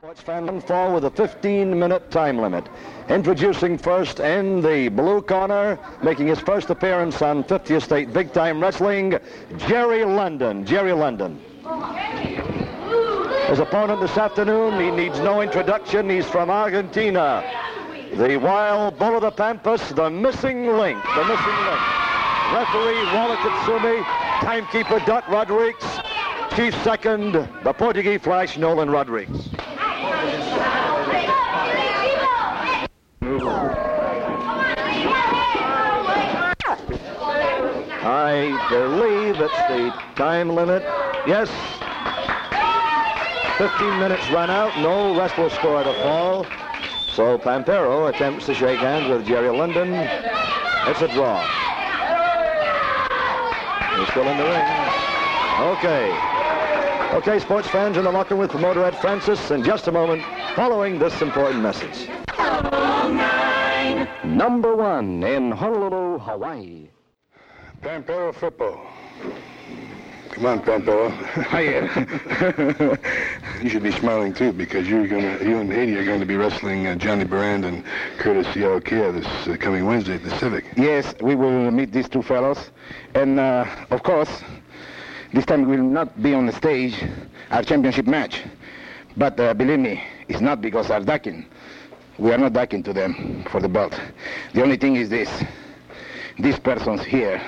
Sports fan fall with a 15-minute time limit. Introducing first in the blue corner, making his first appearance on 50th State Big Time Wrestling, Jerry London. Jerry London. His opponent this afternoon, he needs no introduction. He's from Argentina. The Wild Bull of the Pampas, the missing link. The missing link. Referee Walla Katsumi, timekeeper Duck Rodriguez, chief second, the Portuguese Flash Nolan Rodriguez. I believe it's the time limit. Yes. 15 minutes run out. No wrestler score to fall. So Pampero attempts to shake hands with Jerry London. It's a draw. He's still in the ring. Okay. Okay, sports fans in the locker room with promoter Ed Francis in just a moment following this important message. Number one in Honolulu, Hawaii. Pampero Firpo. Come on, Pampero. (laughs) Hiya. (laughs) you should be smiling too because you're gonna, you and Hady are going to be wrestling uh, Johnny Barend and Curtis Iaukea this uh, coming Wednesday at the Civic. Yes, we will meet these two fellows, and uh, of course, this time we will not be on the stage our championship match. But uh, believe me, it's not because I'm ducking. We are not ducking to them for the belt. The only thing is this these persons here,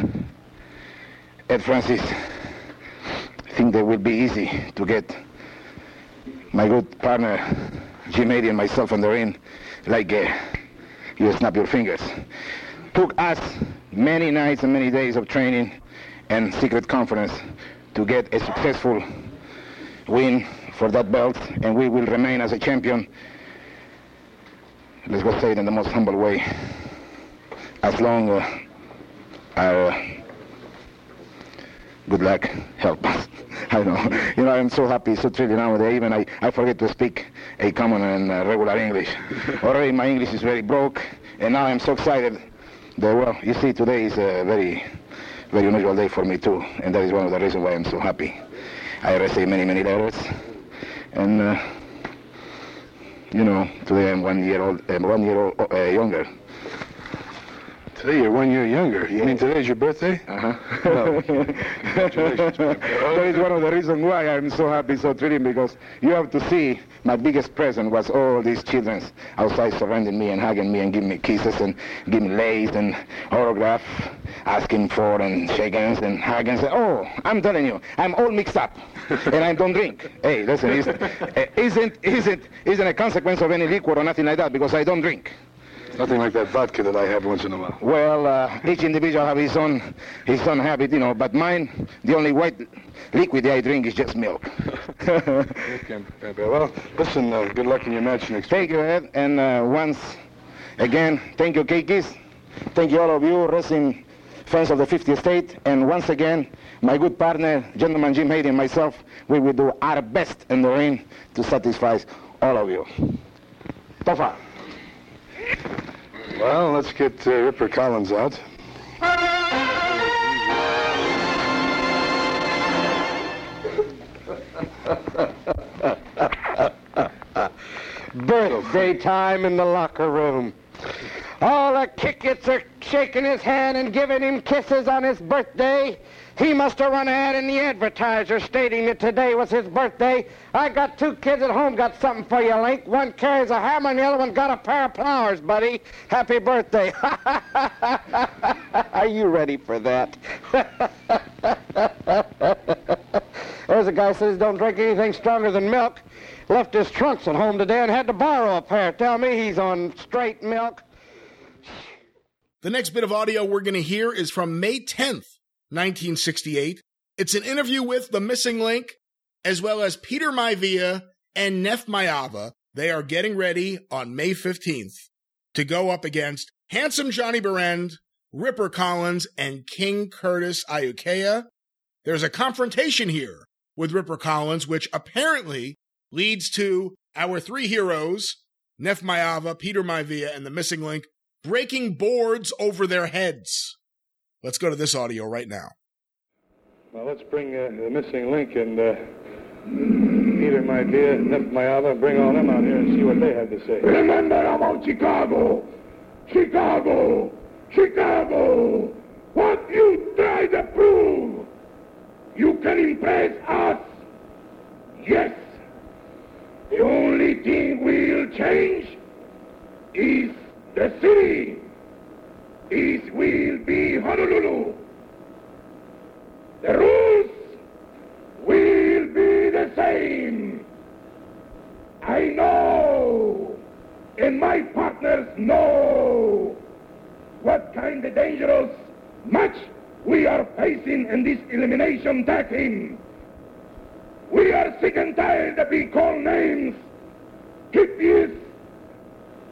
Ed Francis, I think they will be easy to get my good partner, Jim Eddie and myself on the ring, like uh, you snap your fingers. Took us many nights and many days of training and secret conference to get a successful win for that belt, and we will remain as a champion. Let's go say it in the most humble way. As long uh, uh, good luck, help us. (laughs) I know. You know, I'm so happy, so thrilled nowadays. Even I, I forget to speak a common and uh, regular English. (laughs) Already my English is very broke, and now I'm so excited that, well, you see, today is a very, very unusual day for me too, and that is one of the reasons why I'm so happy. I received many, many letters, and uh, you know, today I'm one year old, uh, one year old, uh, younger. Today you're one year younger. You mean today's your birthday? Uh-huh. (laughs) Congratulations, (laughs) That is one of the reasons why I'm so happy, so thrilling, because you have to see my biggest present was all these children outside surrounding me and hugging me and giving me kisses and giving me lace and autograph, asking for and shake hands and hug and say, oh, I'm telling you, I'm all mixed up (laughs) and I don't drink. Hey, listen, isn't, isn't, isn't, isn't a consequence of any liquor or nothing like that because I don't drink. Nothing like that vodka that I have once in a while. Well, uh, each individual have his own his own habit, you know. But mine, the only white liquid I drink is just milk. (laughs) okay, well, listen, uh, good luck in your match next Thank you, Ed. And uh, once again, thank you, keikis. Thank you, all of you, wrestling fans of the 50th state. And once again, my good partner, gentleman Jim Hayden, and myself, we will do our best in the ring to satisfy all of you. Tofa. Well, let's get uh, Ripper Collins out. Birthday time in the locker room. All the kickets are shaking his hand and giving him kisses on his birthday. He must have run ad in the advertiser stating that today was his birthday. I got two kids at home, got something for you, Link. One carries a hammer and the other one got a pair of flowers, buddy. Happy birthday. (laughs) Are you ready for that? (laughs) There's a guy says don't drink anything stronger than milk. Left his trunks at home today and had to borrow a pair. Tell me he's on straight milk. The next bit of audio we're going to hear is from May 10th, 1968. It's an interview with The Missing Link, as well as Peter Maivia and Neff Maiava. They are getting ready on May 15th to go up against Handsome Johnny Barend, Ripper Collins, and King Curtis Iaukea. There's a confrontation here with Ripper Collins, which apparently leads to our three heroes, Neff Maiava, Peter Maivia, and The Missing Link, breaking boards over their heads. Let's go to this audio right now. Well, let's bring uh, the missing link and uh, Peter, my dear, Neff Maiava, bring all them out here and see what they have to say. Remember about Chicago. Chicago. Chicago. What you try to prove. You can impress us. Yes. The only thing we'll change is the city. is will be Honolulu. The rules will be the same. I know, and my partners know what kind of dangerous match we are facing in this elimination tag team. We are sick and tired of being called names, hippies,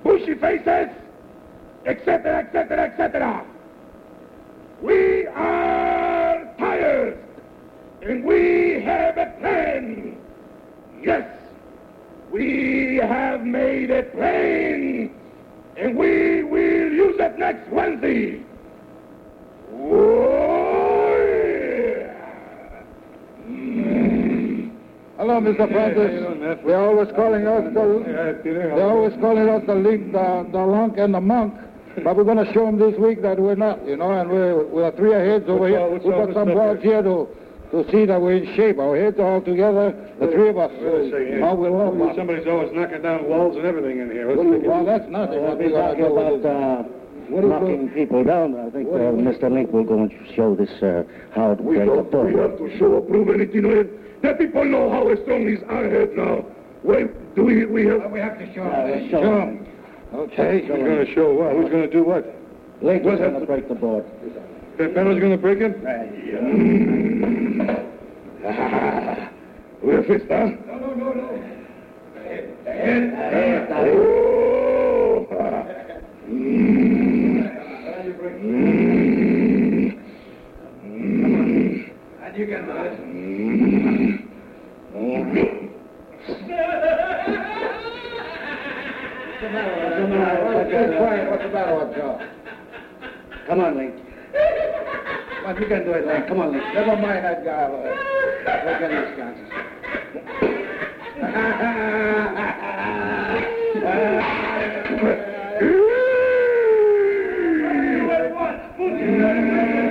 bushy faces, etc., etc., etc. We are tired, and we have a plan. Yes, we have made a plan, and we will use it next Wednesday. Hello, Mr. Francis. They're always calling us the they're always calling us the link, the, the lunk and the monk. (laughs) But we're going to show them this week that we're not, you know, and we're, we're three heads over here. We've got some boards here to, to see that we're in shape. Our heads are all together, the three of us. Oh, we'll all Somebody's always knocking down walls and everything in here. Well, that's nothing. We'll What be we gotta talking do about is- uh, What is knocking people down. I think uh, Mr. Link will go and show this uh, how to We break a don't we have to show or prove anything to it. The people know how strong is our head now. Well, do we, we have... We have to show Uh, them. show Show 'em. 'Em. Okay. Who's going to show what? Who's going to do what? Link What is going to break the board. That fellow's going to break it? With a fist, huh? No, no, no, no. The head. Oh. Mm. Mm. Mm. And you can do it. What's the matter? What's the matter with Joe? Come on, Link. But you can do it, Link. Come on, Link. Never mind that guy over there. We'll get his chances. Hey, (laughs)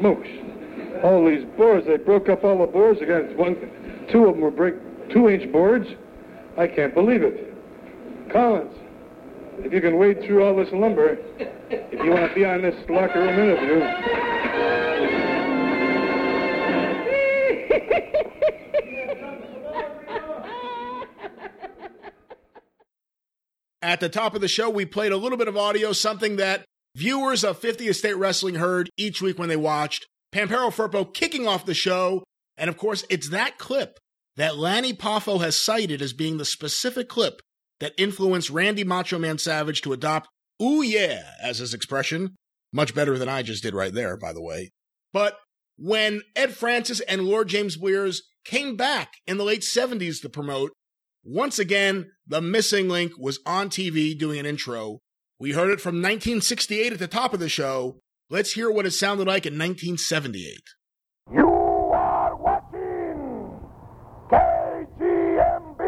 Smokes. All these boards, they broke up all the boards against one. Two of them were break two inch boards. I can't believe it. Collins, if you can wade through all this lumber, if you want to be on this locker room interview. At the top of the show, we played a little bit of audio, something that viewers of 50th State Wrestling heard each week when they watched. Pampero Firpo kicking off the show. And of course, it's that clip that Lanny Poffo has cited as being the specific clip that influenced Randy Macho Man Savage to adopt ooh yeah as his expression. Much better than I just did right there, by the way. But when Ed Francis and Lord James Blears came back in the late 70s to promote, once again, the missing link was on TV doing an intro. We heard it from 1968 at the top of the show. Let's hear what it sounded like in 1978. You are watching KGMB,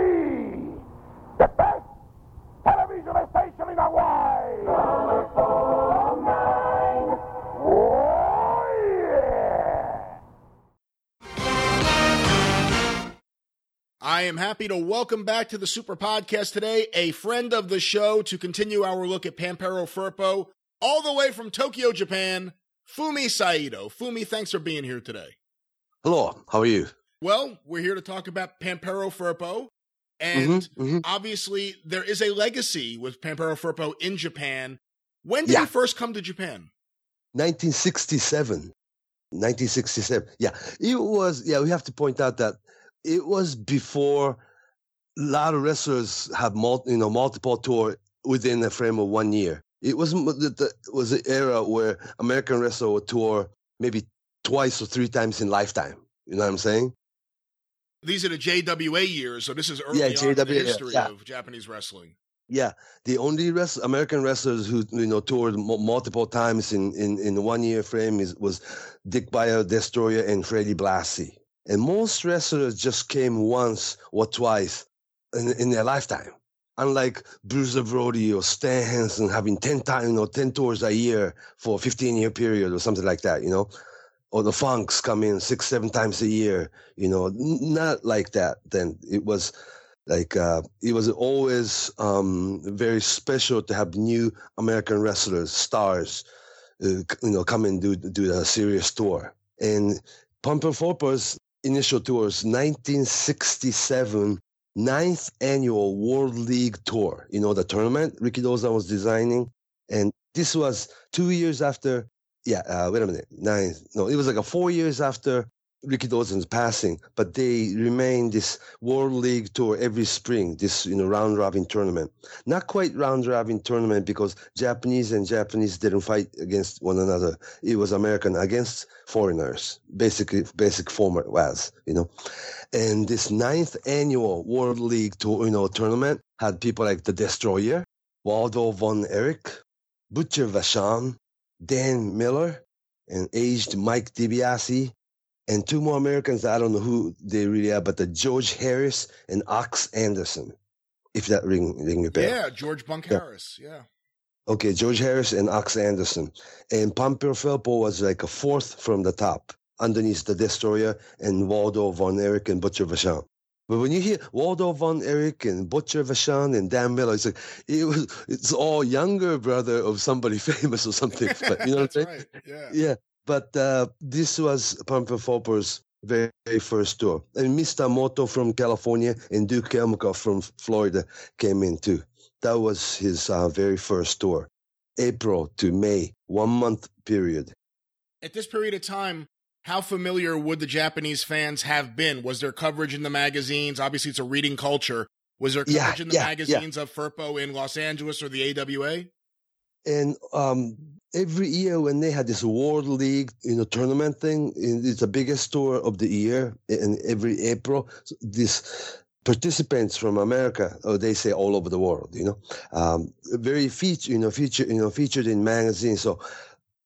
I am happy to welcome back to the Super Podcast today a friend of the show to continue our look at Pampero Firpo, all the way from Tokyo, Japan, Fumi Saito. Fumi, thanks for being here today. Hello, how are you? Well, we're here to talk about Pampero Firpo. And Mhm, mhm. obviously, there is a legacy with Pampero Firpo in Japan. When did Yeah. he first come to Japan? 1967. 1967. Yeah, it was. Yeah, we have to point out that it was before a lot of wrestlers have mul- you know multiple tour within the frame of one year. It was the, the was an era where American wrestler would tour maybe twice or three times in lifetime. You know what I'm saying? These are the JWA years, so this is early Yeah, on in the history yeah. of Japanese wrestling. Yeah, the only rest, American wrestlers who you know toured m- multiple times in in in one year frame is was Dick Beyer, Destroyer, and Freddie Blassie. And most wrestlers just came once or twice in, in their lifetime. Unlike Bruiser Brody or Stan Hansen having ten times, you know, ten tours a year for a fifteen year period or something like that, you know. Or the Funks come in six, seven times a year, you know, not like that. Then it was like uh, it was always um, very special to have new American wrestlers, stars, uh, you know, come and do do a serious tour. And Pampero Firpo's initial tours, 1967, ninth annual World League Tour. You know, the tournament Rikidozan was designing, and this was two years after. Yeah, uh, wait a minute, nine. No, it was like a four years after Rikidozan's passing, but they remain this World League tour every spring, this you know round robin tournament. Not quite round robin tournament because Japanese and Japanese didn't fight against one another. It was American against foreigners. Basically, basic format was you know, and this ninth annual World League tour, you know, tournament had people like the Destroyer, Waldo von Erich, Butcher Vachon, Dan Miller, and aged Mike DiBiase and two more Americans. I don't know who they really are, but the George Harris and Ox Anderson. If that ring ring a bell. Yeah, George Bunk Yeah. Harris. Yeah. Okay, George Harris and Ox Anderson, and Pampero Firpo was like a fourth from the top, underneath the Destroyer and Waldo von Erich and Butcher Vachon. But when you hear Waldo von Erich and Butcher Vachon and Dan Miller, it's like it was it's all younger brother of somebody (laughs) famous or something. But you know what I'm (laughs) saying? Right. Yeah. Yeah. But uh, this was Pampero Firpo's very, very first tour. And Mr. Moto from California and Duke Keomuka from Florida came in too. That was his uh, very first tour. April to May, one month period. At this period of time, how familiar would the Japanese fans have been? Was there coverage in the magazines? Obviously, it's a reading culture. Was there Yeah, coverage in the yeah, yeah. magazines of Firpo in Los Angeles or the AWA? And um, every year when they had this World League, you know, tournament thing, it's the biggest tour of the year, and every April, this participants from America, or they say all over the world, you know, um, very feature, you know, feature, you know, featured in magazines. So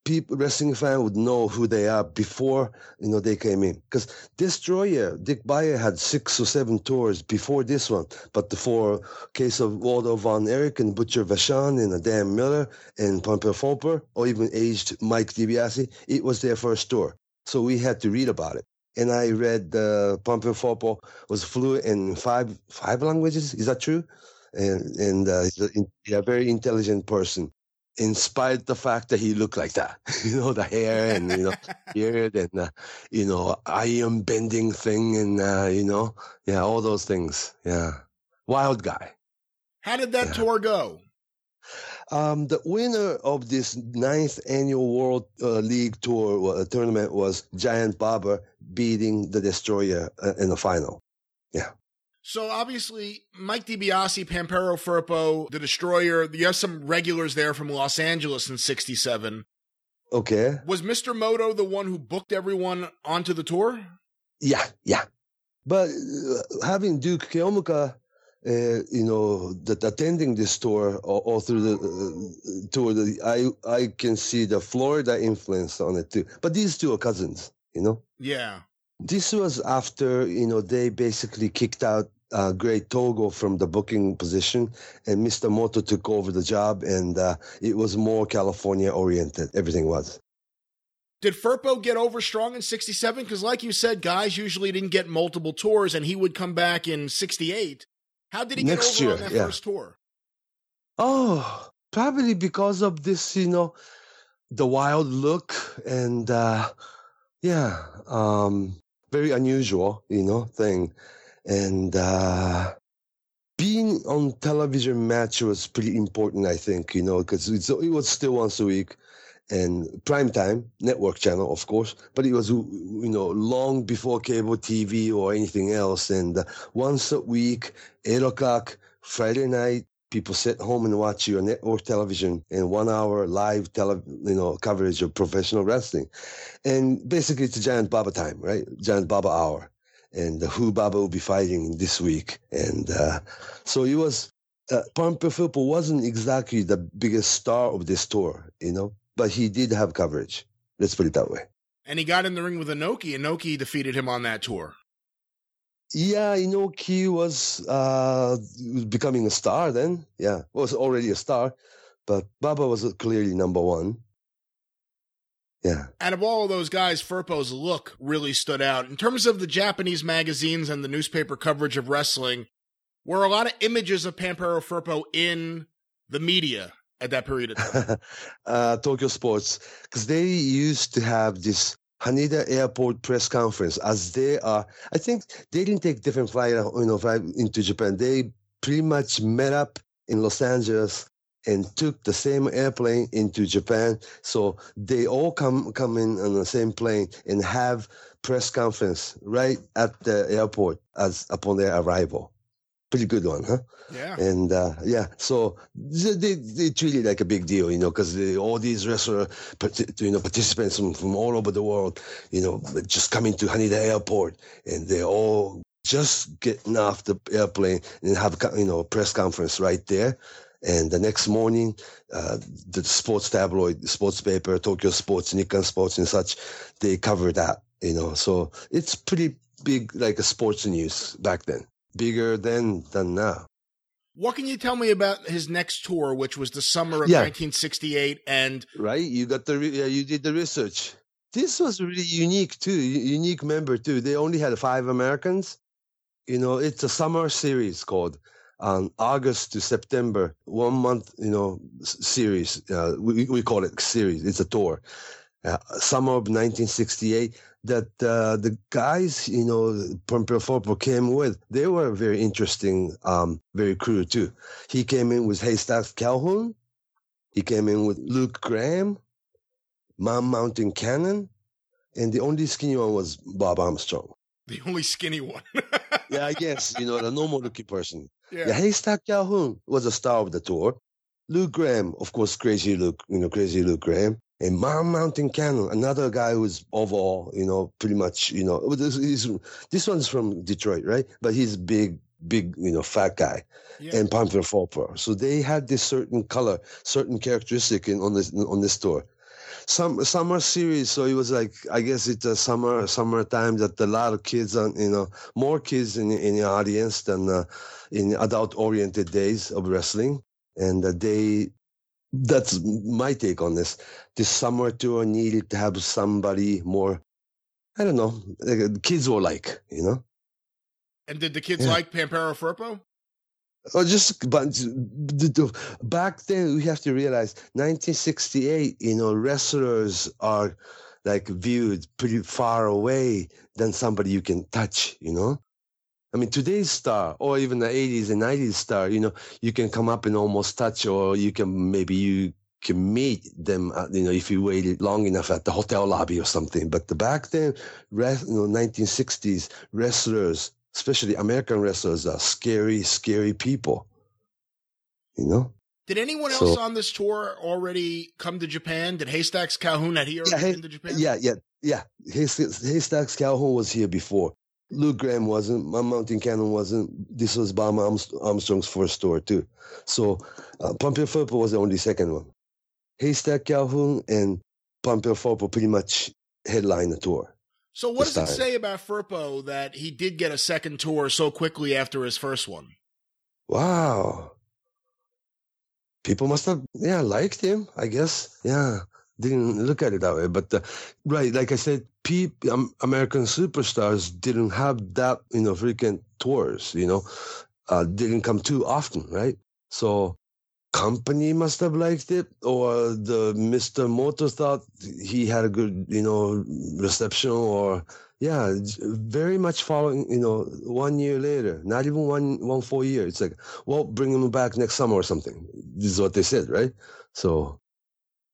people, wrestling fan would know who they are before, you know, they came in. Because Destroyer, Dick Beyer had six or seven tours before this one. But the four case of Waldo von Erich and Butcher Vachon and Dan Miller and Pampero Firpo, or even aged Mike DiBiase, it was their first tour. So we had to read about it. And I read uh, Firpo was fluent in five five languages. Is that true? And and uh, he's a, he's a very intelligent person in spite of the fact that he looked like that, (laughs) you know, the hair and you know, (laughs) beard and uh, you know, iron bending thing and uh, you know, yeah, all those things. Yeah, wild guy. How did that tour go? Um, the winner of this ninth annual World uh, League Tour uh, tournament was Giant Baba beating the Destroyer uh, in the final. Yeah. So obviously, Mike DiBiase, Pampero Firpo, the Destroyer. You have some regulars there from Los Angeles in '67. Okay. Was Mr. Moto the one who booked everyone onto the tour? Yeah, yeah. But uh, having Duke Keomuka, uh, you know, that attending this tour all, all through the uh, tour, the, I I can see the Florida influence on it too. But these two are cousins, you know. Yeah. This was after you know they basically kicked out uh, Great Togo from the booking position, and Mr. Moto took over the job, and uh, it was more California oriented. Everything was. Did Firpo get over strong in 67? Because, like you said, guys usually didn't get multiple tours, and he would come back in 68. How did he Next get over year, on that yeah. first tour? Oh, probably because of this, you know, the wild look and uh yeah, um very unusual, you know, thing. And uh being on television match was pretty important, I think, you know, because it was still once a week and prime time network channel, of course, but it was, you know, long before cable TV or anything else. And uh, once a week, eight o'clock, Friday night, people sit home and watch your network television and one hour live tele, you know, coverage of professional wrestling. And basically it's a giant Baba time, right? Giant Baba hour. And who Baba will be fighting this week. And uh, so it was, uh, Filippo wasn't exactly the biggest star of this tour, you know, but he did have coverage. Let's put it that way. And he got in the ring with Inoki, and Inoki defeated him on that tour. Yeah, Inoki was uh, becoming a star then. Yeah, was already a star, but Baba was clearly number one. Yeah. Out of all of those guys, Firpo's look really stood out. In terms of the Japanese magazines and the newspaper coverage of wrestling, were a lot of images of Pampero Firpo in the media at that period of time. (laughs) uh, Tokyo Sports, because they used to have this Haneda Airport press conference as they are. I think they didn't take different flight, you know, flight into Japan. They pretty much met up in Los Angeles and took the same airplane into Japan. So they all come come in on the same plane and have press conference right at the airport as upon their arrival. Pretty good one, huh? Yeah. And uh, yeah, so they, they, they treat it like a big deal, you know, because all these wrestler, you know, participants from, from all over the world, you know, just coming to Haneda Airport, and they're all just getting off the airplane and have you know a press conference right there. And the next morning, uh, the sports tabloid, the sports paper, Tokyo Sports, Nikkan Sports, and such, they cover that, you know. So it's pretty big, like a sports news back then bigger then than now. What can you tell me about his next tour, which was the summer of Yeah. 1968? And Right? You got the re- yeah, you did the research. This was really unique too, unique member too. They only had five Americans, You know, it's a summer series called um, August to September, one month, you know, series. Uh, we, we call it series. It's a tour. Uh, summer of 1968 that uh, the guys, you know, Pampero Firpo came with, they were very interesting, um, very crew too. He came in with Haystack Calhoun. He came in with Luke Graham, Man Mountain Cannon, and the only skinny one was Bob Armstrong. The only skinny one. (laughs) yeah, I guess, you know, the normal looking person. Yeah. yeah, Haystack Calhoun was a star of the tour. Luke Graham, of course, crazy Luke, you know, crazy Luke Graham. And Man Mountain Cannon, another guy who's overall, you know, pretty much, you know, this, this one's from Detroit, right? But he's big, big, you know, fat guy. Yeah. And Pampero Firpo. So they had this certain color, certain characteristic in, on this on this tour. Some summer series, so it was like I guess it's a summer summertime that a lot of kids, on you know, more kids in in the audience than uh, in adult oriented days of wrestling, and uh, they that's my take on this. This summer tour needed to have somebody more. I don't know. Like, kids were like, you know. And did the kids Yeah. like Pampero Firpo? Or just but back then we have to realize 1968 you know wrestlers are like viewed pretty far away than somebody you can touch you know? I mean today's star or even the 80s and 90s star you know you can come up and almost touch or you can maybe you can meet them uh, you know if you waited long enough at the hotel lobby or something. But the back then you know 1960s wrestlers especially American wrestlers, are scary, scary people. You know? Did anyone So- else on this tour already come to Japan? Did Haystacks Calhoun had he already Yeah, been to Japan? yeah, yeah, yeah. Hayst- Haystacks Calhoun was here before. Luke Graham wasn't. Man Mountain Cannon wasn't. This was Bob Armstrong's first tour too. So uh, Pampero Firpo was the only second one. Haystack Calhoun and Pampero Firpo pretty much headline the tour. So what does it say about Firpo that he did get a second tour so quickly after his first one? Wow. People must have, yeah, liked him, I guess. Yeah. Didn't look at it that way. But, uh, right, like I said, peop, um, American superstars didn't have that, you know, frequent tours, you know, uh, didn't come too often, right? So, company must have liked it, or the Mr. Moto thought he had a good, you know, reception, or yeah, very much following, you know, one year later, not even one one full year. It's like, well, bring him back next summer or something. This is what they said, right? So,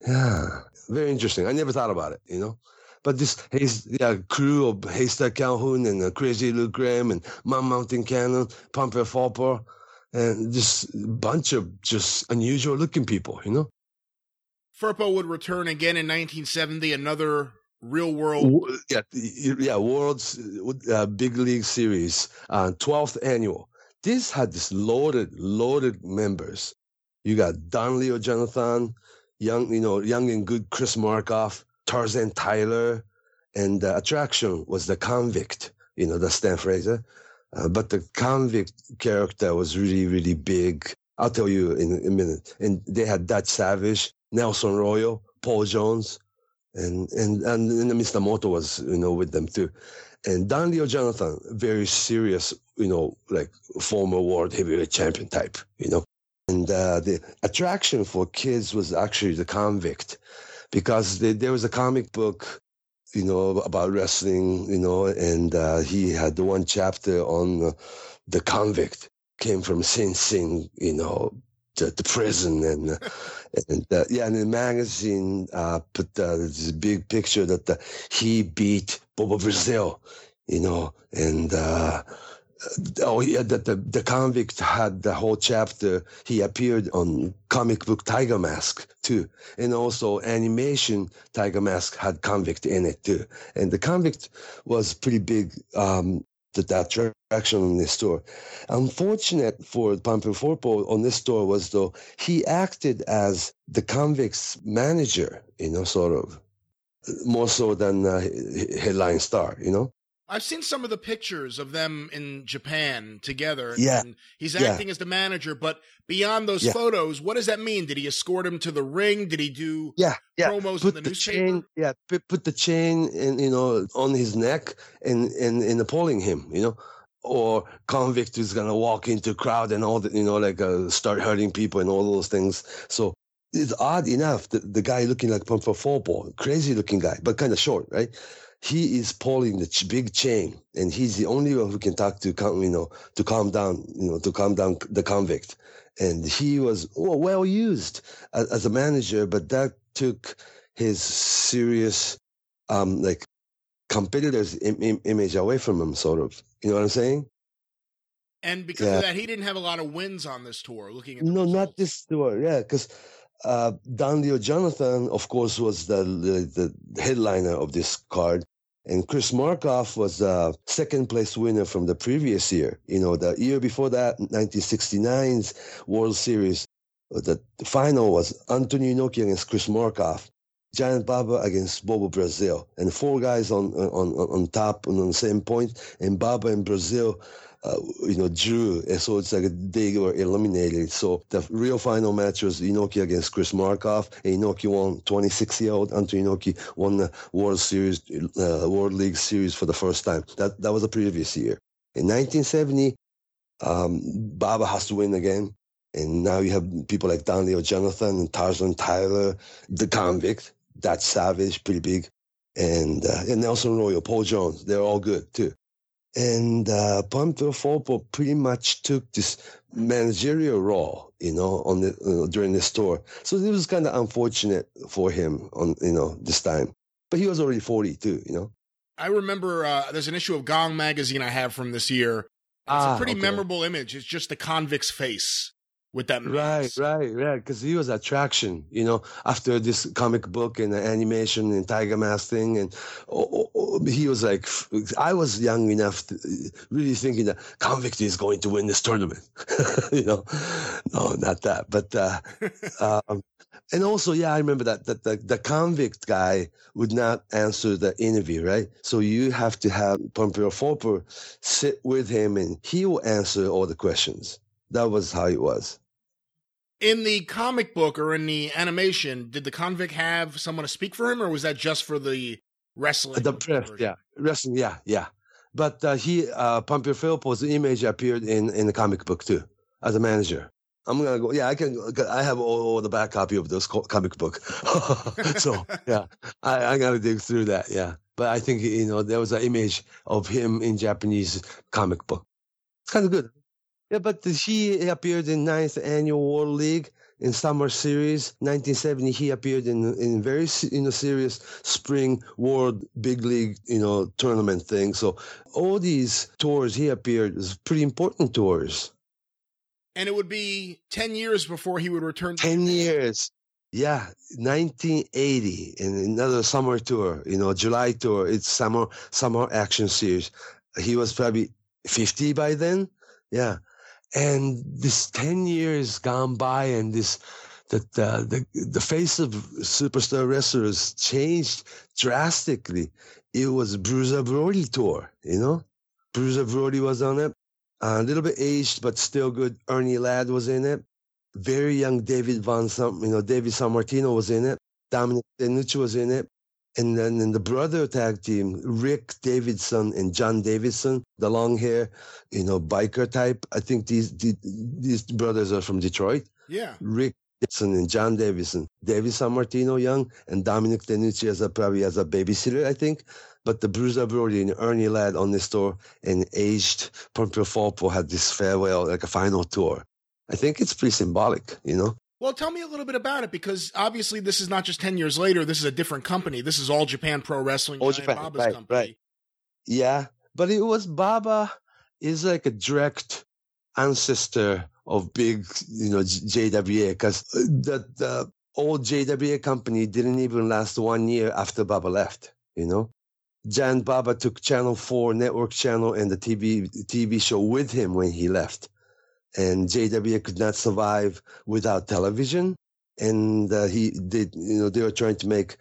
yeah, very interesting. I never thought about it, you know. But this Hayes, yeah, crew of Haystack Calhoun and uh, Crazy Luke Graham and Mount Mountain Cannon, Pampero Firpo, and just bunch of just unusual looking people, you know. Firpo would return again in 1970, another real world. Yeah, yeah, World's uh, Big League Series, uh, 12th annual. This had this loaded, loaded members. You got Don Leo Jonathan, young, you know, young and good Chris Markoff, Tarzan Tyler, and the attraction was the convict, you know, the Stan Frazier. Uh, but the convict character was really, really big. I'll tell you in a minute. And they had Dutch Savage, Nelson Royal, Paul Jones, and and and, and Mr. Moto was you know with them too, and Don Leo Jonathan, very serious, you know, like former world heavyweight champion type, you know, and uh, the attraction for kids was actually the convict, because they, there was a comic book, you know, about wrestling, you know, and uh, he had the one chapter on uh, the convict came from Sing Sing, you know, the, the prison and uh, and uh, yeah, and the magazine uh, put this big picture that he beat Bobo Brazil, you know, and uh, oh yeah, that the the convict had the whole chapter. He appeared on comic book Tiger Mask too, and also animation Tiger Mask had convict in it too, and the convict was pretty big. Um, that attraction on this store Unfortunate for Pampero Firpo on this store was though he acted as the convict's manager, you know, sort of more so than uh, headline star, you know. I've seen some of the pictures of them in Japan together. Yeah. And he's Yeah. acting as the manager, but beyond those Yeah. photos, what does that mean? Did he escort him to the ring? Did he do Yeah, yeah. promos put in the, the newspaper? chain, yeah, put, the chain in, you know, on his neck and and and appalling him, you know. or convict who's gonna walk into crowd and all that, you know, like uh, start hurting people and all those things. So it's odd enough that the guy looking like Pampero Firpo, crazy looking guy, but kind of short, right? He is pulling the ch- big chain, and he's the only one who can talk to, you know, to calm down, you know, to calm down the convict. And he was well, well used as, as a manager, but that took his serious, um, like competitor's Im- Im- image away from him, sort of. You know what I'm saying? And because Yeah. of that, he didn't have a lot of wins on this tour. Looking at No, not this tour. Yeah, because uh, Don Leo Jonathan, of course, was the, the the headliner of this card, and Chris Markoff was the second place winner from the previous year. You know, the year before that, 1969's World Series, the, final was Antonio Inoki against Chris Markoff. Giant Baba against Bobo Brazil, and four guys on on on, on top and on the same point, and Baba and Brazil you know, drew. And so it's like they were eliminated. So the real final match was Inoki against Chris Markoff. And Inoki won 26-year-old Antonio Inoki won the World Series, uh, World League Series for the first time. That that was the previous year. In 1970, um, Baba has to win again. And now you have people like Don Leo Jonathan and Tarzan Tyler, the convict, that's Savage, pretty big. And, uh, and Nelson Royal, Paul Jones, they're all good too and uh, Pampero Firpo pretty much took this managerial role, you know, on the uh, during this tour. So it was kind of unfortunate for him on you know this time, but he was already forty too, you know. I remember uh, there's an issue of Gong magazine I have from this year. It's Ah, a pretty okay. memorable image. It's just the convict's face with that Right, right, right. Because he was attraction, you know, after this comic book and the animation and Tiger Mask thing, and oh, oh, he was like, I was young enough to really thinking that convict is going to win this tournament, (laughs) you know. No, not that, but uh, (laughs) um, and also, yeah, I remember that that the, the convict guy would not answer the interview, right? So you have to have Pampero Firpo sit with him, and he will answer all the questions. That was how it was. In the comic book or in the animation, did the convict have someone to speak for him, or was that just for the wrestling? The press, yeah, wrestling, yeah, yeah. But uh, he, uh, Pampero Firpo's image appeared in in the comic book too, as a manager. I'm gonna go. Yeah, I can. I have all, all the back copy of this comic book. (laughs) so (laughs) yeah, I, I gotta dig through that. Yeah, but I think you know there was an image of him in Japanese comic book. It's kind of good. Yeah, but he appeared in ninth annual World League in summer series. 1970, he appeared in in very you know serious spring World Big League you know tournament thing. So all these tours he appeared is pretty important tours. And it would be 10 years before he would return to 10 years. Yeah, 1980 in another summer tour, you know, July tour. It's summer summer action series. He was probably 50 by then. Yeah. And this 10 years gone by and this that uh, the the face of superstar wrestlers changed drastically. It was Bruiser Brody tour, you know? Bruiser Brody was on it. a little bit aged, but still good. Ernie Ladd was in it very young David Von Sam, you know, David Sammartino was in it. Dominic Denucci was in it. And then in the brother tag team, Rick Davidson and John Davidson, the long hair, you know, biker type. I think these these, these brothers are from Detroit. Yeah. Rick Davidson and John Davidson. David Sammartino young and Dominic Denucci as a probably as a babysitter, I think. But the Bruiser Brody and Ernie Ladd on this tour and aged Pampero Firpo had this farewell, like a final tour. I think it's pretty symbolic, you know? Well, tell me a little bit about it because obviously this is not just 10 years later. This is a different company. This is All Japan Pro Wrestling. All Giant Japan, Baba's right, company. right. Yeah, but it was Baba is like a direct ancestor of big, you know, JWA because uh, the, the old JWA company didn't even last one year after Baba left, you know? Giant Baba took Channel 4 network channel and the TV, TV show with him when he left. And JW could not survive without television. And uh, he did, you know, they were trying to make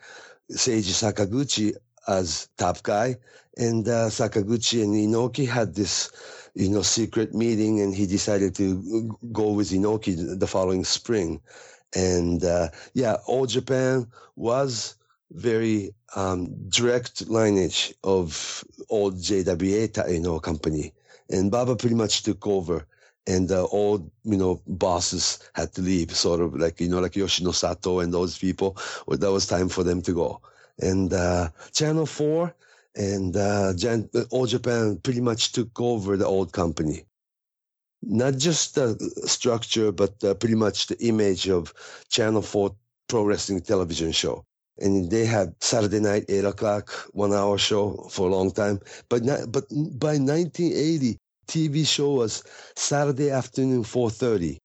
Seiji Sakaguchi as top guy. And uh, Sakaguchi and Inoki had this, you know, secret meeting and he decided to go with Inoki the following spring. And uh, yeah, All Japan was very um, direct lineage of old JWA, you know, company. and Baba pretty much took over. And the old, you know, bosses had to leave, sort of like, you know, like Yoshino Sato and those people. Well, that was time for them to go. And uh, Channel 4 and uh, Jan- All Japan pretty much took over the old company not just the structure, but uh, pretty much the image of Channel 4 pro wrestling television show. And they had Saturday night, 8 o'clock, one hour show for a long time. But, not, but by 1980, TV show was Saturday afternoon, 4.30.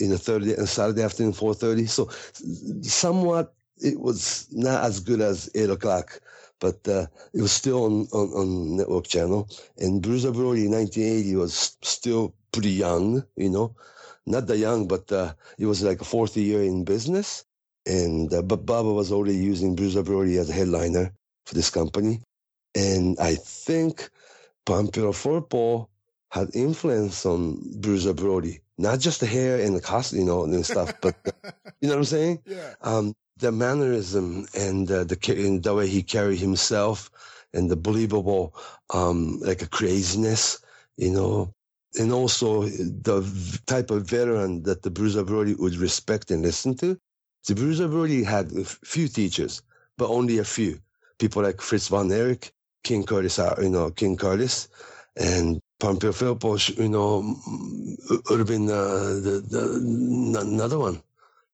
In a Thursday and Saturday afternoon, 4.30. So somewhat it was not as good as 8 o'clock but uh, it was still on, on, on network channel. And Bruiser Brody in 1980 was still pretty young, you know, not that young, but uh, it was like a fourth year in business. And uh, but Baba was already using Bruiser Brody as a headliner for this company, and I think Pampero Firpo had influence on Bruiser Brody, not just the hair and the costume, you know, and stuff, but (laughs) you know what I'm saying? Yeah. Um, the mannerism and uh, the and the way he carried himself and the believable um, like a craziness, you know, and also the type of veteran that the Bruiser Brody would respect and listen to. The Bruiser Brody had a few teachers, but only a few people like Fritz von Erich, King Curtis, uh, you know, King Curtis, and Pampero Firpo, you know, would have been uh, the, the, another one.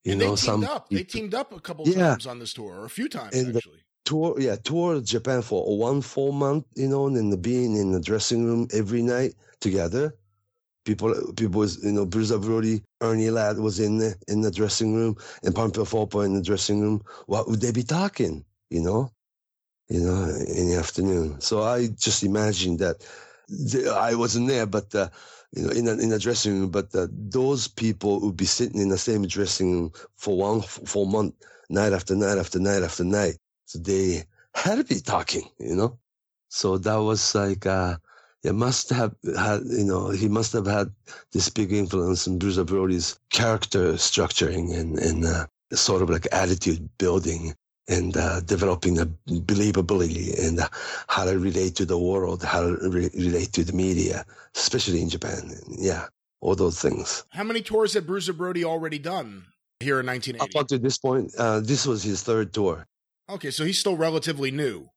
You and know, they teamed some up. They teamed up a couple Yeah. times on this tour, or a few times and actually. tour, yeah, tour Japan for one full month, you know, and then being in the dressing room every night together. People, people was, you know, Bruiser Brody, Ernie Ladd was in the in the dressing room, and Pampero Firpo in the dressing room. What would they be talking? You know, you know, in the afternoon. So I just imagined that I wasn't there, but uh, you know, in a, in a dressing room, but uh, those people would be sitting in the same dressing room for one f- full month, night after night after night after night. So they had to be talking, you know. So that was like, uh, it must have had, you know, he must have had this big influence in Bruiser Brody's character structuring and, and uh, sort of like attitude building and uh, developing the believability and how to relate to the world, how to re- relate to the media, especially in Japan. Yeah, all those things. How many tours had Bruiser Brody already done here in 1980? Up 1980? until this point, uh, this was his third tour. Okay, so he's still relatively new.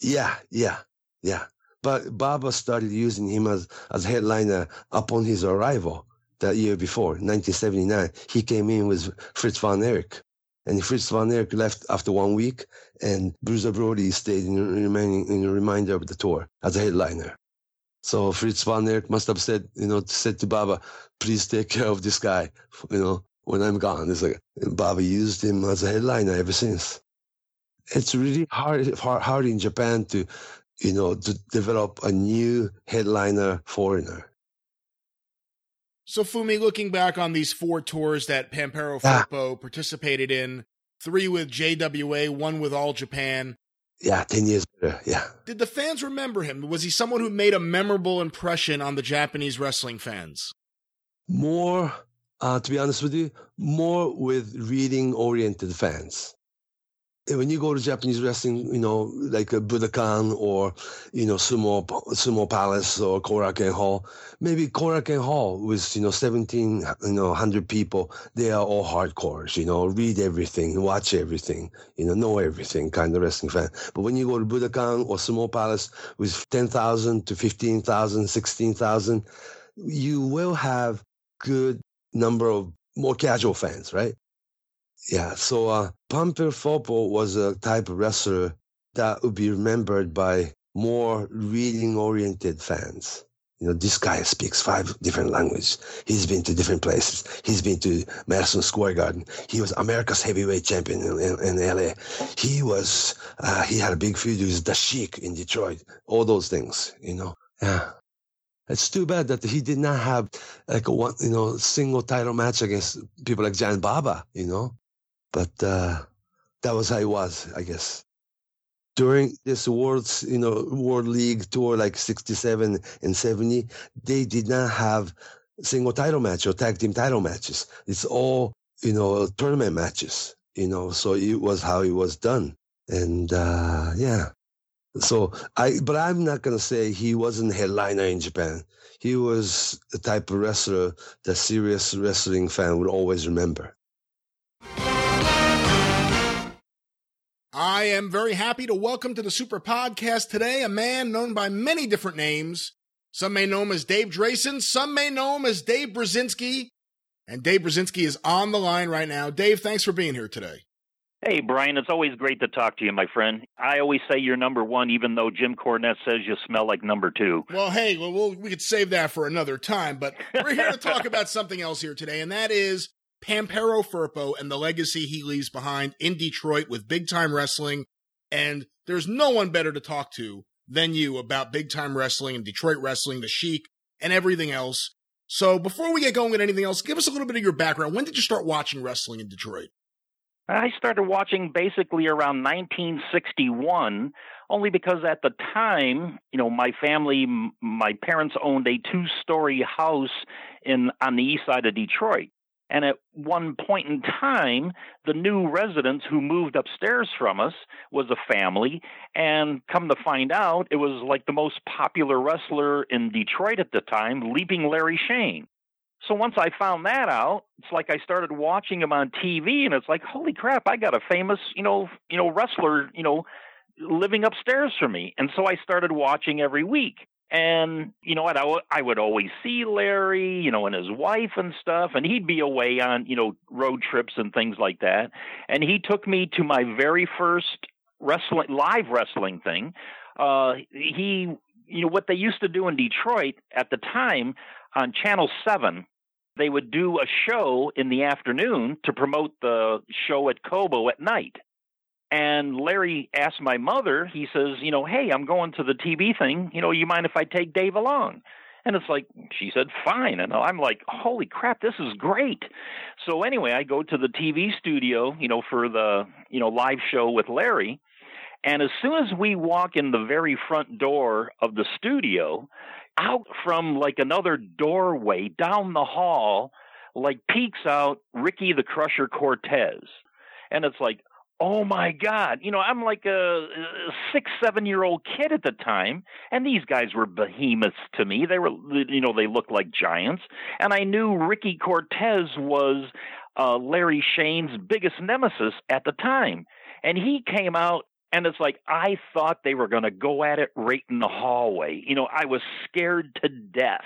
Yeah, yeah, yeah. But Baba started using him as, as headliner upon his arrival that year before, 1979. He came in with Fritz von Erich. And Fritz von Erich left after one week, and Bruiser Brody stayed in, remaining, in the remainder of the tour as a headliner. So Fritz von Erich must have said, you know, said to Baba, please take care of this guy, you know, when I'm gone. It's like, Baba used him as a headliner ever since it's really hard, hard hard in Japan to, you know, to develop a new headliner foreigner. So Fumi, looking back on these four tours that Pampero Ah. Firpo participated in, three with JWA, one with All Japan. Yeah, ten years later. Yeah, Did the fans remember him? Was he someone who made a memorable impression on the Japanese wrestling fans? more. Uh, to be honest with you, more with reading-oriented fans. When you go to Japanese wrestling, you know, like a Budokan or, you know, Sumo, Sumo Palace or Korakuen Hall, maybe Korakuen Hall with, you know, 17, you know, 100 people, they are all hardcores, you know, read everything, watch everything, you know, know everything kind of wrestling fan. But when you go to Budokan or Sumo Palace with 10,000 to 15,000, 16,000, you will have good number of more casual fans, right? Yeah, so uh, Pampero Firpo was a type of wrestler that would be remembered by more reading-oriented fans. You know, this guy speaks five different languages. He's been to different places. He's been to Madison Square Garden. He was America's heavyweight champion in, in, in LA. He was, uh, he had a big feud with the Sheik in Detroit. All those things, you know. Yeah. It's too bad that he did not have like a one, you know, single title match against people like Giant Baba, you know. But uh, that was how it was, I guess. During this world's, you know, World League tour, like '67 and '70, they did not have single title match or tag team title matches. It's all, you know, tournament matches, you know. So it was how it was done, and uh, yeah. So I, but I'm not gonna say he wasn't headliner in Japan. He was the type of wrestler that serious wrestling fan would always remember. I am very happy to welcome to the Super Podcast today a man known by many different names. Some may know him as Dave Drason, some may know him as Dave Burzynski, and Dave Burzynski is on the line right now. Dave, thanks for being here today. Hey, Brian, it's always great to talk to you, my friend. I always say you're number one, even though Jim Cornette says you smell like number two. Well, hey, well, we'll we could save that for another time, but we're here to talk (laughs) about something else here today, and that is Pampero Firpo and the legacy he leaves behind in Detroit with big time wrestling. And there's no one better to talk to than you about big time wrestling and Detroit wrestling, the Sheik, and everything else. So before we get going with anything else, give us a little bit of your background. When did you start watching wrestling in Detroit? I started watching basically around 1961, only because at the time, you know, my family, my parents owned a two-story house in on the east side of Detroit. And at one point in time, the new residents who moved upstairs from us was a family. And come to find out, it was like the most popular wrestler in Detroit at the time, Leaping Larry Chene. So once I found that out, it's like I started watching him on TV, and it's like, holy crap, I got a famous, you know, you know, wrestler, you know, living upstairs from me. And so I started watching every week. And you know what? I, w- I would always see Larry, you know, and his wife and stuff, and he'd be away on, you know, road trips and things like that. And he took me to my very first wrestling, live wrestling thing. Uh, he, you know, what they used to do in Detroit at the time on Channel 7, they would do a show in the afternoon to promote the show at Cobo at night. And Larry asked my mother, he says, you know, hey, I'm going to the TV thing. You know, you mind if I take Dave along? And it's like, she said, fine. And I'm like, holy crap, this is great. So anyway, I go to the TV studio, you know, for the, you know, live show with Larry. And as soon as we walk in the very front door of the studio, out from like another doorway down the hall, like peeks out Ricky the Crusher Cortez. And it's like, oh my God. You know, I'm like a, six, seven year old kid at the time, and these guys were behemoths to me. They were, you know, they looked like giants. And I knew Ricky Cortez was uh, Larry Chene's biggest nemesis at the time. And he came out and it's like I thought they were going to go at it right in the hallway. You know, I was scared to death.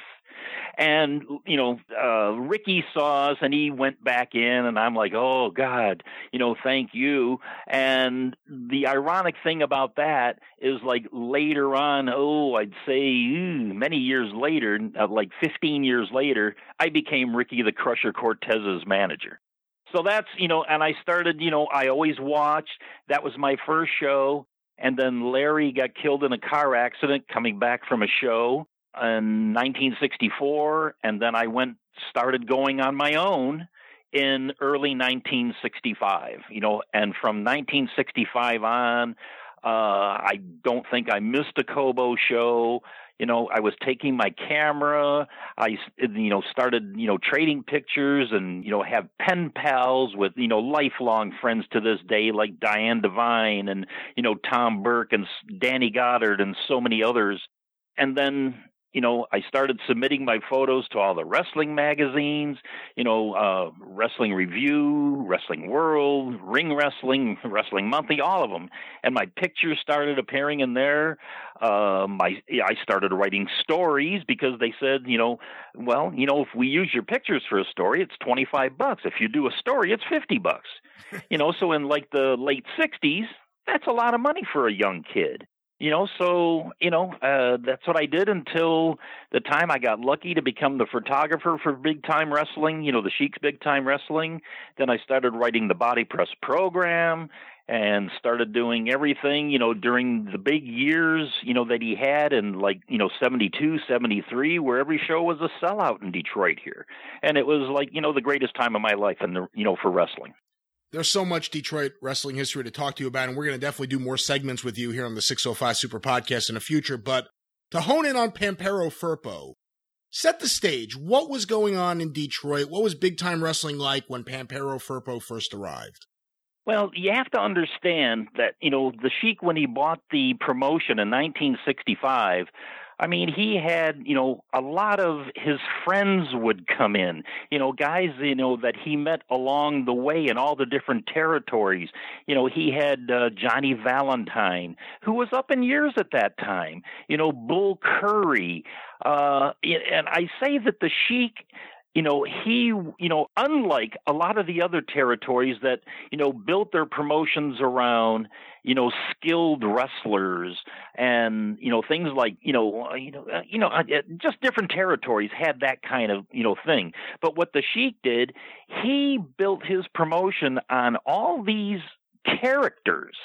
And you know, uh, Ricky saw us, and he went back in, and I'm like, "Oh God, you know, thank you." And the ironic thing about that is, like later on, oh, I'd say many years later, uh, like 15 years later, I became Ricky the Crusher Cortez's manager so that's you know and i started you know i always watched. That was my first show. And then larry got killed in a car accident coming back from a show in 1964 and then i went started going on my own in early 1965 you know. And from 1965 on uh, I don't think I missed a Cobo show you know i was taking my camera i you know started you know trading pictures and you know have pen pals with you know lifelong friends to this day like diane devine and you know tom burke and danny goddard and so many others. And then you know, I started submitting my photos to all the wrestling magazines, you know, uh, Wrestling Review, Wrestling World, Ring Wrestling, (laughs) Wrestling Monthly, all of them. And my pictures started appearing in there. Um, I, I started writing stories because they said, you know, well, you know, if we use your pictures for a story, it's 25 bucks. If you do a story, it's 50 bucks. (laughs) you know, so in like the late 60s, that's a lot of money for a young kid you know so you know uh that's what i did until the time i got lucky to become the photographer for big time wrestling you know the sheik's big time wrestling. Then i started writing the body press program and started doing everything you know during the big years you know that he had in like you know 72 73 where every show was a sellout in detroit here. And it was like you know the greatest time of my life and the you know for wrestling there's so much Detroit wrestling history to talk to you about, and we're going to definitely do more segments with you here on the 605 Super Podcast in the future. But to hone in on Pampero Firpo, set the stage. What was going on in Detroit? What was big time wrestling like when Pampero Firpo first arrived? Well, you have to understand that, you know, the Sheik, when he bought the promotion in 1965, I mean, he had, you know, a lot of his friends would come in, you know, guys, you know, that he met along the way in all the different territories. You know, he had uh, Johnny Valentine, who was up in years at that time, you know, Bull Curry. Uh, and I say that the Sheik, you know, he, you know, unlike a lot of the other territories that, you know, built their promotions around, you know, skilled wrestlers and, you know, things like, you know, uh, you know, uh, you know, uh, just different territories had that kind of, you know, thing. But what the Sheik did, he built his promotion on all these characters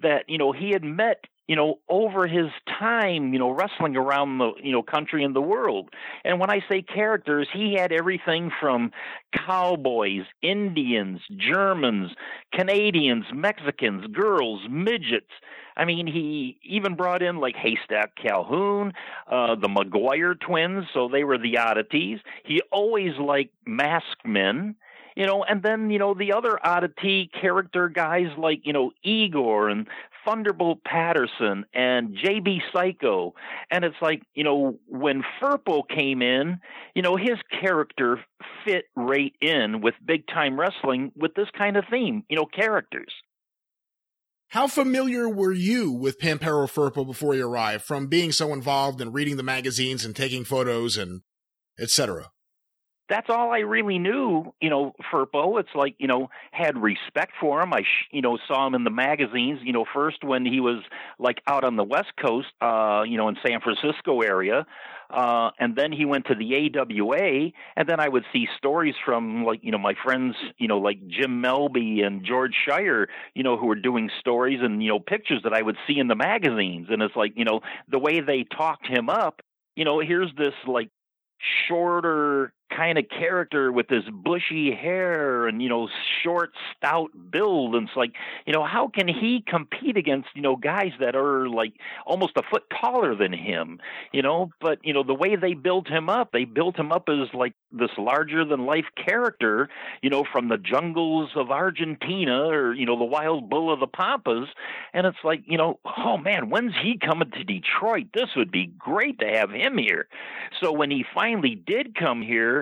that, you know, he had met you know, over his time, you know, wrestling around the, you know, country and the world. And when I say characters, he had everything from cowboys, Indians, Germans, Canadians, Mexicans, girls, midgets. I mean, he even brought in like Haystack Calhoun, uh, the McGuire twins, so they were the oddities. He always liked masked men you know, and then you know the other oddity character guys like you know Igor and Thunderbolt Patterson and JB Psycho. And it's like, you know, when Firpo came in, you know, his character fit right in with big time wrestling with this kind of theme, you know, characters. How familiar were you with Pampero Firpo before you arrived from being so involved in reading the magazines and taking photos and etc.? That's all I really knew, you know, Firpo. It's like, you know, had respect for him. I, sh- you know, saw him in the magazines, you know, first when he was like out on the West Coast, uh, you know, in San Francisco area. Uh, and then he went to the AWA, and then I would see stories from like you know my friends, you know like Jim Melby and George Schire, you know who were doing stories and you know pictures that I would see in the magazines, and it's like you know the way they talked him up. You know, here's this like shorter kind of character with this bushy hair and you know short stout build. And it's like you know how can he compete against you know guys that are like almost a foot taller than him you know? But you know the way they built him up they built him up as like this larger than life character you know from the jungles of Argentina or you know the wild bull of the pampas. And it's like you know oh man when's he coming to Detroit? This would be great to have him here. So when he finally did come here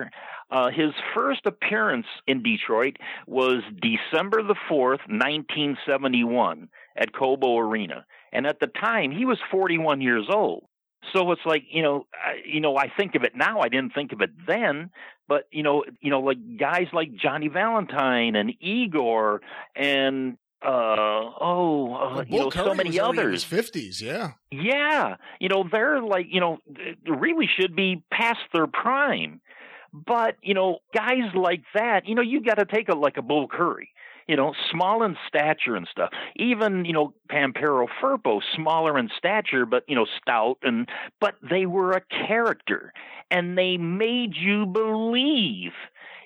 uh, his first appearance in Detroit was December the 4th, 1971, at Cobo Arena. And at the time, he was 41 years old. So it's like you know, I, you know, I think of it now. I didn't think of it then, but you know, you know, like guys like Johnny Valentine and Igor and uh oh uh, you know Curry so many others fifties yeah yeah you know they're like you know really should be past their prime but, you know, guys like that, you know, you got to take a like a Bull Curry, you know, small in stature and stuff. Even, you know, Pampero Firpo, smaller in stature, but, you know, stout and but they were a character and they made you believe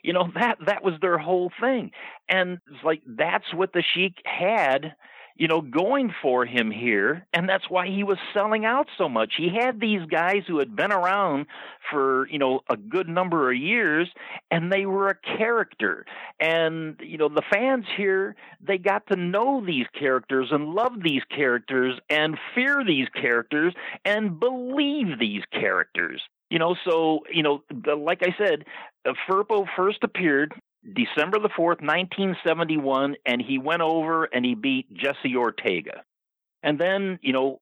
you know that that was their whole thing and it's like that's what the sheik had you know, going for him here, and that's why he was selling out so much. He had these guys who had been around for, you know, a good number of years, and they were a character. And, you know, the fans here, they got to know these characters and love these characters and fear these characters and believe these characters. You know, so, you know, like I said, uh, Firpo first appeared December the 4th, 1971, and he went over and he beat Jesse Ortega. And then, you know,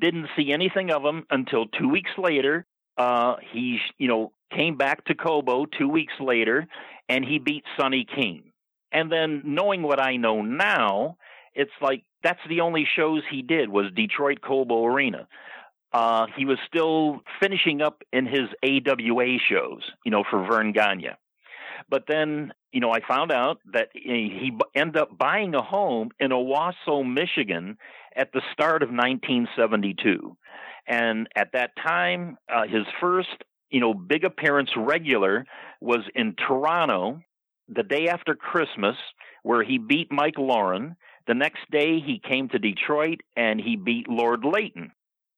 didn't see anything of him until two weeks later. Uh, he, you know, came back to Cobo two weeks later and he beat Sonny King. And then knowing what I know now, it's like that's the only shows he did was Detroit Cobo Arena. Uh, he was still finishing up in his AWA shows, you know, for Verne Gagne. But then, you know, I found out that he ended up buying a home in Owosso, Michigan at the start of 1972. And at that time, uh, his first, you know, big appearance regular was in Toronto the day after Christmas, where he beat Mike Lauren. The next day, he came to Detroit and he beat Lord Layton.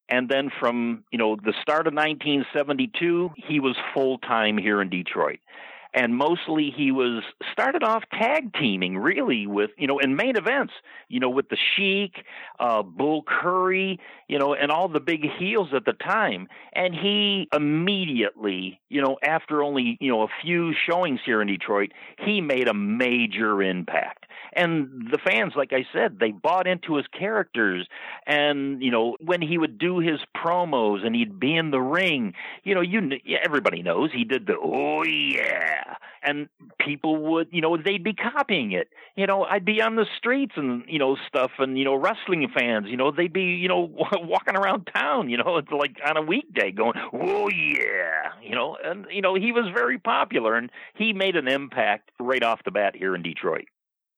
And then from, you know, the start of 1972, he was full time here in Detroit. And mostly he was started off tag teaming really with you know in main events you know with the Sheik, uh, Bull Curry, you know, and all the big heels at the time, and he immediately you know after only you know a few showings here in Detroit, he made a major impact. And the fans like i said they bought into his characters. And you know when he would do his promos and he'd be in the ring you know you everybody knows he did the oh yeah and people would you know they'd be copying it. You know i'd be on the streets and you know stuff and you know wrestling fans you know they'd be you know (laughs) walking around town you know it's like on a weekday going oh yeah you know? And you know he was very popular and he made an impact right off the bat here in detroit.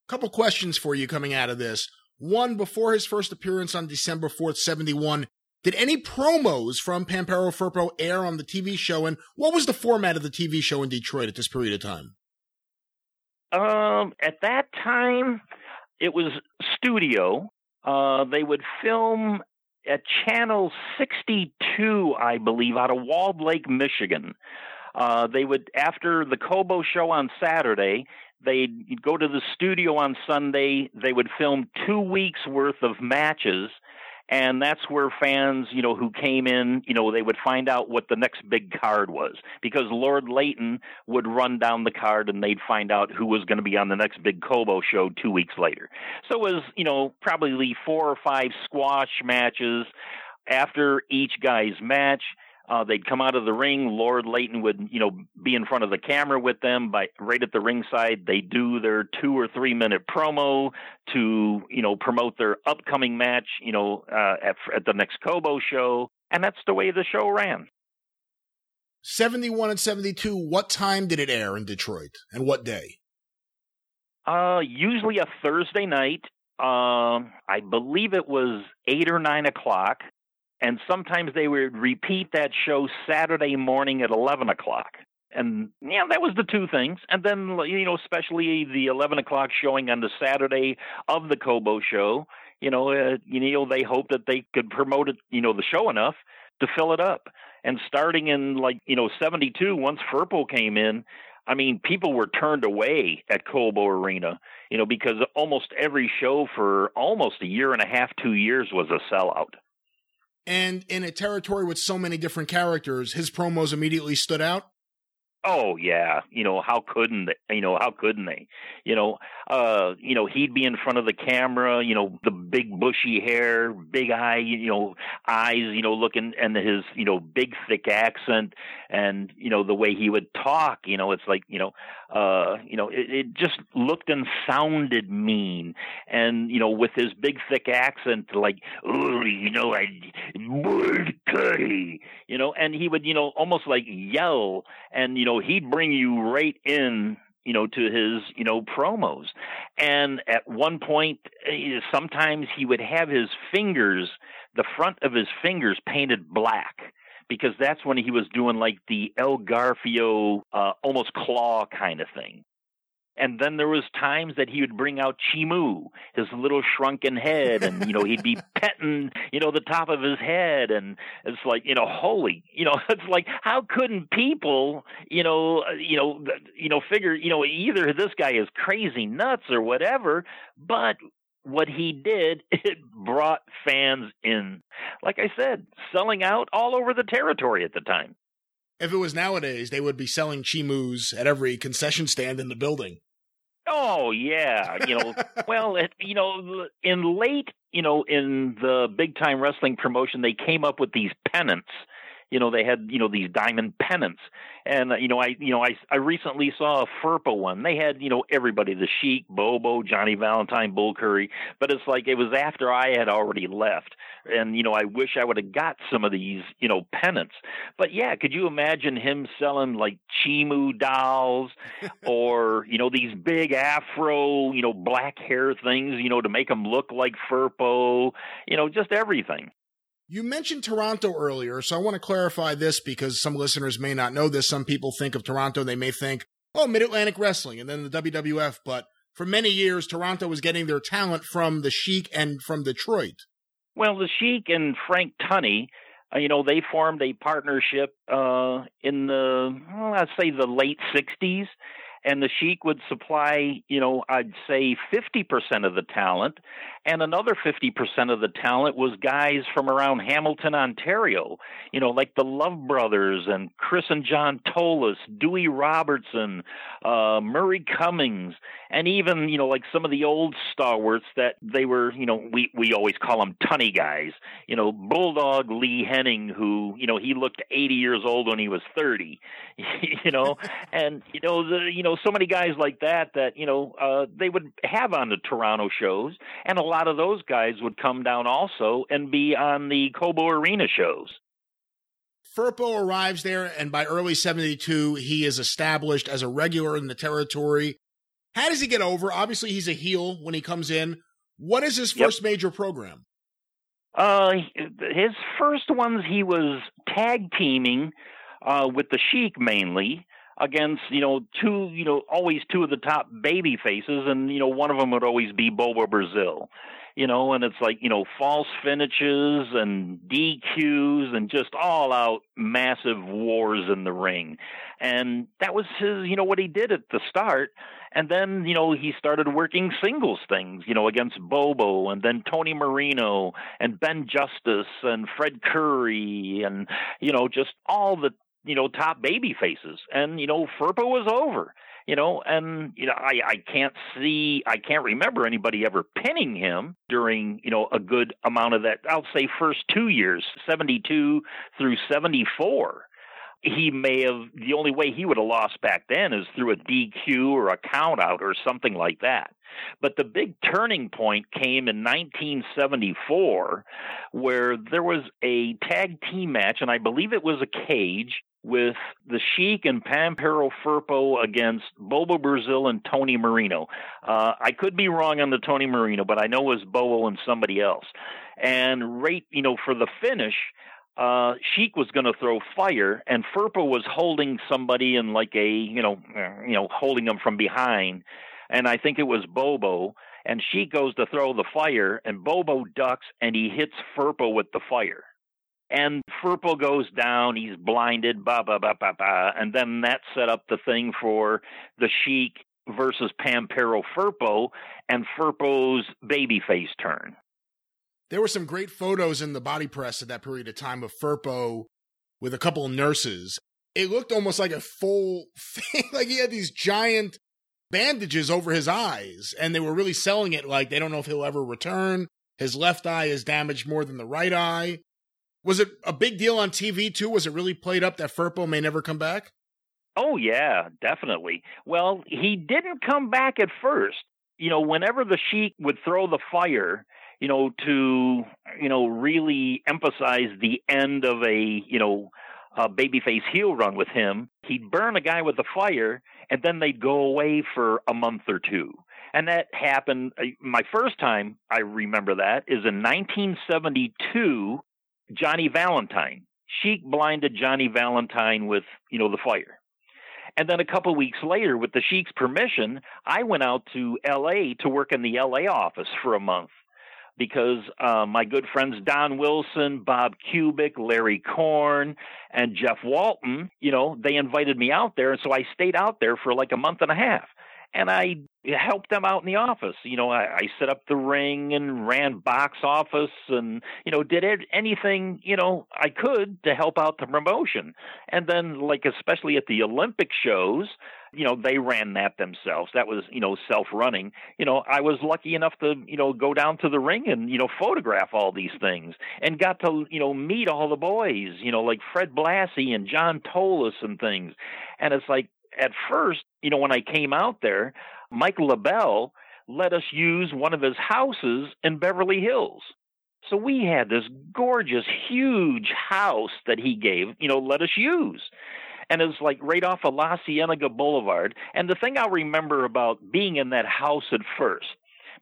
Couple questions for you coming out of this. One, before his first appearance on December 4th, 71, did any promos from Pampero Firpo air on the TV show? And what was the format of the TV show in Detroit at this period of time? Um, at that time, it was studio. Uh, they would film at Channel 62, I believe, out of Walled Lake, Michigan. Uh, they would, after the Cobo show on Saturday, they'd go to the studio on Sunday. They would film two weeks worth of matches. And that's where fans, you know, who came in, you know, they would find out what the next big card was because Lord Layton would run down the card and they'd find out who was going to be on the next big Cobo show two weeks later. So it was, you know, probably four or five squash matches after each guy's match uh, they'd come out of the ring. Lord Layton would, you know, be in front of the camera with them. By right at the ringside, they do their two or three minute promo to, you know, promote their upcoming match. You know, uh, at, at the next Cobo show, and that's the way the show ran. 71 and 72, what time did it air in Detroit and what day? Uh, usually a Thursday night. Um, uh, I believe it was eight or nine o'clock and sometimes they would repeat that show Saturday morning at 11 o'clock. And yeah, that was the two things. And then, you know, especially the 11 o'clock showing on the Saturday of the Cobo show, you know, uh, you know, they hoped that they could promote it, you know, the show enough to fill it up. And starting in like, you know, 72, once Firpo came in, I mean, people were turned away at Cobo Arena, you know, because almost every show for almost a year and a half, two years was a sellout. And in a territory with so many different characters, his promos immediately stood out. Oh yeah, you know how couldn't they? You know how couldn't they? You know, uh, you know he'd be in front of the camera. You know the big bushy hair, big eye, you know eyes, you know looking, and his you know big thick accent, and you know the way he would talk. You know it's like you know, uh, you know it, it just looked and sounded mean, and you know with his big thick accent, like oh you know I, you know, and he would you know almost like yell, and you know know, he'd bring you right in you know, to his, you know, promos. And at one point, eh, sometimes he would have his fingers, the front of his fingers painted black because that's when he was doing like the El Garfio, uh, almost claw kind of thing. And then there was times that he would bring out Chimu, his little shrunken head, and you know he'd be (laughs) petting, you know, the top of his head, and it's like, you know, holy, you know, (laughs) it's like how couldn't people, you know, uh, you know, you know, figure, you know, either this guy is crazy nuts or whatever, but what he did, (laughs) it brought fans in. Like I said, selling out all over the territory at the time. If it was nowadays, they would be selling chimus at every concession stand in the building. Oh yeah, you know, (laughs) well, it, you know, in late, you know, in the big time wrestling promotion, they came up with these pennants you know they had you know these diamond pennants and uh, you know i you know i i recently saw a Firpo one they had you know everybody the sheik bobo johnny valentine bull curry but it's like it was after i had already left and you know i wish i would have got some of these you know pennants but yeah could you imagine him selling like chimu dolls or you know these big afro you know black hair things you know to make him look like Firpo you know just everything you mentioned Toronto earlier, so I want to clarify this because some listeners may not know this. Some people think of Toronto, they may think, oh, Mid Atlantic Wrestling and then the WWF. But for many years, Toronto was getting their talent from the Sheik and from Detroit. Well, the Sheik and Frank Tunney, uh, you know, they formed a partnership uh, in the, well, let's say, the late 60s and the Sheik would supply, you know, I'd say 50% of the talent, and another 50% of the talent was guys from around Hamilton, Ontario, you know, like the Love Brothers and Chris and John Tolos, Dewey Robertson, uh, Murray Cummings, and even, you know, like some of the old stalwarts that they were, you know, we, we always call them Tunney guys, you know, Bulldog Lee Henning, who, you know, he looked 80 years old when he was 30, (laughs) you know, (laughs) and, you know, the, you know, know, so many guys like that that you know uh, they would have on the Toronto shows, and a lot of those guys would come down also and be on the Cobo Arena shows. Firpo arrives there, and by early '72, he is established as a regular in the territory. How does he get over? Obviously, he's a heel when he comes in. What is his first yep. major program? Uh, his first ones he was tag teaming uh, with the Sheik mainly, against you know two you know always two of the top baby faces and you know one of them would always be Bobo Brazil you know and it's like you know false finishes and DQs and just all out massive wars in the ring. And that was his you know what he did at the start. And then you know he started working singles things you know against Bobo and then Tony Marino and Ben Justice and Fred Curry and you know just all the you know, top baby faces. And, you know, Firpo was over, you know, and, you know, I, I can't see, I can't remember anybody ever pinning him during, you know, a good amount of that, I'll say first two years, 72 through 74 he may have the only way he would have lost back then is through a DQ or a count out or something like that. But the big turning point came in 1974 where there was a tag team match and I believe it was a cage with the Sheik and Pampero Firpo against Bobo Brazil and Tony Marino. Uh, I could be wrong on the Tony Marino, but I know it was Bobo and somebody else. And right, you know, for the finish, uh, Sheik was going to throw fire, and Firpo was holding somebody in like a, you know, uh, you know, holding them from behind, and I think it was Bobo. And Sheik goes to throw the fire, and Bobo ducks, and he hits Firpo with the fire and Firpo goes down. He's blinded, ba ba ba ba ba, and then that set up the thing for the Sheik versus Pampero Firpo and Firpo's babyface turn. There were some great photos in the body press at that period of time of Firpo with a couple of nurses. It looked almost like a full thing, (laughs) like he had these giant bandages over his eyes, and they were really selling it like they don't know if he'll ever return. His left eye is damaged more than the right eye. Was it a big deal on TV too? Was it really played up that Firpo may never come back? Oh yeah, definitely. Well, he didn't come back at first. You know, whenever the Sheik would throw the fire, you know, to you know really emphasize the end of a you know a babyface heel run with him, he'd burn a guy with the fire, and then they'd go away for a month or two. And that happened. Uh, my first time I remember that is in 1972 Johnny Valentine. Sheik blinded Johnny Valentine with, you know, the fire. And then a couple weeks later, with the Sheik's permission, I went out to L.A. to work in the L.A. office for a month because uh, my good friends Don Wilson, Bob Kubik, Larry Korn, and Jeff Walton, you know, they invited me out there. And so I stayed out there for like a month and a half and I helped them out in the office. You know, I, I set up the ring and ran box office and, you know, did anything, you know, I could to help out the promotion. And then, like, especially at the Olympic shows, you know, they ran that themselves. That was, you know, self running. You know, I was lucky enough to, you know, go down to the ring and, you know, photograph all these things and got to, you know, meet all the boys, you know, like Fred Blassie and John Tolos and things. And it's like, at first, you know, when I came out there, Mike LeBell let us use one of his houses in Beverly Hills. So we had this gorgeous, huge house that he gave, you know, let us use. And it's like right off of La Cienega Boulevard. And the thing I'll remember about being in that house at first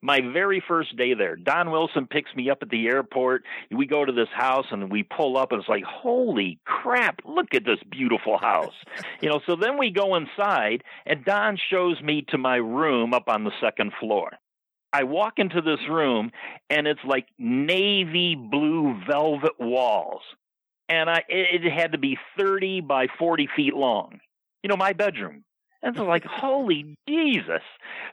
my very first day there, Don Wilson picks me up at the airport. We go to this house and we pull up, and it's like, holy crap, look at this beautiful house. (laughs) you know, so then we go inside, and Don shows me to my room up on the second floor. I walk into this room, and it's like navy blue velvet walls and I it, it had to be 30 by 40 feet long. You know, my bedroom. And it's like, holy Jesus.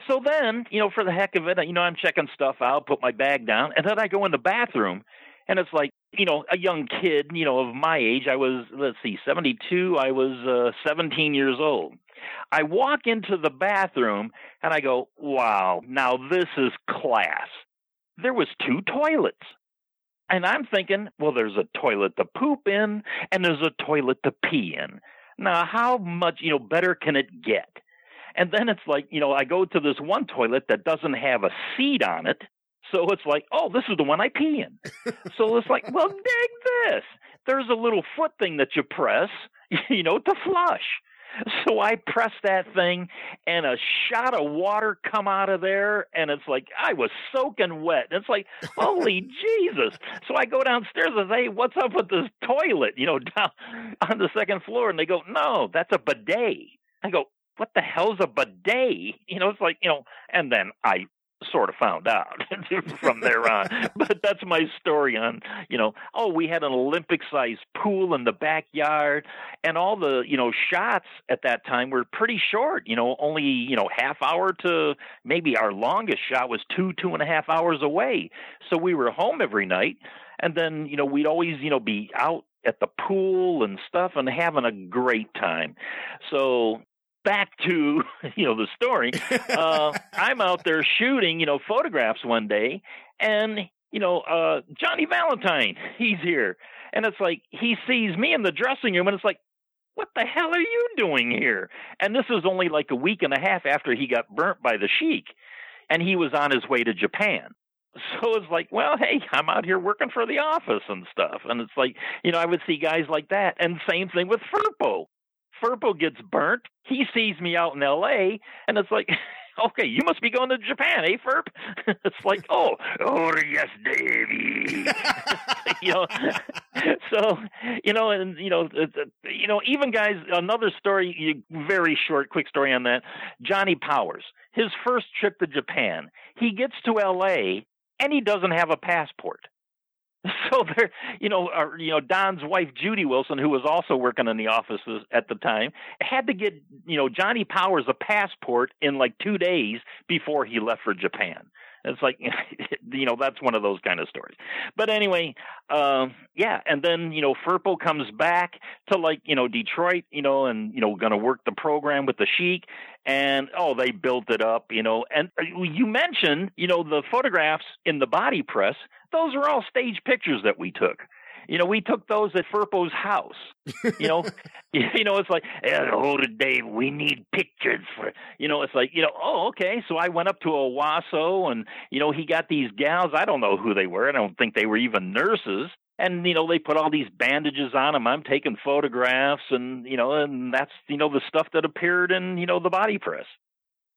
So then, you know, for the heck of it, you know, I'm checking stuff out, put my bag down, and then I go in the bathroom, and it's like, you know, a young kid, you know, of my age. I was, let's see, 72. I was uh, 17 years old. I walk into the bathroom and I go, wow, now this is class. There was two toilets. And I'm thinking, well, there's a toilet to poop in and there's a toilet to pee in. Now, how much, you know, better can it get? And then it's like, you know, I go to this one toilet that doesn't have a seat on it. So it's like, oh, this is the one I pee in. (laughs) so it's like, well, dig this. There's a little foot thing that you press, (laughs) you know, to flush. (laughs) So I press that thing, and a shot of water come out of there, and it's like I was soaking wet. And It's like holy (laughs) Jesus! So I go downstairs and say, "What's up with this toilet?" You know, (laughs) down on the second floor, and they go, "No, that's a bidet." I go, "What the hell's a bidet?" You know, it's like you know, and then I sort of found out (laughs) from there on. but that's my story on, you know, oh, we had an Olympic sized pool in the backyard and all the, you know, shots at that time were pretty short, you know, only, you know, half hour to maybe our longest shot was two, two and a half hours away. So we were home every night. And then, you know, we'd always, you know, be out at the pool and stuff and having a great time. So back to (laughs) you know the story uh, (laughs) i'm out there shooting you know photographs one day and you know uh, johnny valentine (laughs) he's here and it's like he sees me in the dressing room and it's like what the hell are you doing here and this was only like a week and a half after he got burnt by the sheik and he was on his way to japan so it's like, well, hey, I'm out here working for the office and stuff. And it's like, you know, I would see guys like that. And same thing with Firpo. Firpo gets burnt. He sees me out in L.A. and it's like, (laughs) okay, you must be going to Japan, eh, Ferp? (laughs) it's like, oh, oh yes, Davy. (laughs) you know, so you know, and you know, you know, even guys. Another story, very short, quick story on that. Johnny Powers, his first trip to Japan, he gets to L.A. and he doesn't have a passport. (laughs) So there, you know, uh, you know, Don's wife Judy Wilson, who was also working in the offices at the time, had to get you know Johnny Powers a passport in like two days before he left for Japan. It's like, (laughs) you know, that's one of those kind of stories. But anyway, uh, yeah. And then, you know, Firpo comes back to like, you know, Detroit, you know, and, you know, going to work the program with the Sheik. And, oh, they built it up, you know. And uh, you mentioned, you know, the photographs in the body press those are all stage pictures that we took. You know, we took those at Firpo's house. You know, (laughs) (laughs) you know, it's like, oh, Dave, we need pictures for. You know, it's like, you know, oh, okay. So I went up to Owosso, and you know, he got these gals. I don't know who they were. I don't think they were even nurses. And you know, they put all these bandages on them. I'm taking photographs, and you know, and that's you know the stuff that appeared in you know the body press.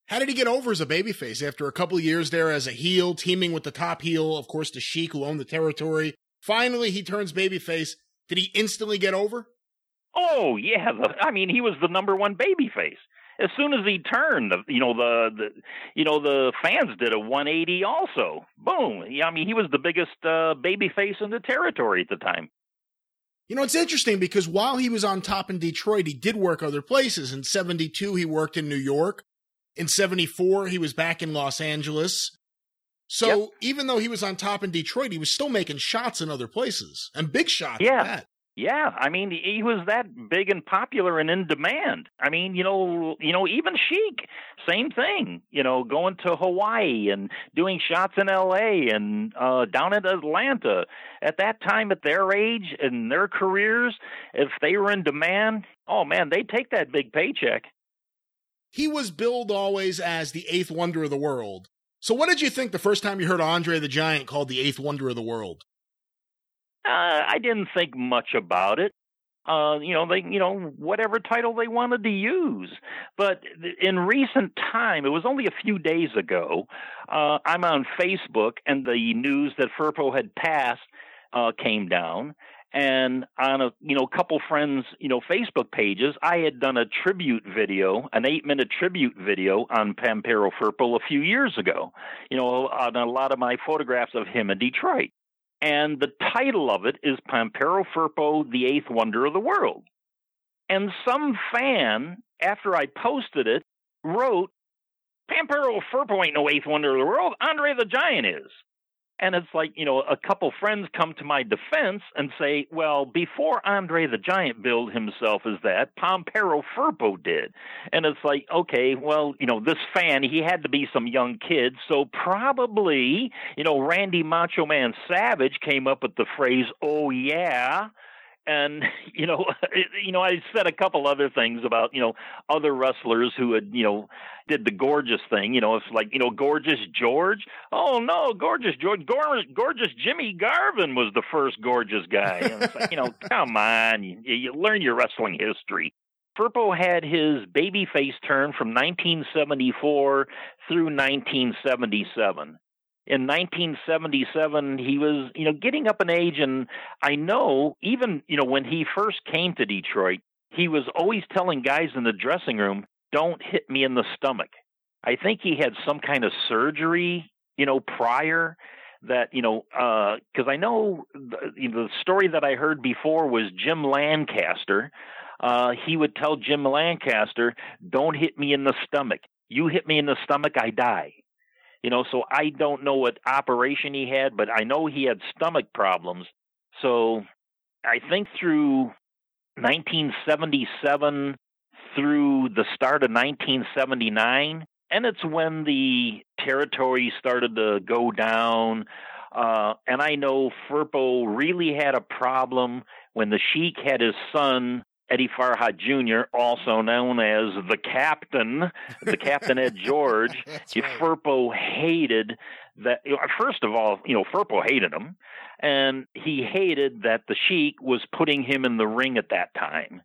How did he get over as a babyface after a couple years there as a heel, teaming with the top heel, of course, the Sheik, who owned the territory? Finally, he turns babyface. Did he instantly get over? Oh yeah, the, I mean, he was the number one babyface. As soon as he turned, the, you know the, the you know the fans did a 180 also. Boom! Yeah, I mean, he was the biggest uh, babyface in the territory at the time. You know, it's interesting because while he was on top in Detroit, he did work other places. In 72, he worked in New York. In 74, he was back in Los Angeles. So yep. even though he was on top in Detroit, he was still making shots in other places and big shots. Yeah. Yeah, I mean, he was that big and popular and in demand. I mean, you know, you know, even Sheik, same thing. You know, going to Hawaii and doing shots in L.A. and uh, down in Atlanta. At that time, at their age and their careers, if they were in demand, oh man, they'd take that big paycheck he was billed always as the eighth wonder of the world. So, what did you think the first time you heard Andre the Giant called the eighth wonder of the world? Uh, I didn't think much about it. Uh, you know, they, you know, whatever title they wanted to use. But in recent time, it was only a few days ago. Uh, I'm on Facebook, and the news that Firpo had passed uh, came down, and on a you know couple friends you know Facebook pages, I had done a tribute video, an eight minute tribute video on Pampero Firpo a few years ago. You know, on a lot of my photographs of him in Detroit. and the title of it is Pampero Firpo, the Eighth Wonder of the World. And some fan, after I posted it, wrote, Pampero Firpo ain't no Eighth Wonder of the World. Andre the Giant is. And it's like, you know, a couple friends come to my defense and say, well, before Andre the Giant billed himself as that, Pampero Firpo did. And it's like, okay, well, you know, this fan, he had to be some young kid. So probably, you know, Randy Macho Man Savage came up with the phrase, oh, yeah and (laughs) you know (laughs) you know i said a couple other things about you know other wrestlers who had you know did the gorgeous thing you know it's like you know gorgeous george? Oh no gorgeous george gorgeous gorgeous jimmy garvin was the first gorgeous guy. And it's like, you know (laughs) come on you, you learn your wrestling history. Firpo had his babyface turn from 1974 through 1977 in 1977 he was you know getting up in age and i know even you know when he first came to detroit he was always telling guys in the dressing room don't hit me in the stomach. I think he had some kind of surgery you know prior that you know because uh, i know the, the story that i heard before was jim lancaster. Uh, he would tell jim lancaster don't hit me in the stomach. You hit me in the stomach i die you know, so I don't know what operation he had, but I know he had stomach problems. So I think through 1977 through the start of 1979, and it's when the territory started to go down. Uh, and I know Firpo really had a problem when the Sheik had his son Eddie Farha Jr., also known as the captain, the captain Ed (laughs) George. right. Firpo hated that. You know, first of all, you know, Firpo hated him, and he hated that the Sheik was putting him in the ring at that time.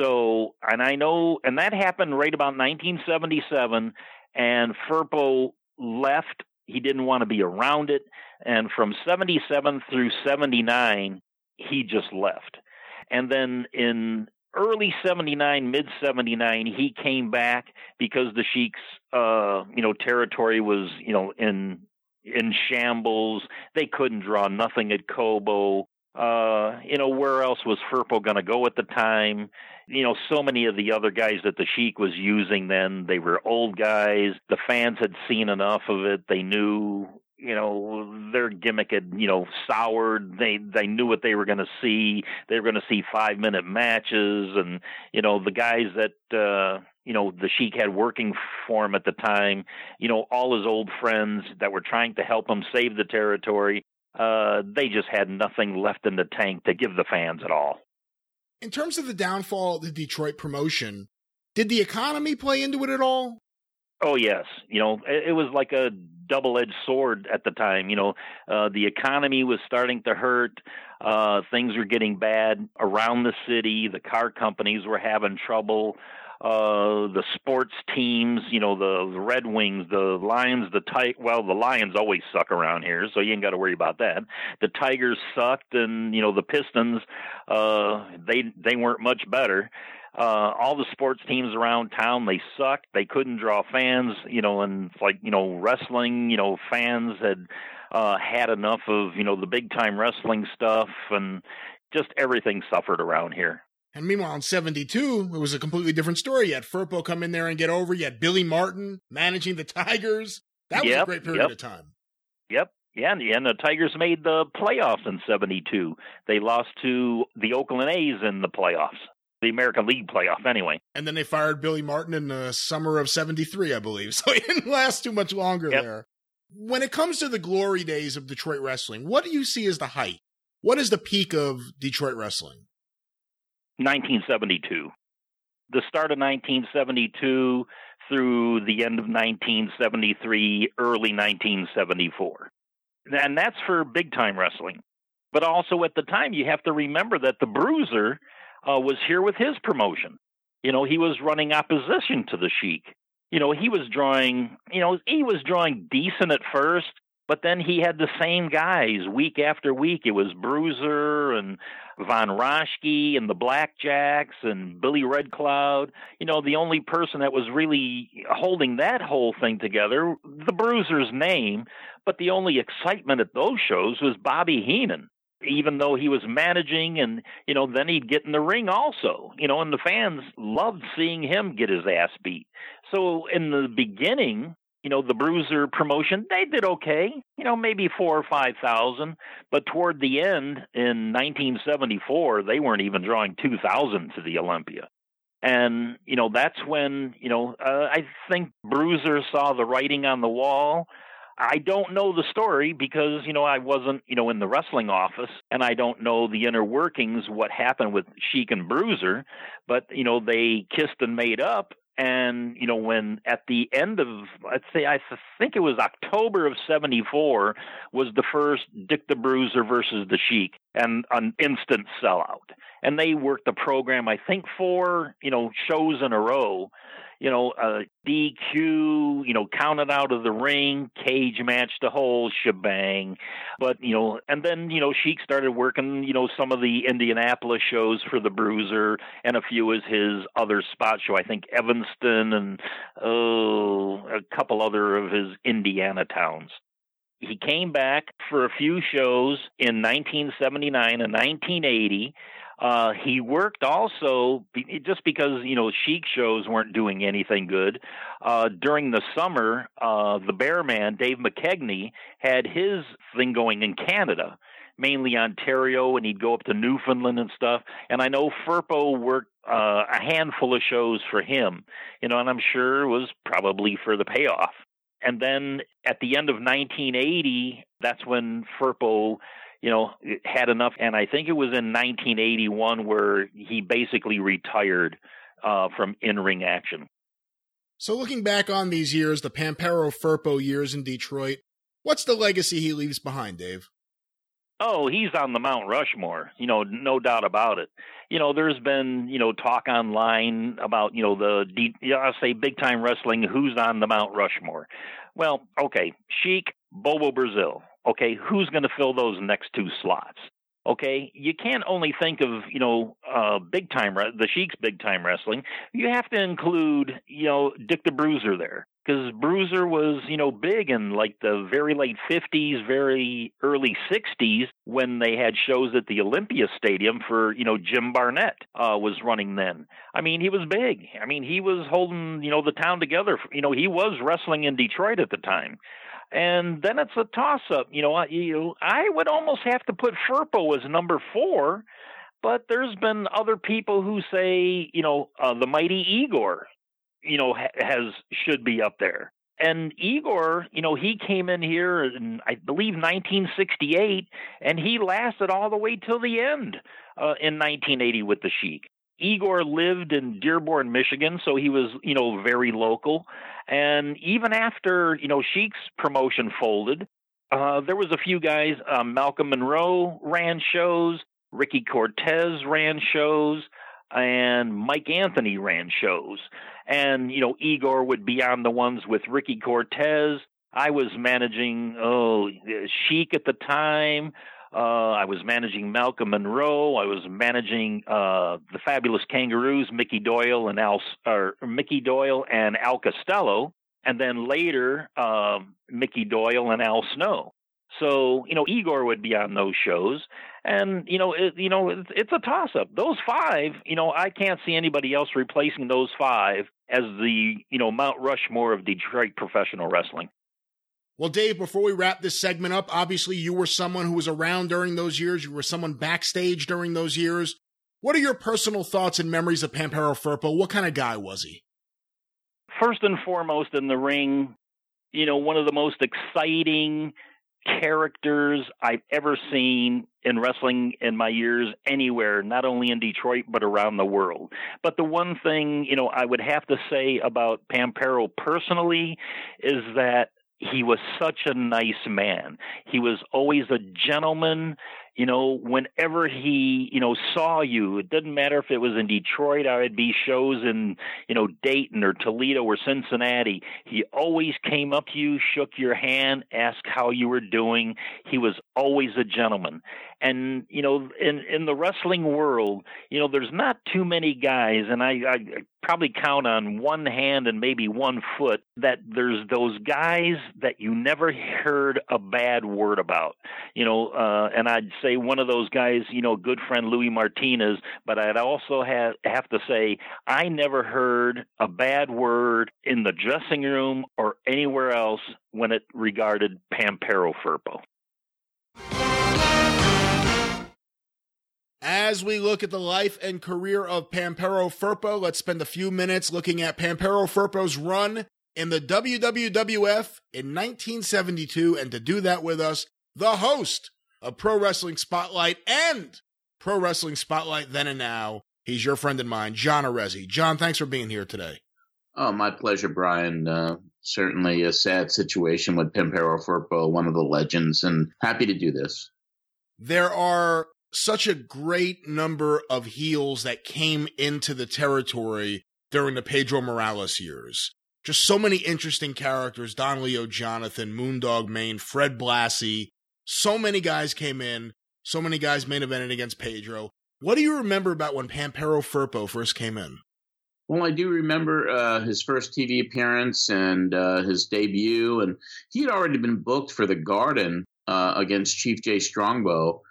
So, and I know, and that happened right about 1977, and Firpo left. He didn't want to be around it, and from 77 through 79, he just left. And then in early 79 mid 79 he came back because the sheik's uh you know territory was you know in in shambles. They couldn't draw nothing at Cobo uh you know where else was Firpo going to go at the time? You know so many of the other guys that the sheik was using then they were old guys. The fans had seen enough of it. They knew you know their gimmick had you know soured. They they knew what they were going to see. They were going to see 5 minute matches and you know the guys that uh you know the sheik had working for him at the time you know all his old friends that were trying to help him save the territory uh they just had nothing left in the tank to give the fans at all. In terms of the downfall of the Detroit promotion did the economy play into it at all? Oh yes, you know it, it was like a double-edged sword at the time. You know, uh, the economy was starting to hurt. Uh, things were getting bad around the city. The car companies were having trouble. Uh, the sports teams, you know, the, the Red Wings, the Lions, the Tig. Well, the Lions always suck around here, so you ain't got to worry about that. The Tigers sucked, and you know the Pistons, uh, they they weren't much better uh, all the sports teams around town they sucked. They couldn't draw fans, you know, and like you know wrestling, you know, fans had uh, had enough of you know the big time wrestling stuff, and just everything suffered around here. And meanwhile, in '72, it was a completely different story. You had Firpo come in there and get over. You had Billy Martin managing the Tigers. That was yep, a great period yep. of time. Yep. Yeah, and the Tigers made the playoffs in 72. They lost to the Oakland A's in the playoffs the American League playoff anyway. And then they fired Billy Martin in the summer of 73, I believe. (laughs) So he didn't last too much longer yep. there. When it comes to the glory days of Detroit wrestling, what do you see as the height? What is the peak of Detroit wrestling? 1972. The start of 1972 through the end of 1973, early 1974. And that's for big time wrestling. But also at the time, you have to remember that the Bruiser uh, was here with his promotion. You know, he was running opposition to the Sheik. You know, he was drawing. You know, he was drawing decent at first, But then he had the same guys week after week. It was Bruiser and Von Raschke and the Blackjacks and Billy Red Cloud. You know, the only person that was really holding that whole thing together, the Bruiser's name, but the only excitement at those shows was Bobby Heenan even though he was managing and you know then he'd get in the ring also you know and the fans loved seeing him get his ass beat so in the beginning you know, the Bruiser promotion, they did okay, you know, maybe four or 5,000. But toward the end in 1974, they weren't even drawing 2,000 to the Olympia. And, you know, that's when, you know, uh, I think Bruiser saw the writing on the wall. I don't know the story because, you know, I wasn't, you know, in the wrestling office and I don't know the inner workings, what happened with Sheik and Bruiser, but, you know, they kissed and made up and you know when at the end of let's say I think it was October of '74 was the first Dick the Bruiser versus the Sheik and an instant sellout. And they worked the program I think four you know shows in a row you know, uh, DQ, you know, counted out of the ring, cage match, the whole shebang. But, you know, and then, you know, Sheik started working, you know, some of the Indianapolis shows for the Bruiser and a few as his other spot show. I think Evanston and, oh, a couple other of his Indiana towns. He came back for a few shows in 1979 and 1980 uh, he worked also just because you know Sheik shows weren't doing anything good. Uh, during the summer, uh, the Bearman Dave McKigney had his thing going in Canada, mainly Ontario, and he'd go up to Newfoundland and stuff. And I know Firpo worked uh, a handful of shows for him, you know, and I'm sure it was probably for the payoff. And then at the end of 1980, that's when Firpo you know, had enough. And I think it was in 1981 where he basically retired uh, from in ring action. So, looking back on these years, the Pampero Firpo years in Detroit, what's the legacy he leaves behind, Dave? Oh, he's on the Mount Rushmore, you know, no doubt about it. You know, there's been, you know, talk online about, you know, the, you know, I'll say big time wrestling, who's on the Mount Rushmore. Well, okay, Sheik, Bobo Brazil, okay, who's going to fill those next two slots? Okay, you can't only think of you know uh, big time the Sheik's big time wrestling. You have to include you know Dick the Bruiser there because Bruiser was you know big in like the very late fifties, very early sixties when they had shows at the Olympia Stadium for you know Jim Barnett uh, was running then. I mean he was big. I mean he was holding you know the town together. You know he was wrestling in Detroit at the time and then it's a toss up. You know, you I would almost have to put Firpo as number four, but there's been other people who say, you know, uh, the mighty Igor, you know, ha- has should be up there. And Igor, you know, he came in here in I believe 1968, and he lasted all the way till the end uh, in 1980 with the Sheik. Igor lived in Dearborn, Michigan, so he was, you know, very local. And even after, you know, Sheik's promotion folded, uh, there was a few guys. Um, Malcolm Monroe ran shows. Ricky Cortez ran shows. And Mike Anthony ran shows. And, you know, Igor would be on the ones with Ricky Cortez. I was managing, oh, Sheik at the time. Uh, I was managing Malcolm Monroe. I was managing uh, the Fabulous Kangaroos, Mickey Doyle and Al, or Mickey Doyle and Al Costello, and then later uh, Mickey Doyle and Al Snow. So you know, Igor would be on those shows, and you know, it, you know, it's, it's a toss-up. Those five, you know, I can't see anybody else replacing those five as the you know Mount Rushmore of Detroit professional wrestling. Well, Dave, before we wrap this segment up, obviously you were someone who was around during those years. You were someone backstage during those years. What are your personal thoughts and memories of Pampero Firpo? What kind of guy was he? First and foremost, in the ring, you know, one of the most exciting characters I've ever seen in wrestling in my years anywhere, not only in Detroit, but around the world. But the one thing, you know, I would have to say about Pampero personally is that he was such a nice man. He was always a gentleman. You know, whenever he, you know, saw you, it didn't matter if it was in Detroit or it'd be shows in, you know, Dayton or Toledo or Cincinnati. He always came up to you, shook your hand, asked how you were doing. He was always a gentleman. And, you know, in, in the wrestling world, you know, there's not too many guys, and I, I probably count on one hand and maybe one foot that there's those guys that you never heard a bad word about. You know, uh, and I'd say one of those guys, you know, good friend Louis Martinez, but I'd also have, have to say I never heard a bad word in the dressing room or anywhere else when it regarded Pampero Firpo. As we look at the life and career of Pampero Firpo, let's spend a few minutes looking at Pampero Firpo's run in the WWF in 1972. And to do that with us, the host of Pro Wrestling Spotlight and Pro Wrestling Spotlight Then and Now. He's your friend and mine, John Arezzi. John, thanks for being here today. Oh, my pleasure, Brian. Uh, certainly a sad situation with Pampero Firpo, one of the legends, and happy to do this. There are such a great number of heels that came into the territory during the Pedro Morales years. Just so many interesting characters Don Leo Jonathan, Moondog Mayne, Fred Blassie. So many guys came in. So many guys main evented against Pedro. What do you remember about when Pampero Firpo first came in? Well, I do remember uh, his first TV appearance and uh, his debut, and he had already been booked for the Garden uh, against Chief Jay Strongbow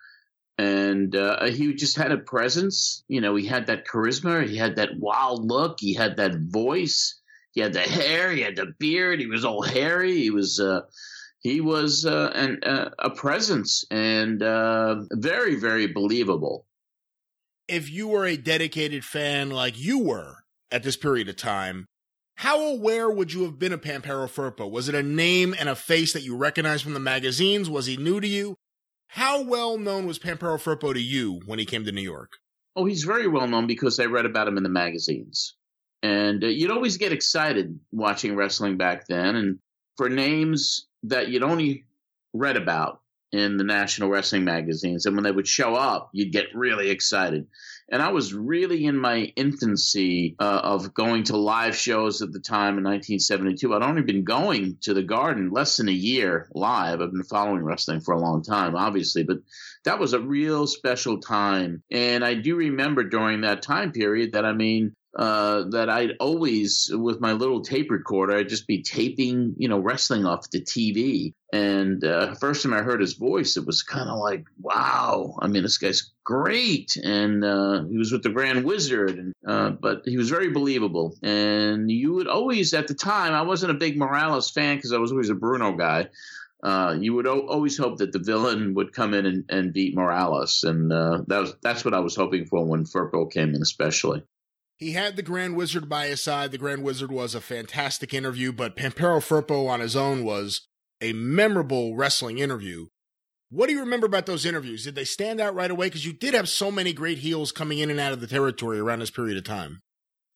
and uh, he just had a presence. You know, he had that charisma, he had that wild look, he had that voice, he had the hair, he had the beard, he was all hairy, he was. He was uh, an, uh, a presence and uh, very, very believable. If you were a dedicated fan like you were at this period of time, how aware would you have been of Pampero Firpo? Was it a name and a face that you recognized from the magazines? Was he new to you? How well known was Pampero Firpo to you when he came to New York? Oh, he's very well known because I read about him in the magazines. And uh, you'd always get excited watching wrestling back then. And for names that you'd only read about in the national wrestling magazines, and when they would show up, you'd get really excited and I was really in my infancy uh, of going to live shows at the time in 1972. I'd only been going to the Garden less than a year live. I've been following wrestling for a long time, obviously, but that was a real special time. And I do remember during that time period that I mean, uh, that I'd always, with my little tape recorder, I'd just be taping, you know, wrestling off the TV. And uh, first time I heard his voice, it was kind of like, wow. I mean, this guy's great, and uh, he was with the Grand Wizard, and uh, but he was very believable. And you would always, at the time, I wasn't a big Morales fan because I was always a Bruno guy. Uh, you would o- always hope that the villain would come in and, and beat Morales, and uh, that was that's what I was hoping for when Firpo came in, especially. He had the Grand Wizard by his side. The Grand Wizard was a fantastic interview, but Pampero Firpo on his own was a memorable wrestling interview. What do you remember about those interviews? Did they stand out right away? Because you did have so many great heels coming in and out of the territory around this period of time.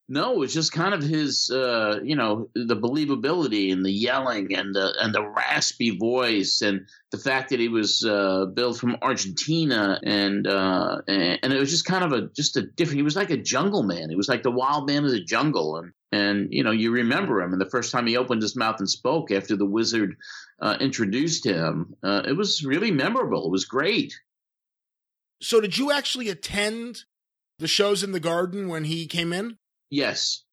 No, it was just kind of his, uh, you know, the believability and the yelling and the and the raspy voice and the fact that he was uh, billed from Argentina and, uh, and it was just kind of a just a different. He was like a jungle man. He was like the wild man of the jungle, and and you know you remember him. And the first time he opened his mouth and spoke after the wizard uh, introduced him, uh, it was really memorable. It was great. So, did you actually attend the shows in the Garden when he came in? Yes.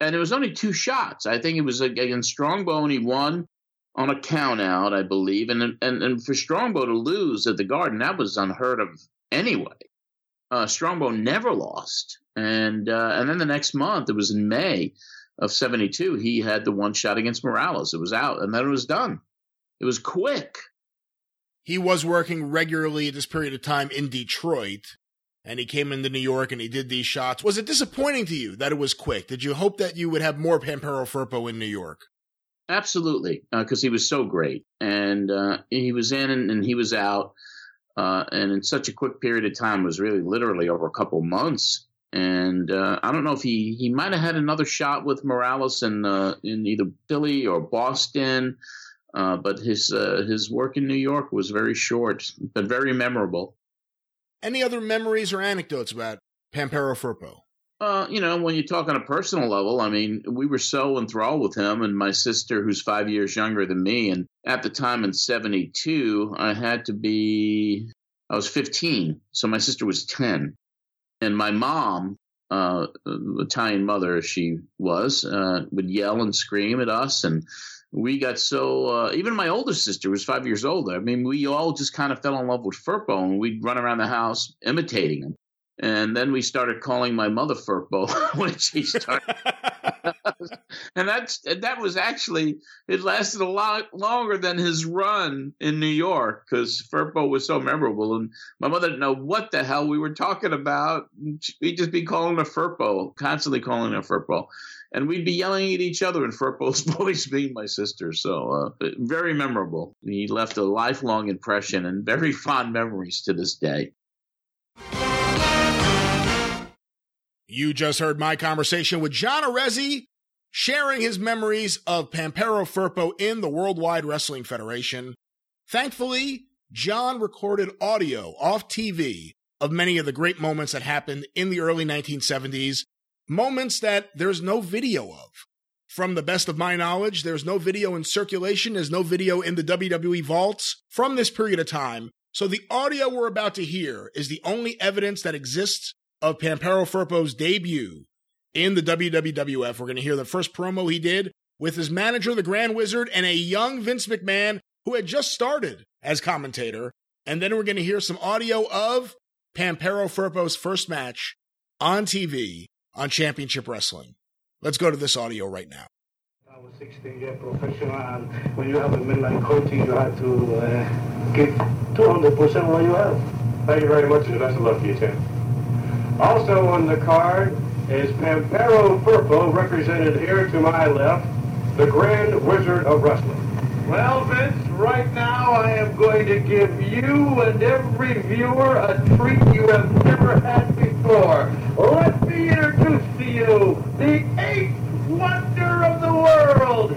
And it was only two shots. I think it was against Strongbow, and he won on a count out, I believe. And, and, and for Strongbow to lose at the Garden, that was unheard of anyway. Uh, Strongbow never lost. And, uh, and then the next month, it was in May of 72, he had the one shot against Morales. It was out, and then it was done. It was quick. He was working regularly at this period of time in Detroit and he came into New York and he did these shots. Was it disappointing to you that it was quick? Did you hope that you would have more Pampero Firpo in New York? Absolutely, because uh, he was so great, and uh, he was in and, and he was out, uh, and in such a quick period of time, was really literally over a couple months. And uh, I don't know if he he might have had another shot with Morales in uh, in either Philly or Boston, uh, but his his work in New York was very short, but very memorable. Any other memories or anecdotes about Pampero Firpo? Uh, you know, when you talk on a personal level, I mean, we were so enthralled with him and my sister, who's five years younger than me. And at the time in 72, I had to be, I was 15. So my sister was 10. And my mom, uh, Italian mother as she was, uh, would yell and scream at us. And we got so, uh, even my older sister was five years older. I mean, we all just kind of fell in love with Firpo and we'd run around the house imitating him. And then we started calling my mother Firpo (laughs) when she started. (laughs) and that's that was actually it lasted a lot longer than his run in New York because Firpo was so memorable, and my mother didn't know what the hell we were talking about. We'd just be calling her Firpo, constantly calling her Firpo, and we'd be yelling at each other in Firpo's (laughs) voice, being my sister. So uh, very memorable. He left a lifelong impression and very fond memories to this day. You just heard my conversation with John Arezzi, sharing his memories of Pampero Firpo in the Worldwide Wrestling Federation. Thankfully, John recorded audio off TV of many of the great moments that happened in the early 1970s, moments that there's no video of. From the best of my knowledge, there's no video in circulation, there's no video in the WWE vaults from this period of time. So the audio we're about to hear is the only evidence that exists of Pampero Firpo's debut in the WWF. We're going to hear the first promo he did with his manager, the Grand Wizard, and a young Vince McMahon who had just started as commentator. And then we're going to hear some audio of Pampero Firpo's first match on TV on Championship Wrestling. Let's go to this audio right now. I was 16 year professional, and when you have a midline coaching, you have to uh, give 200% what you have. Thank you very much, and best of luck to you, Tim. Also on the card is Pampero Firpo, represented here to my left, the Grand Wizard of Wrestling. Well, Vince, right now I am going to give you and every viewer a treat you have never had Let me introduce to you the eighth wonder of the world.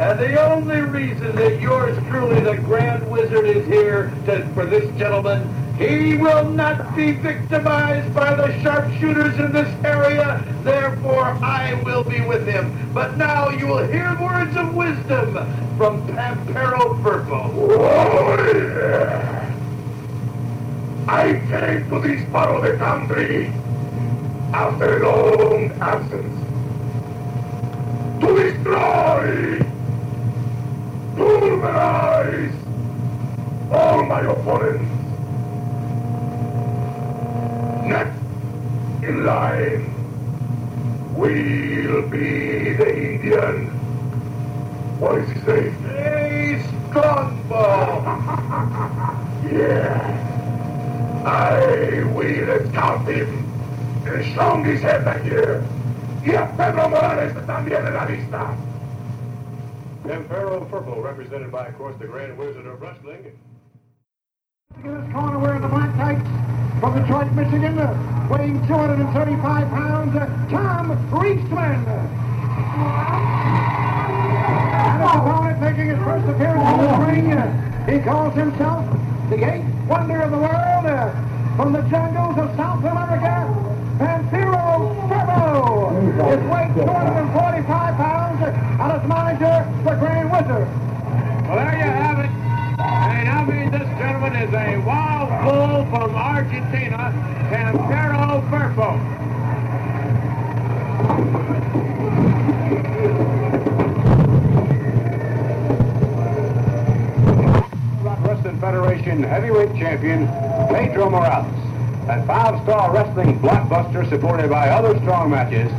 And the only reason that yours truly, the Grand Wizard, is here to, for this gentleman he will not be victimized by the sharpshooters in this area. Therefore, I will be with him. But now you will hear words of wisdom from Pampero Firpo. Oh, yeah. I came to this part of the country after a long absence to destroy, pulverize all my opponents next in line will be the Indian. What is his name? Hey, Strongbow. (laughs) yeah. I will count him and strong his head back here. Y a Pedro Morales también en la lista. Pampero Firpo, represented by, of course, the Grand Wizard of Wrestling. In this corner wearing the black tights from Detroit, Michigan, weighing 235 pounds, Tom Reisman. And his opponent making his first appearance in the ring, he calls himself the eighth wonder of the world from the jungles of South America, Pampero Firpo. His weight 245 pounds, and his manager, the Grand Wizard. Well, there you have it. And I mean, this gentleman is a wild bull from Argentina, Pampero Firpo. Federation heavyweight champion Pedro Morales. A five-star wrestling blockbuster supported by other strong matches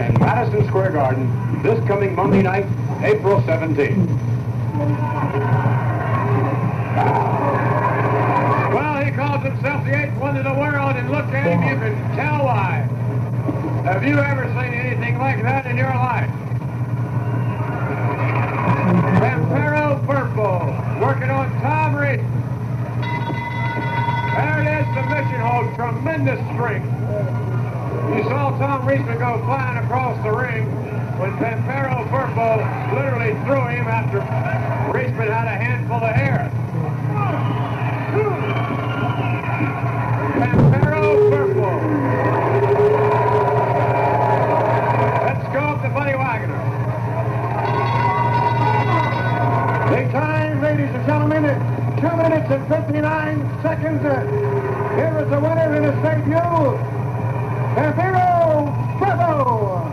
in Madison Square Garden this coming Monday night, April 17th. Well, he calls himself the eighth wonder of the world, and look at him, you can tell why. Have you ever seen anything like that in your life? There it is, the mission hold. Tremendous strength. You saw Tom Reisman go flying across the ring when Pampero Firpo literally threw him after Reisman had a handful of hair. Pampero hair. 29 seconds. Here is the winner in his debut, Pampero Firpo.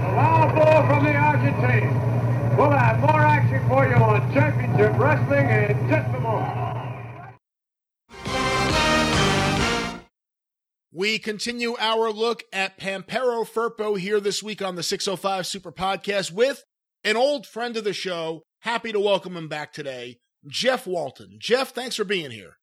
The wild bull from the Argentine. We'll have more action for you on Championship Wrestling in just a moment. We continue our look at Pampero Firpo here this week on the 605 Super Podcast with an old friend of the show. Happy to welcome him back today, Jeff Walton. Jeff, thanks for being here.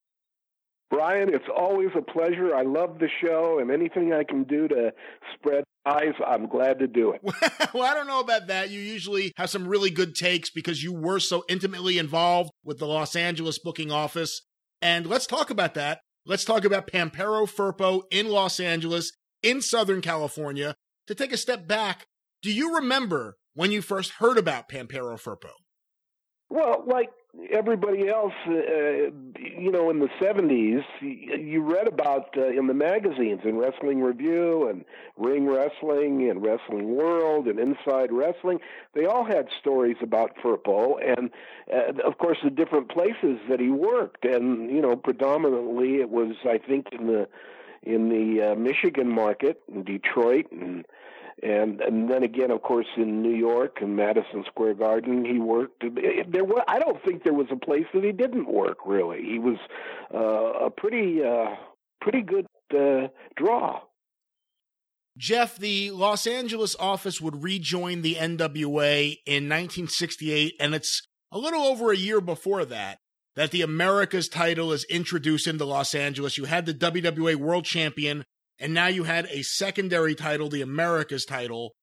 Brian, it's always a pleasure. I love the show, and anything I can do to spread eyes, I'm glad to do it. (laughs) well, I don't know about that. You usually have some really good takes because you were so intimately involved with the Los Angeles booking office. And let's talk about that. Let's talk about Pampero Firpo in Los Angeles, in Southern California. To take a step back, do you remember when you first heard about Pampero Firpo? Well, like everybody else, uh, you know, in the 70s, you read about uh, in the magazines, in Wrestling Review and Ring Wrestling and Wrestling World and Inside Wrestling. They all had stories about Firpo and, uh, of course, the different places that he worked. And, you know, predominantly it was, I think, in the in the uh, Michigan market, in Detroit and and and then again, of course, in New York and Madison Square Garden, he worked. There was I don't think there was a place that he didn't work. Really, he was uh, a pretty uh, pretty good uh, draw. Jeff, the Los Angeles office would rejoin the NWA in 1968, and it's a little over a year before that that the Americas title is introduced into Los Angeles. You had the WWA World Champion and now you had a secondary title, the Americas title.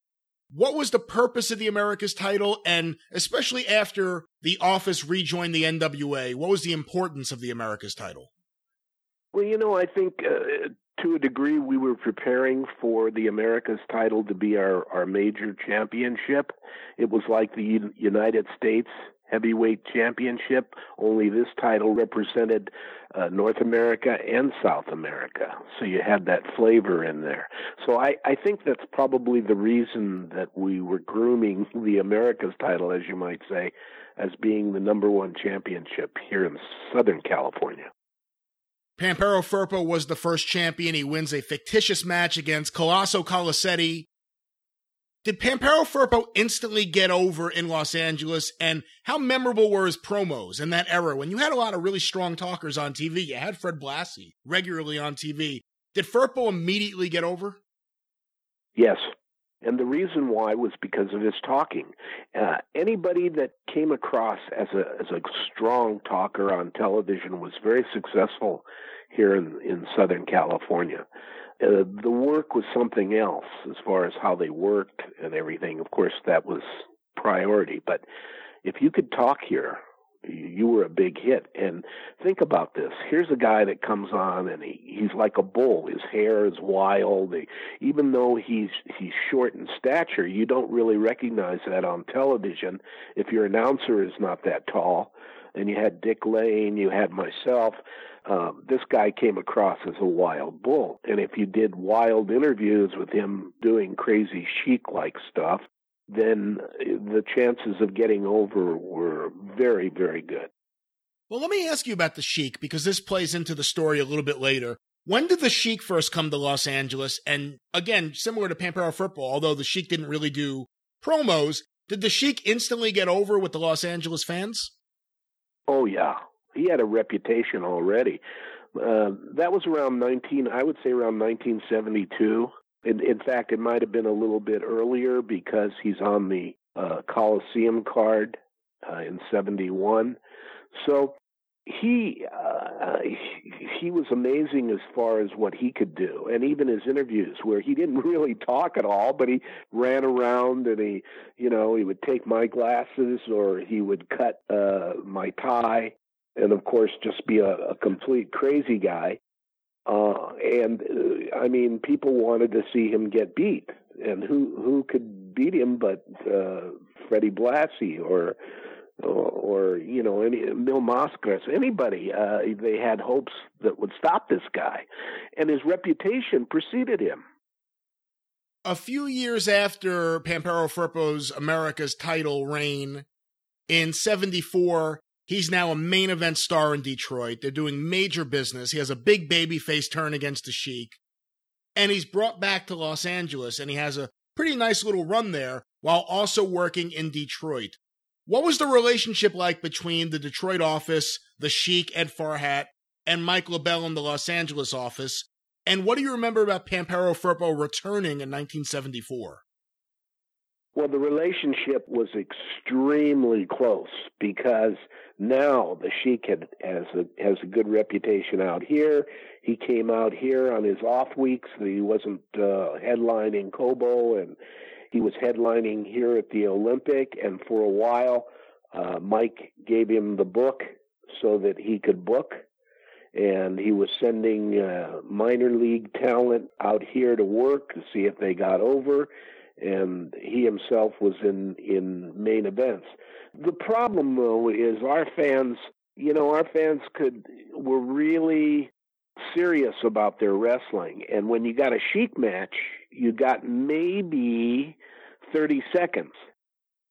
What was the purpose of the Americas title? And especially after the office rejoined the NWA, what was the importance of the Americas title? Well, you know, I think uh, to a degree we were preparing for the Americas title to be our, our major championship. It was like the United States heavyweight championship, only this title represented uh, North America and South America. So you had that flavor in there. So I, I think that's probably the reason that we were grooming the Americas title, as you might say, as being the number one championship here in Southern California. Pampero Firpo was the first champion. He wins a fictitious match against Colosso Colosetti did Pampero Firpo instantly get over in Los Angeles? And how memorable were his promos in that era when you had a lot of really strong talkers on TV? You had Fred Blassie regularly on TV. Did Firpo immediately get over? Yes. And the reason why was because of his talking. Uh, anybody that came across as a as a strong talker on television was very successful here in, in Southern California. Uh, the work was something else as far as how they worked and everything. Of course, that was priority. But if you could talk here, you were a big hit. And think about this. Here's a guy that comes on and he, he's like a bull. His hair is wild. He, even though he's he's short in stature, you don't really recognize that on television if your announcer is not that tall. And you had Dick Lane, you had myself um, this guy came across as a wild bull. And if you did wild interviews with him doing crazy Sheik like stuff, then the chances of getting over were very, very good. Well, let me ask you about the Sheik because this plays into the story a little bit later. When did the Sheik first come to Los Angeles? And again, similar to Pampero Firpo, although the Sheik didn't really do promos, did the Sheik instantly get over with the Los Angeles fans? Oh, yeah he had a reputation already. Uh, that was around 19, I would say around 1972. In, in fact, it might have been a little bit earlier because he's on the uh, Coliseum card uh, in 71. So he, uh, he was amazing as far as what he could do, and even his interviews where he didn't (laughs) really talk at all, but he ran around and he, you know, he would take my glasses or he would cut uh, my tie and of course just be a, a complete crazy guy. Uh, and uh, I mean, people wanted to see him get beat, and who who could beat him but uh, Freddie Blassie or, or or you know any Mil Mascaras, anybody. Uh, they had hopes that would stop this guy, and his reputation preceded him. A few years after Pampero Firpo's America's title reign in '74, He's now a main event star in Detroit. They're doing major business. He has a big baby face turn against the Sheik. And he's brought back to Los Angeles and he has a pretty nice little run there while also working in Detroit. What was the relationship like between the Detroit office, the Sheik, Ed Farhat, and Mike LeBell in the Los Angeles office? And what do you remember about Pampero Firpo returning in 1974? Well, the relationship was extremely close because now the Sheik had, has a has a good reputation out here. He came out here on his off weeks. He wasn't uh, headlining Cobo, and he was headlining here at the Olympic. And for a while, uh, Mike gave him the book so that he could book. And he was sending uh, minor league talent out here to work to see if they got over and he himself was in in main events. The problem though is our fans, you know, our fans could were really serious about their wrestling and when you got a Sheik match, you got maybe 30 seconds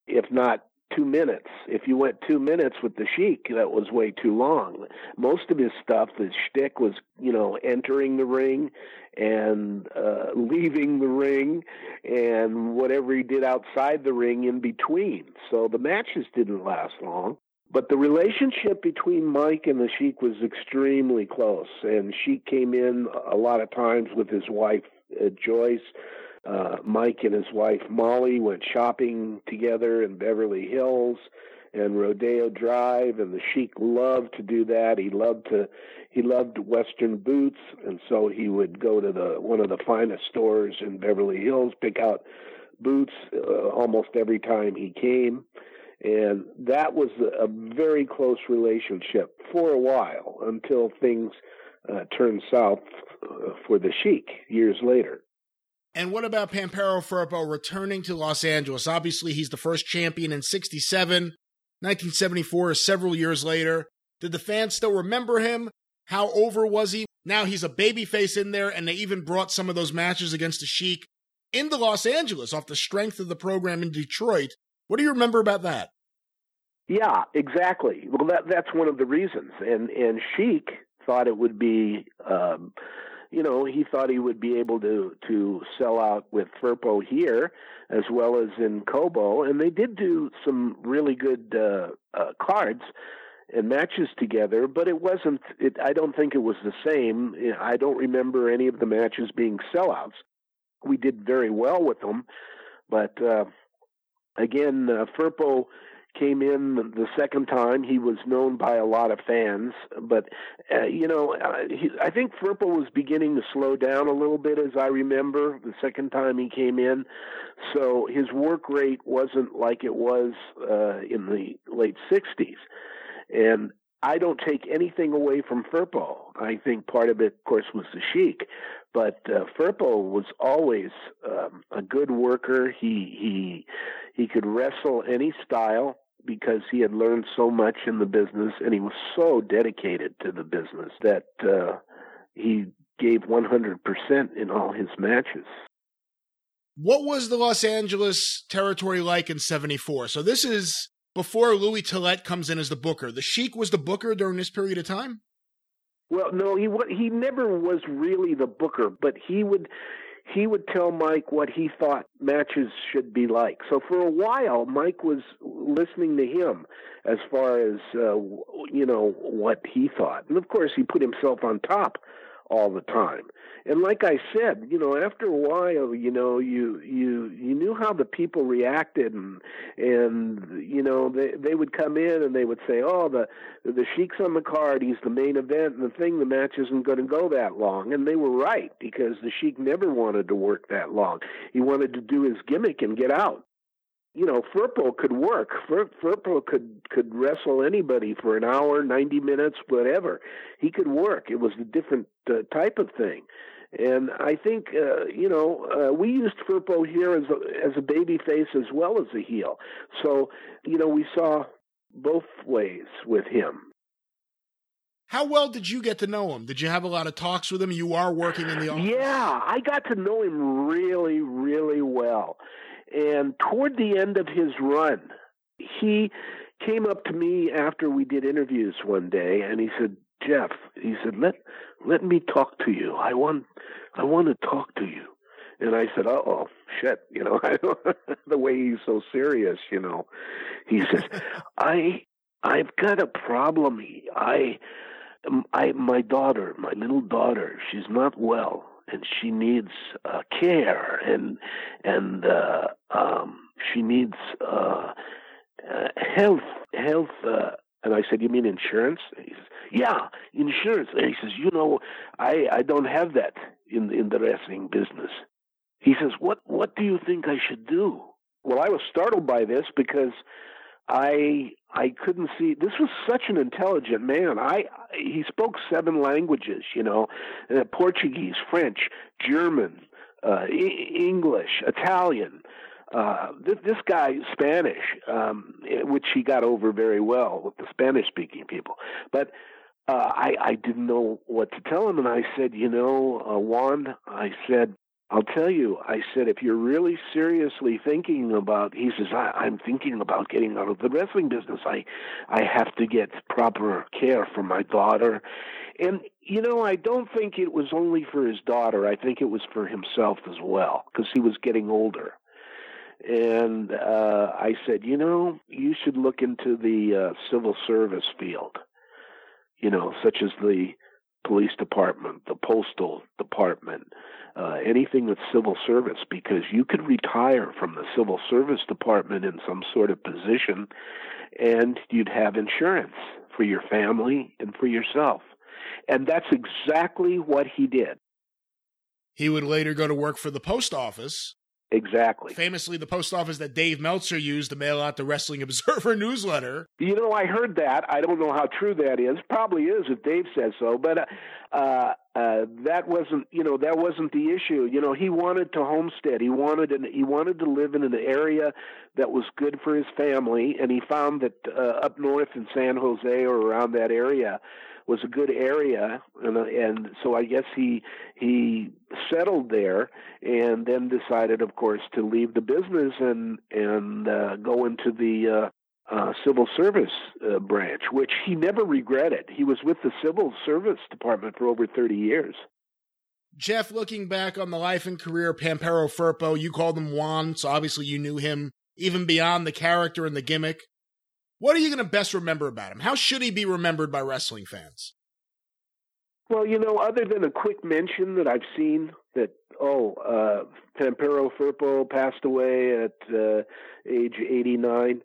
if not two minutes. If you went two minutes with the Sheik, that was way too long. Most of his stuff, the shtick was, you know, entering the ring and uh, leaving the ring and whatever he did outside the ring in between. So the matches didn't last long. But the relationship between Mike and the Sheik was extremely close. And Sheik came in a lot of times with his wife, uh, Joyce uh, Mike and his wife Molly went shopping together in Beverly Hills and Rodeo Drive, and the Sheik loved to do that. He loved to he loved Western boots, and so he would go to the one of the finest stores in Beverly Hills, pick out boots uh, almost every time he came. And that was a very close relationship for a while until things uh, turned south uh, for the Sheik years later. And what about Pampero Firpo returning to Los Angeles? Obviously, he's the first champion in 67. 1974 is several years later. Did the fans still remember him? How over was he? Now he's a babyface in there, and they even brought some of those matches against the Sheik into Los Angeles off the strength of the program in Detroit. What do you remember about that? Yeah, exactly. Well, that that's one of the reasons. And and Sheik thought it would be um, you know, he thought he would be able to to sell out with Firpo here as well as in Cobo, and they did do some really good uh, uh, cards and matches together, but it wasn't. It, I don't think it was the same. I don't remember any of the matches being sellouts. We did very well with them, but uh, again, uh, Firpo came in the second time. He was known by a lot of fans, but uh, you know, uh, he, I think Firpo was beginning to slow down a little bit, as I remember the second time he came in. So his work rate wasn't like it was uh, in the late '60s, and I don't take anything away from Firpo. I think part of it, of course, was the Sheik, but uh, Firpo was always um, a good worker. He he he could wrestle any style because he had learned so much in the business and he was so dedicated to the business that uh, he gave 100% in all his matches. What was the Los Angeles territory like in 74? So this is before Louis Tillet comes in as the booker. The Sheik was the booker during this period of time? Well, no, he he never was really the booker, but he would he would tell Mike what he thought matches should be like. So for a while, Mike was listening to him as far as uh, you know what he thought, and of course he put himself on top all the time. And like I said, you know, after a while, you know, you you you knew how the people reacted, and and you know they they would come in and they would say, oh, the the Sheik's on the card, he's the main event, and the thing, the match isn't going to go that long, and they were right because the Sheik never wanted to work that long. He wanted to do his gimmick and get out you know, Firpo could work. Fur, Firpo could could wrestle anybody for an hour, ninety minutes, whatever. He could work. It was a different uh, type of thing, and I think uh, you know uh, we used Firpo here as a, as a baby face as well as a heel. So you know we saw both ways with him. How well did you get to know him? Did you have a lot of talks with him? You are working in the office. Yeah, I got to know him really, really well. And toward the end of his run, he came up to me after we did interviews one day, and he said, "Jeff," he said, "let let me talk to you. I want I want to talk to you." And I said, "Oh, shit," you know, (laughs) the way he's so serious, you know. He says, (laughs) "I I've got a problem. I I my daughter, my little daughter, she's not well." And she needs uh, care and and uh, um, she needs uh, uh, health health. Uh, and I said, "You mean insurance?" He says, "Yeah, insurance." And he says, "You know, I I don't have that in in the wrestling business." He says, "What what do you think I should do?" Well, I was startled by this because I I couldn't see. This was such an intelligent man. I he spoke seven languages, you know, uh, Portuguese, French, German, uh, e- English, Italian. Uh, this, this guy Spanish, um, which he got over very well with the Spanish-speaking people, but. Uh, I, I didn't know what to tell him, and I said, you know, uh, Juan, I said, I'll tell you, I said, if you're really seriously thinking about, he says, I, I'm thinking about getting out of the wrestling business. I, I have to get proper care for my daughter. And, you know, I don't think it was only for his daughter. I think it was for himself as well, because he was getting older. And uh, I said, you know, you should look into the uh, civil service field, you know, such as the police department, the postal department, uh, anything that's civil service because you could retire from the civil service department in some sort of position and you'd have insurance for your family and for yourself. And that's exactly what he did. He would later go to work for the post office. Exactly. Famously, the post office that Dave Meltzer used to mail out the Wrestling Observer (laughs) newsletter. You know, I heard that. I don't know how true that is. Probably is if Dave says so. But uh, uh, that wasn't, you know, that wasn't the issue. You know, he wanted to homestead. He wanted, an, he wanted to live in an area that was good for his family, and he found that uh, up north in San Jose or around that area was a good area, and and so I guess he he settled there, and then decided, of course, to leave the business and and uh, go into the uh, uh, civil service uh, branch, which he never regretted. He was with the civil service department for over thirty years. Jeff, looking back on the life and career of Pampero Firpo, you called him Juan, so obviously you knew him even beyond the character and the gimmick. What are you going to best remember about him? How should he be remembered by wrestling fans? Well, you know, other than a quick mention that I've seen that, oh, uh, Pampero Firpo passed away at uh, age 89,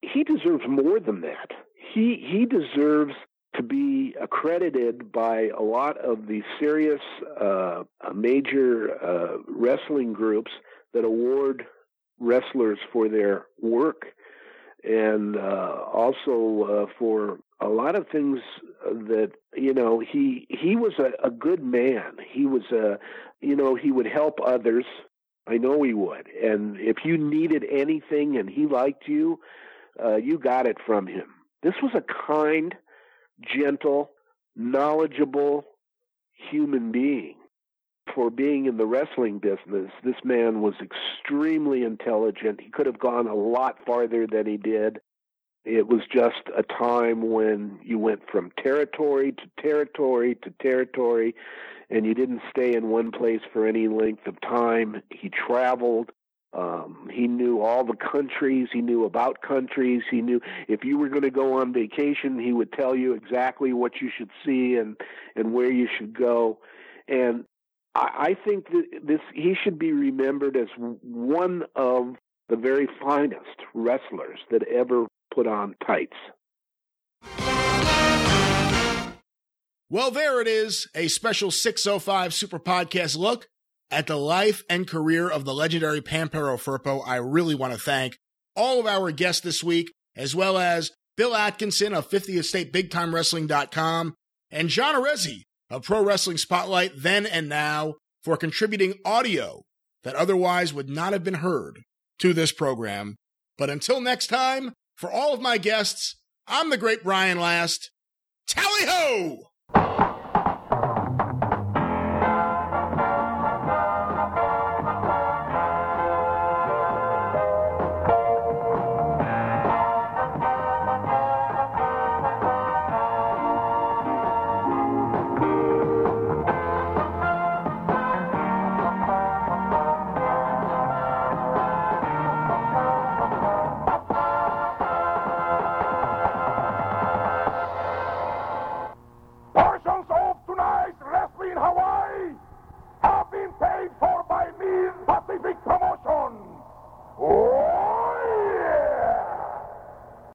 he deserves more than that. He, he deserves to be accredited by a lot of the serious uh, major uh, wrestling groups that award wrestlers for their work and uh, also uh, for a lot of things that you know he he was a, a good man. He was a you know he would help others. I know he would, and if you needed anything and he liked you, uh, you got it from him. This was a kind, gentle, knowledgeable human being for being in the wrestling business, this man was extremely intelligent. He could have gone a lot farther than he did. It was just a time when you went from territory to territory to territory, and you didn't stay in one place for any length of time. He traveled. Um, he knew all the countries. He knew about countries. He knew if you were going to go on vacation, he would tell you exactly what you should see and and where you should go. And I think that this he should be remembered as one of the very finest wrestlers that ever put on tights. Well, there it is, a special 605 Super Podcast look at the life and career of the legendary Pampero Firpo. I really want to thank all of our guests this week, as well as Bill Atkinson of 50th State BigTimeWrestling.com and John Arezzi of Pro Wrestling Spotlight then and now for contributing audio that otherwise would not have been heard to this program. But until next time, for all of my guests, I'm the great Brian Last. Tally ho!